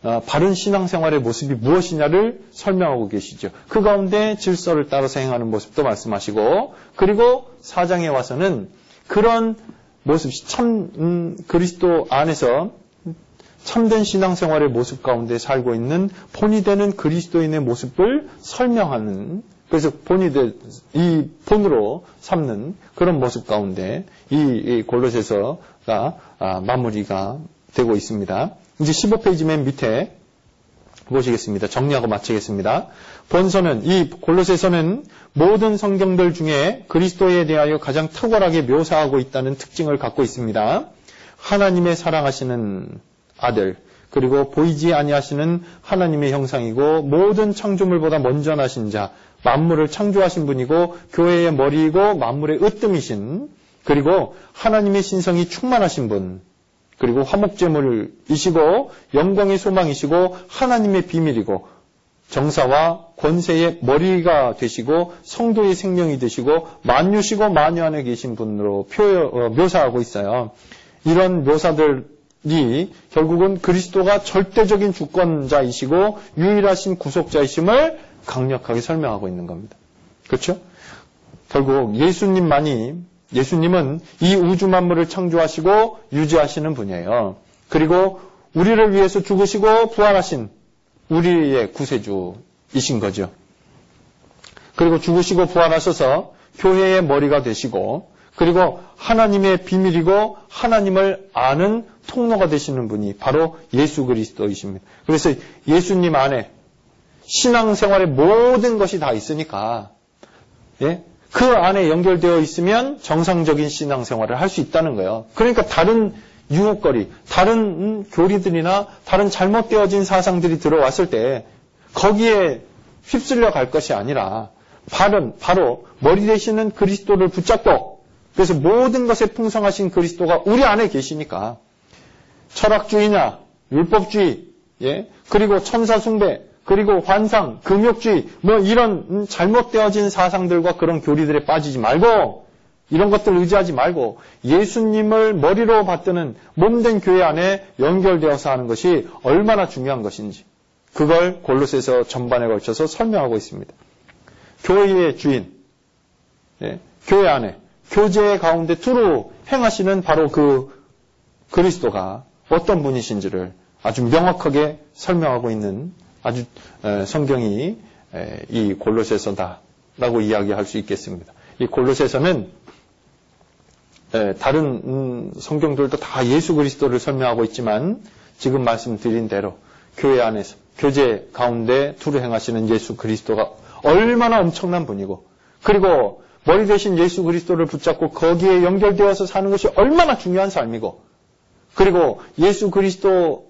어, 바른 신앙생활의 모습이 무엇이냐를 설명하고 계시죠. 그 가운데 질서를 따라서 행하는 모습도 말씀하시고, 그리고 사장에 와서는 그런 모습, 참 음, 그리스도 안에서 참된 신앙생활의 모습 가운데 살고 있는 본이 되는 그리스도인의 모습을 설명하는 그래서 본이 될, 이 본으로 삼는 그런 모습 가운데 이, 골로새서가 아, 마무리가 되고 있습니다. 이제 15페이지 맨 밑에 보시겠습니다. 정리하고 마치겠습니다. 본서는 이 골로새서는 모든 성경들 중에 그리스도에 대하여 가장 탁월하게 묘사하고 있다는 특징을 갖고 있습니다. 하나님의 사랑하시는 아들 그리고 보이지 아니하시는 하나님의 형상이고 모든 창조물보다 먼저 나신 자 만물을 창조하신 분이고 교회의 머리이고 만물의 으뜸이신 그리고 하나님의 신성이 충만하신 분 그리고 화목제물이시고 영광의 소망이시고 하나님의 비밀이고 정사와 권세의 머리가 되시고 성도의 생명이 되시고 만유시고 만유 안에 계신 분으로 표, 어, 묘사하고 있어요. 이런 묘사들이 결국은 그리스도가 절대적인 주권자이시고 유일하신 구속자이심을 강력하게 설명하고 있는 겁니다. 그렇죠? 결국 예수님만이 예수님은 이 우주 만물을 창조하시고 유지하시는 분이에요. 그리고 우리를 위해서 죽으시고 부활하신 우리의 구세주이신 거죠. 그리고 죽으시고 부활하셔서 교회의 머리가 되시고 그리고 하나님의 비밀이고 하나님을 아는 통로가 되시는 분이 바로 예수 그리스도이십니다. 그래서 예수님 안에 신앙생활의 모든 것이 다 있으니까 예? 그 안에 연결되어 있으면 정상적인 신앙생활을 할 수 있다는 거예요. 그러니까 다른 유혹거리, 다른 음, 교리들이나 다른 잘못되어진 사상들이 들어왔을 때 거기에 휩쓸려 갈 것이 아니라 바로, 바로 머리 되시는 그리스도를 붙잡고 그래서 모든 것에 풍성하신 그리스도가 우리 안에 계시니까 철학주의냐 율법주의 예 그리고 천사 숭배 그리고 환상 금욕주의 뭐 이런 음, 잘못되어진 사상들과 그런 교리들에 빠지지 말고 이런 것들 의지하지 말고 예수님을 머리로 받드는 몸된 교회 안에 연결되어서 하는 것이 얼마나 중요한 것인지 그걸 골로새서 전반에 걸쳐서 설명하고 있습니다. 교회의 주인, 예, 교회 안에 교제 가운데 두루 행하시는 바로 그 그리스도가 어떤 분이신지를 아주 명확하게 설명하고 있는 아주 성경이 이 골로새서다라고 이야기할 수 있겠습니다. 이 골로새서는 다른 음, 성경들도 다 예수 그리스도를 설명하고 있지만 지금 말씀드린 대로 교회 안에서 교제 가운데 두루 행하시는 예수 그리스도가 얼마나 엄청난 분이고 그리고 머리 대신 예수 그리스도를 붙잡고 거기에 연결되어서 사는 것이 얼마나 중요한 삶이고 그리고 예수 그리스도와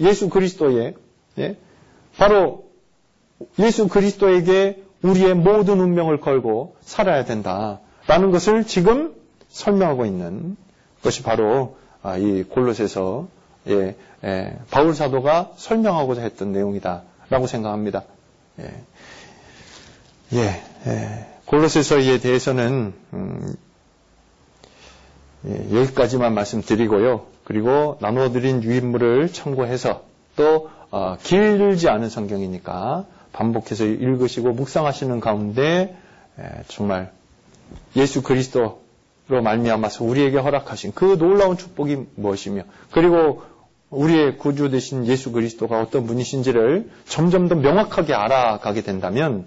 예수 그리스도의 예? 바로 예수 그리스도에게 우리의 모든 운명을 걸고 살아야 된다라는 것을 지금 설명하고 있는 것이 바로 아, 이 골로새서 예, 예, 바울 사도가 설명하고자 했던 내용이다라고 생각합니다. 예, 예, 예 골로새서에 대해서는 음, 예, 여기까지만 말씀드리고요. 그리고 나누어드린 유인물을 참고해서 또 어, 길지 않은 성경이니까 반복해서 읽으시고 묵상하시는 가운데 예, 정말 예수 그리스도로 말미암아서 우리에게 허락하신 그 놀라운 축복이 무엇이며 그리고 우리의 구주 되신 예수 그리스도가 어떤 분이신지를 점점 더 명확하게 알아가게 된다면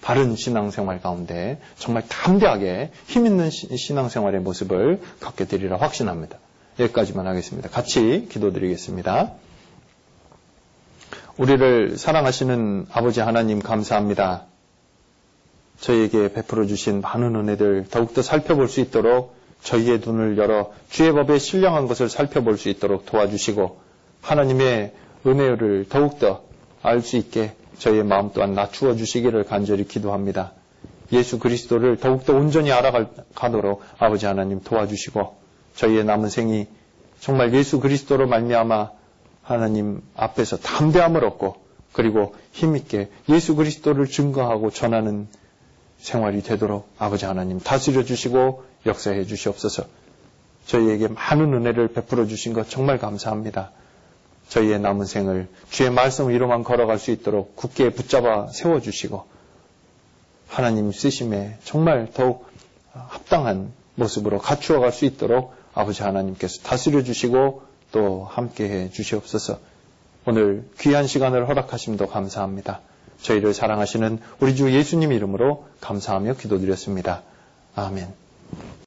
바른 신앙생활 가운데 정말 담대하게 힘 있는 신앙생활의 모습을 갖게 되리라 확신합니다. 여기까지만 하겠습니다. 같이 기도드리겠습니다. 우리를 사랑하시는 아버지 하나님 감사합니다. 저희에게 베풀어 주신 많은 은혜들 더욱더 살펴볼 수 있도록 저희의 눈을 열어 주의 법에 신령한 것을 살펴볼 수 있도록 도와주시고 하나님의 은혜를 더욱더 알 수 있게 저희의 마음 또한 낮추어 주시기를 간절히 기도합니다. 예수 그리스도를 더욱더 온전히 알아가도록 아버지 하나님 도와주시고 저희의 남은 생이 정말 예수 그리스도로 말미암아 하나님 앞에서 담대함을 얻고 그리고 힘있게 예수 그리스도를 증거하고 전하는 생활이 되도록 아버지 하나님 다스려 주시고 역사해 주시옵소서. 저희에게 많은 은혜를 베풀어 주신 것 정말 감사합니다. 저희의 남은 생을 주의 말씀 위로만 걸어갈 수 있도록 굳게 붙잡아 세워 주시고 하나님 쓰심에 정말 더욱 합당한 모습으로 갖추어 갈 수 있도록 아버지 하나님께서 다스려 주시고 또 함께 해 주시옵소서 오늘 귀한 시간을 허락하심도 감사합니다. 저희를 사랑하시는 우리 주 예수님 이름으로 감사하며 기도드렸습니다. 아멘.